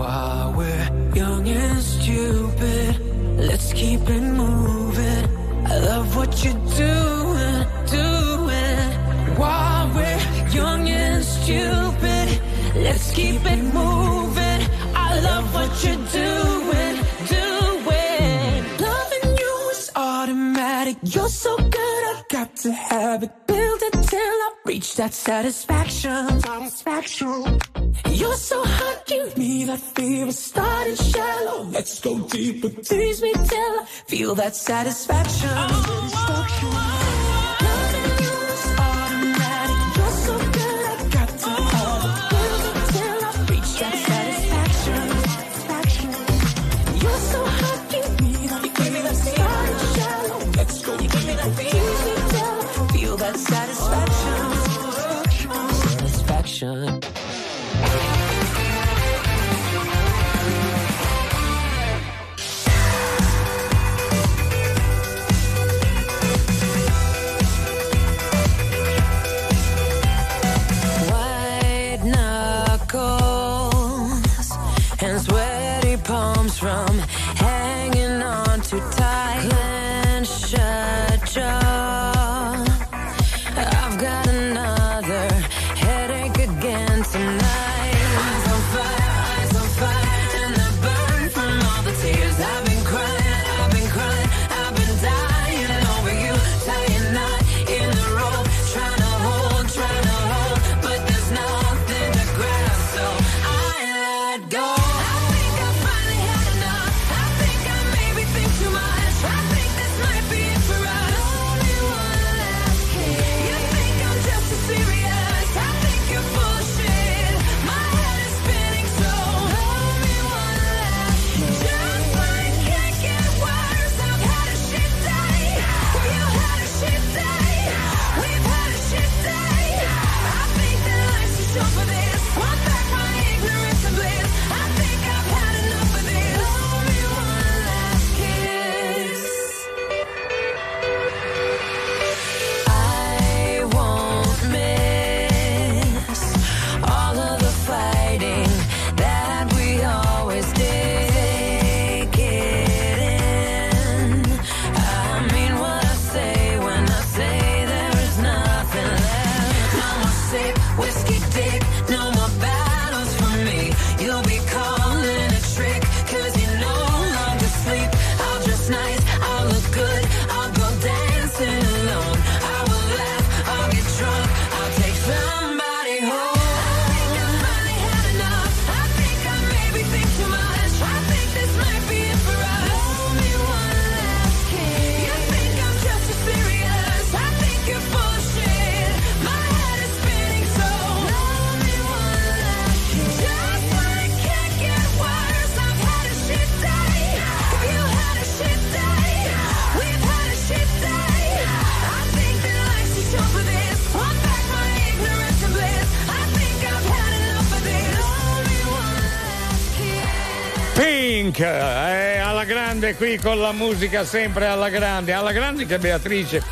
Speaker 7: While we're young and stupid, let's keep it moving. I love what you're doing, doing. While we're young and stupid, let's keep it moving. I love what you're doing, doing. Loving you is automatic. You're so good, I got to have it. Build it till I reach that satisfaction. Satisfaction. You're so hot, give me that fever. Starting shallow, let's go deeper. Tease me till I feel that satisfaction. Satisfaction. Loving solution.
Speaker 1: Pink, eh, alla grande qui con la musica sempre alla grande, alla grande che Beatrice.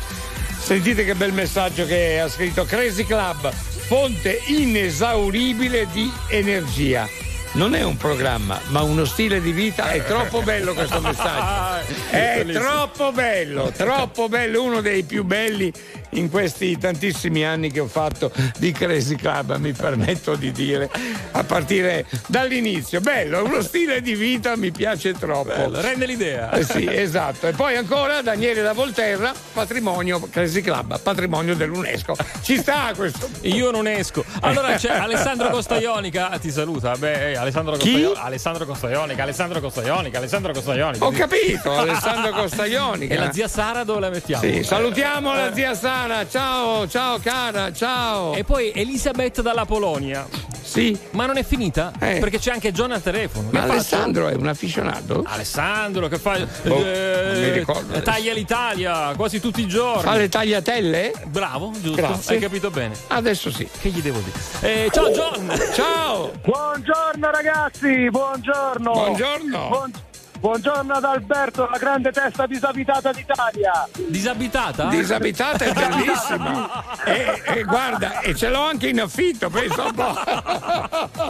Speaker 1: Sentite che bel messaggio che ha scritto Crazy Club, fonte inesauribile di energia. Non è un programma, ma uno stile di vita. È troppo bello questo messaggio. È troppo bello, troppo bello, uno dei più belli in questi tantissimi anni che ho fatto di Crazy Club, mi permetto di dire, a partire dall'inizio. Bello, uno stile di vita, mi piace troppo.
Speaker 2: Bello, rende l'idea.
Speaker 1: Eh sì, esatto. E poi ancora Daniele da Volterra, patrimonio Crazy Club, patrimonio dell'UNESCO. Ci sta questo.
Speaker 2: Io non esco. Allora c'è Alessandro Costaionica, ti saluta. Beh, eh, Alessandro? Costaionica, Alessandro Costaionica, Alessandro Costaionica, Alessandro Costaionica.
Speaker 1: Ho capito, Alessandro Costaionica.
Speaker 2: E la zia Sara dove la mettiamo?
Speaker 1: Sì, salutiamo
Speaker 2: Eh.
Speaker 1: la zia Sara. Ciao, ciao cara, ciao.
Speaker 2: E poi Elisabetta dalla Polonia.
Speaker 1: Sì.
Speaker 2: Ma non è finita?
Speaker 1: Eh.
Speaker 2: Perché c'è anche John al telefono.
Speaker 1: Ma
Speaker 2: Che
Speaker 1: Alessandro è un afficionato?
Speaker 2: faccio? Alessandro che fa
Speaker 1: Boh,
Speaker 2: eh,
Speaker 1: non mi ricordo
Speaker 2: taglia l'Italia quasi tutti i giorni.
Speaker 1: Fa le tagliatelle?
Speaker 2: Bravo, giusto.
Speaker 1: Grazie.
Speaker 2: Hai capito bene.
Speaker 1: Adesso sì.
Speaker 2: Che gli devo dire? Eh, ciao John!
Speaker 1: Ciao!
Speaker 38: Buongiorno ragazzi, buongiorno.
Speaker 1: Buongiorno.
Speaker 38: Buon- buongiorno ad Alberto, la grande testa disabitata d'Italia.
Speaker 2: Disabitata?
Speaker 1: Disabitata è bellissima. e, e guarda, e ce l'ho anche in affitto, penso un po'.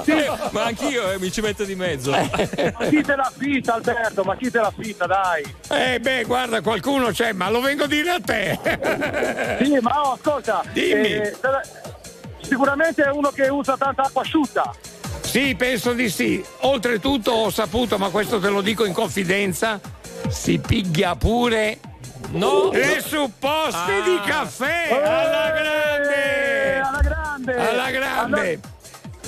Speaker 2: Eh, ma anch'io eh, mi ci metto di mezzo.
Speaker 38: Ma chi te la fitta Alberto, ma chi te la fitta dai?
Speaker 1: Eh beh, guarda, qualcuno c'è, ma lo vengo a dire a te.
Speaker 38: Sì, ma oh, ascolta,
Speaker 1: Dimmi.
Speaker 38: eh, sicuramente è uno che usa tanta acqua asciutta.
Speaker 1: Sì, penso di sì. Oltretutto ho saputo, ma questo te lo dico in confidenza, si piglia pure
Speaker 2: No.
Speaker 1: le supposte
Speaker 2: Ah.
Speaker 1: di caffè alla grande!
Speaker 38: Alla grande!
Speaker 1: Alla grande!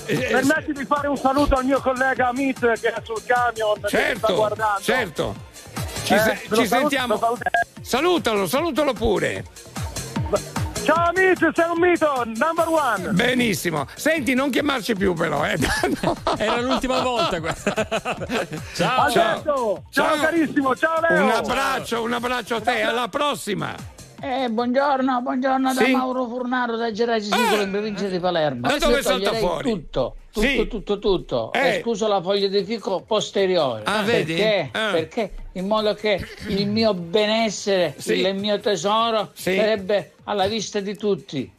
Speaker 1: Eh, eh,
Speaker 38: Permetti di fare un saluto al mio collega Amit che è sul camion che sta
Speaker 1: certo,
Speaker 38: guardando.
Speaker 1: certo. Ci,
Speaker 38: Eh,
Speaker 1: se- ci sentiamo. Salutalo, salutalo pure.
Speaker 38: Ciao Amit, sei un mito, number one!
Speaker 1: Benissimo. Senti, non chiamarci più però, eh. No.
Speaker 2: Era l'ultima volta questa. Ciao.
Speaker 38: Alberto, ciao, carissimo, ciao Leo!
Speaker 1: Un abbraccio, un abbraccio a te, alla prossima.
Speaker 36: Eh, buongiorno, buongiorno
Speaker 1: Sì.
Speaker 36: da Mauro Furnaro da Geraci Sicuro in provincia di Palermo.
Speaker 1: Da dove salta fuori?
Speaker 36: Tutto, tutto,
Speaker 1: Sì.
Speaker 36: tutto, tutto.
Speaker 1: Eh.
Speaker 36: Escluso la foglia di fico posteriore.
Speaker 1: Ah, vedi?
Speaker 36: Perché?
Speaker 1: Ah.
Speaker 36: Perché in modo che il mio benessere,
Speaker 1: Sì.
Speaker 36: il mio tesoro
Speaker 1: Sì.
Speaker 36: sarebbe alla vista di tutti.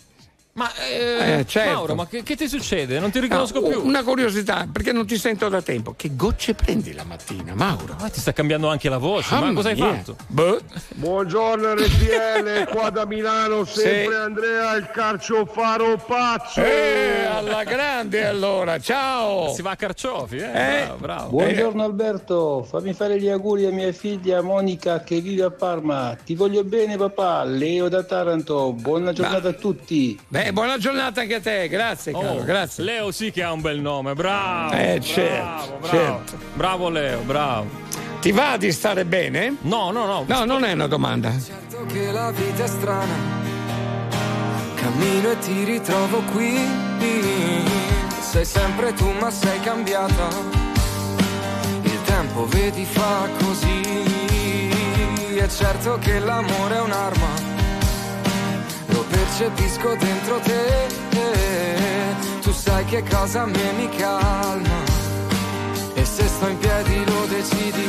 Speaker 2: Ma eh,
Speaker 1: Eh, certo.
Speaker 2: Mauro, ma che, che ti succede? Non ti riconosco
Speaker 1: No,
Speaker 2: più.
Speaker 1: Una curiosità, perché non ti sento da tempo. Che gocce prendi la mattina, Mauro?
Speaker 2: Ma ti sta cambiando anche la voce. ma
Speaker 1: Mamma
Speaker 2: cosa hai fatto?
Speaker 1: Boh.
Speaker 39: Buongiorno RTL, qua da Milano, sempre Andrea il carciofaro pazzo.
Speaker 1: Eh, alla grande allora, ciao.
Speaker 2: Si va a carciofi, eh?
Speaker 1: Eh.
Speaker 2: Bravo, bravo.
Speaker 40: Buongiorno Alberto, fammi fare gli auguri a mia figlia Monica che vive a Parma. Ti voglio bene papà, Leo da Taranto. Buona giornata a tutti.
Speaker 1: Beh, buona giornata anche a te, grazie caro,
Speaker 2: Oh,
Speaker 1: grazie.
Speaker 2: Leo sì che ha un bel nome, bravo.
Speaker 1: Eh,
Speaker 2: bravo,
Speaker 1: certo,
Speaker 2: bravo.
Speaker 1: certo.
Speaker 2: Bravo Leo, bravo.
Speaker 1: Ti va di stare bene?
Speaker 2: No, no, no.
Speaker 1: No, non è una domanda.
Speaker 41: Certo che la vita è strana, cammino e ti ritrovo qui. Sei sempre tu ma sei cambiata, il tempo vedi fa così. È certo che l'amore è un'arma, percepisco dentro te. Tu sai che cosa a me mi calma. E se sto in piedi lo decidi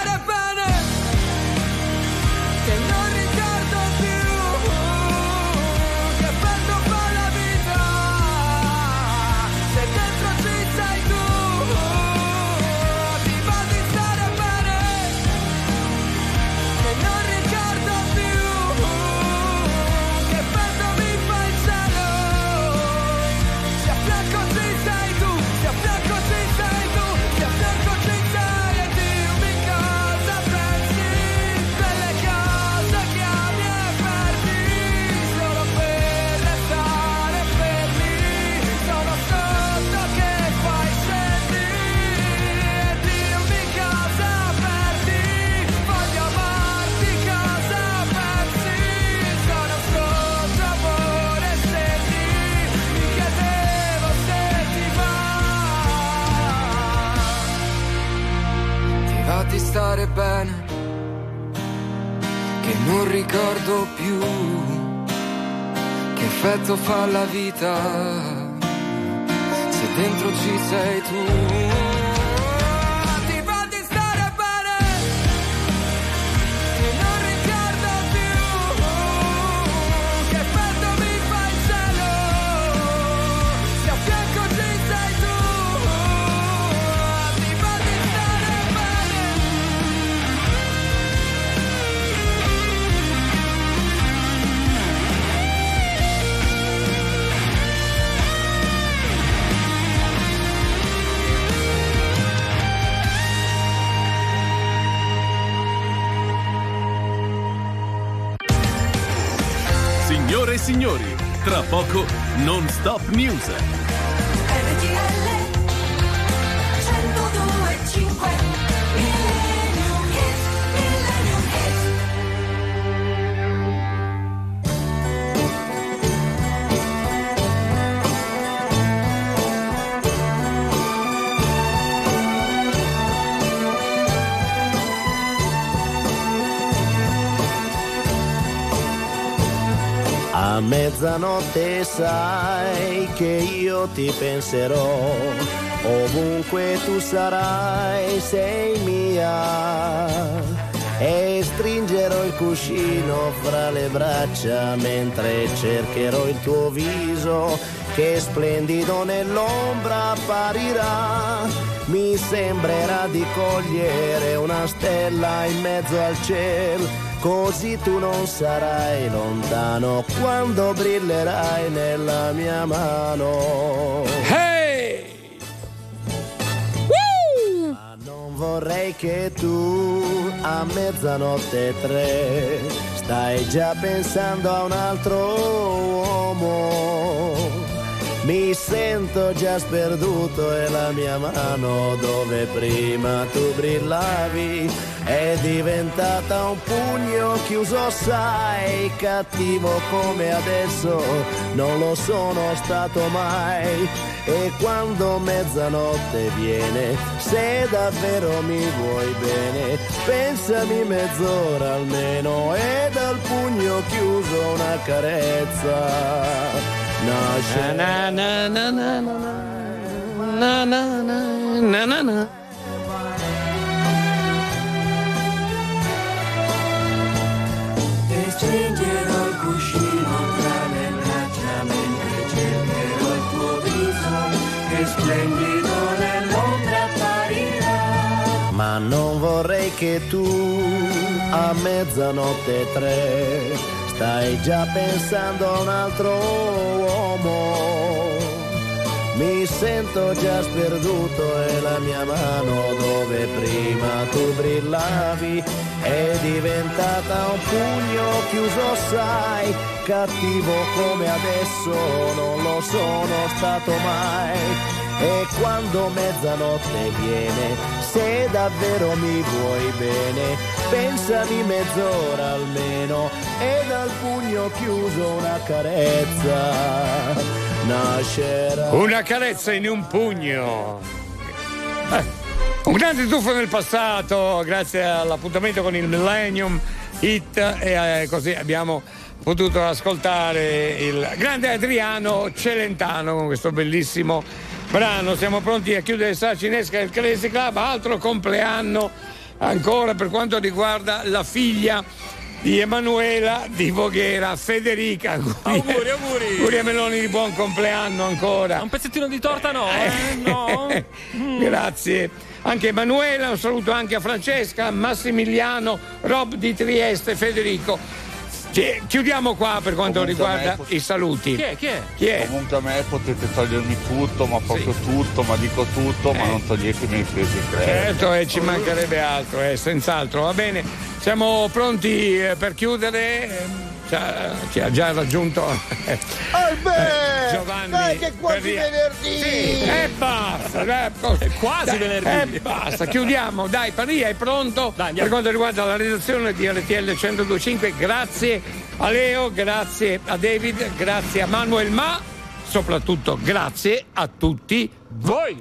Speaker 41: fatti stare bene, che non ricordo più che effetto fa
Speaker 18: la vita, se dentro ci sei tu.
Speaker 42: Signori, tra poco non stop news.
Speaker 43: Mezzanotte sai che io ti penserò, ovunque tu sarai sei mia. E stringerò il cuscino fra le braccia mentre cercherò il tuo viso che splendido nell'ombra apparirà. Mi sembrerà di cogliere una stella in mezzo al cielo, così tu non sarai lontano quando brillerai nella mia mano. Ma non vorrei che tu a mezzanotte e tre stai già pensando a un altro uomo. Mi sento già sperduto e la mia mano dove prima tu brillavi è diventata un pugno chiuso, sai, cattivo come adesso non lo sono stato mai. E quando mezzanotte viene, se davvero mi vuoi bene, pensami mezz'ora almeno e dal pugno chiuso una carezza. Nasce
Speaker 1: Na na na na na na na na na na na.
Speaker 15: Stringerò il cuscino tra le braccia mentre cercherò il tuo viso che splendido nell'ombra apparirà.
Speaker 43: Ma non vorrei che tu a mezzanotte tre stai già pensando a un altro uomo. Mi sento già sperduto e la mia mano dove prima tu brillavi è diventata un pugno chiuso, sai, cattivo come adesso non lo sono stato mai. E quando mezzanotte viene, se davvero mi vuoi bene, pensami mezz'ora almeno e dal pugno chiuso una carezza nascerà.
Speaker 1: Una carezza in un pugno. Eh, Un grande tuffo nel passato, grazie all'appuntamento con il Millennium Hit e eh, così abbiamo potuto ascoltare il grande Adriano Celentano con questo bellissimo brano. Siamo pronti a chiudere Sala Cinesca del Crazy Club, altro compleanno ancora per quanto riguarda la figlia di Emanuela di Voghera, Federica.
Speaker 2: Auguri, auguri.
Speaker 1: Auguri a Meloni di buon compleanno ancora.
Speaker 2: Un pezzettino di torta no? Eh, no.
Speaker 1: Grazie. Anche Emanuela, un saluto anche a Francesca, Massimiliano, Rob di Trieste, Federico. Ci- Chiudiamo qua per quanto
Speaker 33: Comunque
Speaker 1: riguarda
Speaker 33: pot-
Speaker 1: i saluti.
Speaker 2: Chi è? Chi è?
Speaker 1: Chi è?
Speaker 33: Comunque a me potete togliermi tutto, ma proprio tutto, ma dico tutto, ma non toglietemi in credito.
Speaker 1: Certo, e ci mancherebbe altro, eh, senz'altro. Va bene, siamo pronti eh, per chiudere. Eh, Ci ha già raggiunto
Speaker 44: Albè!
Speaker 1: Giovanni
Speaker 44: Dai che è quasi
Speaker 1: Perria.
Speaker 44: venerdì!
Speaker 1: Sì, e basta, dai, cosa-
Speaker 2: quasi
Speaker 1: dai,
Speaker 2: venerdì.
Speaker 1: E basta, chiudiamo. Dai, Paria è pronto per quanto riguarda la redazione di RTL 1025. Grazie a Leo, grazie a David, grazie a Manuel, ma soprattutto grazie a tutti voi.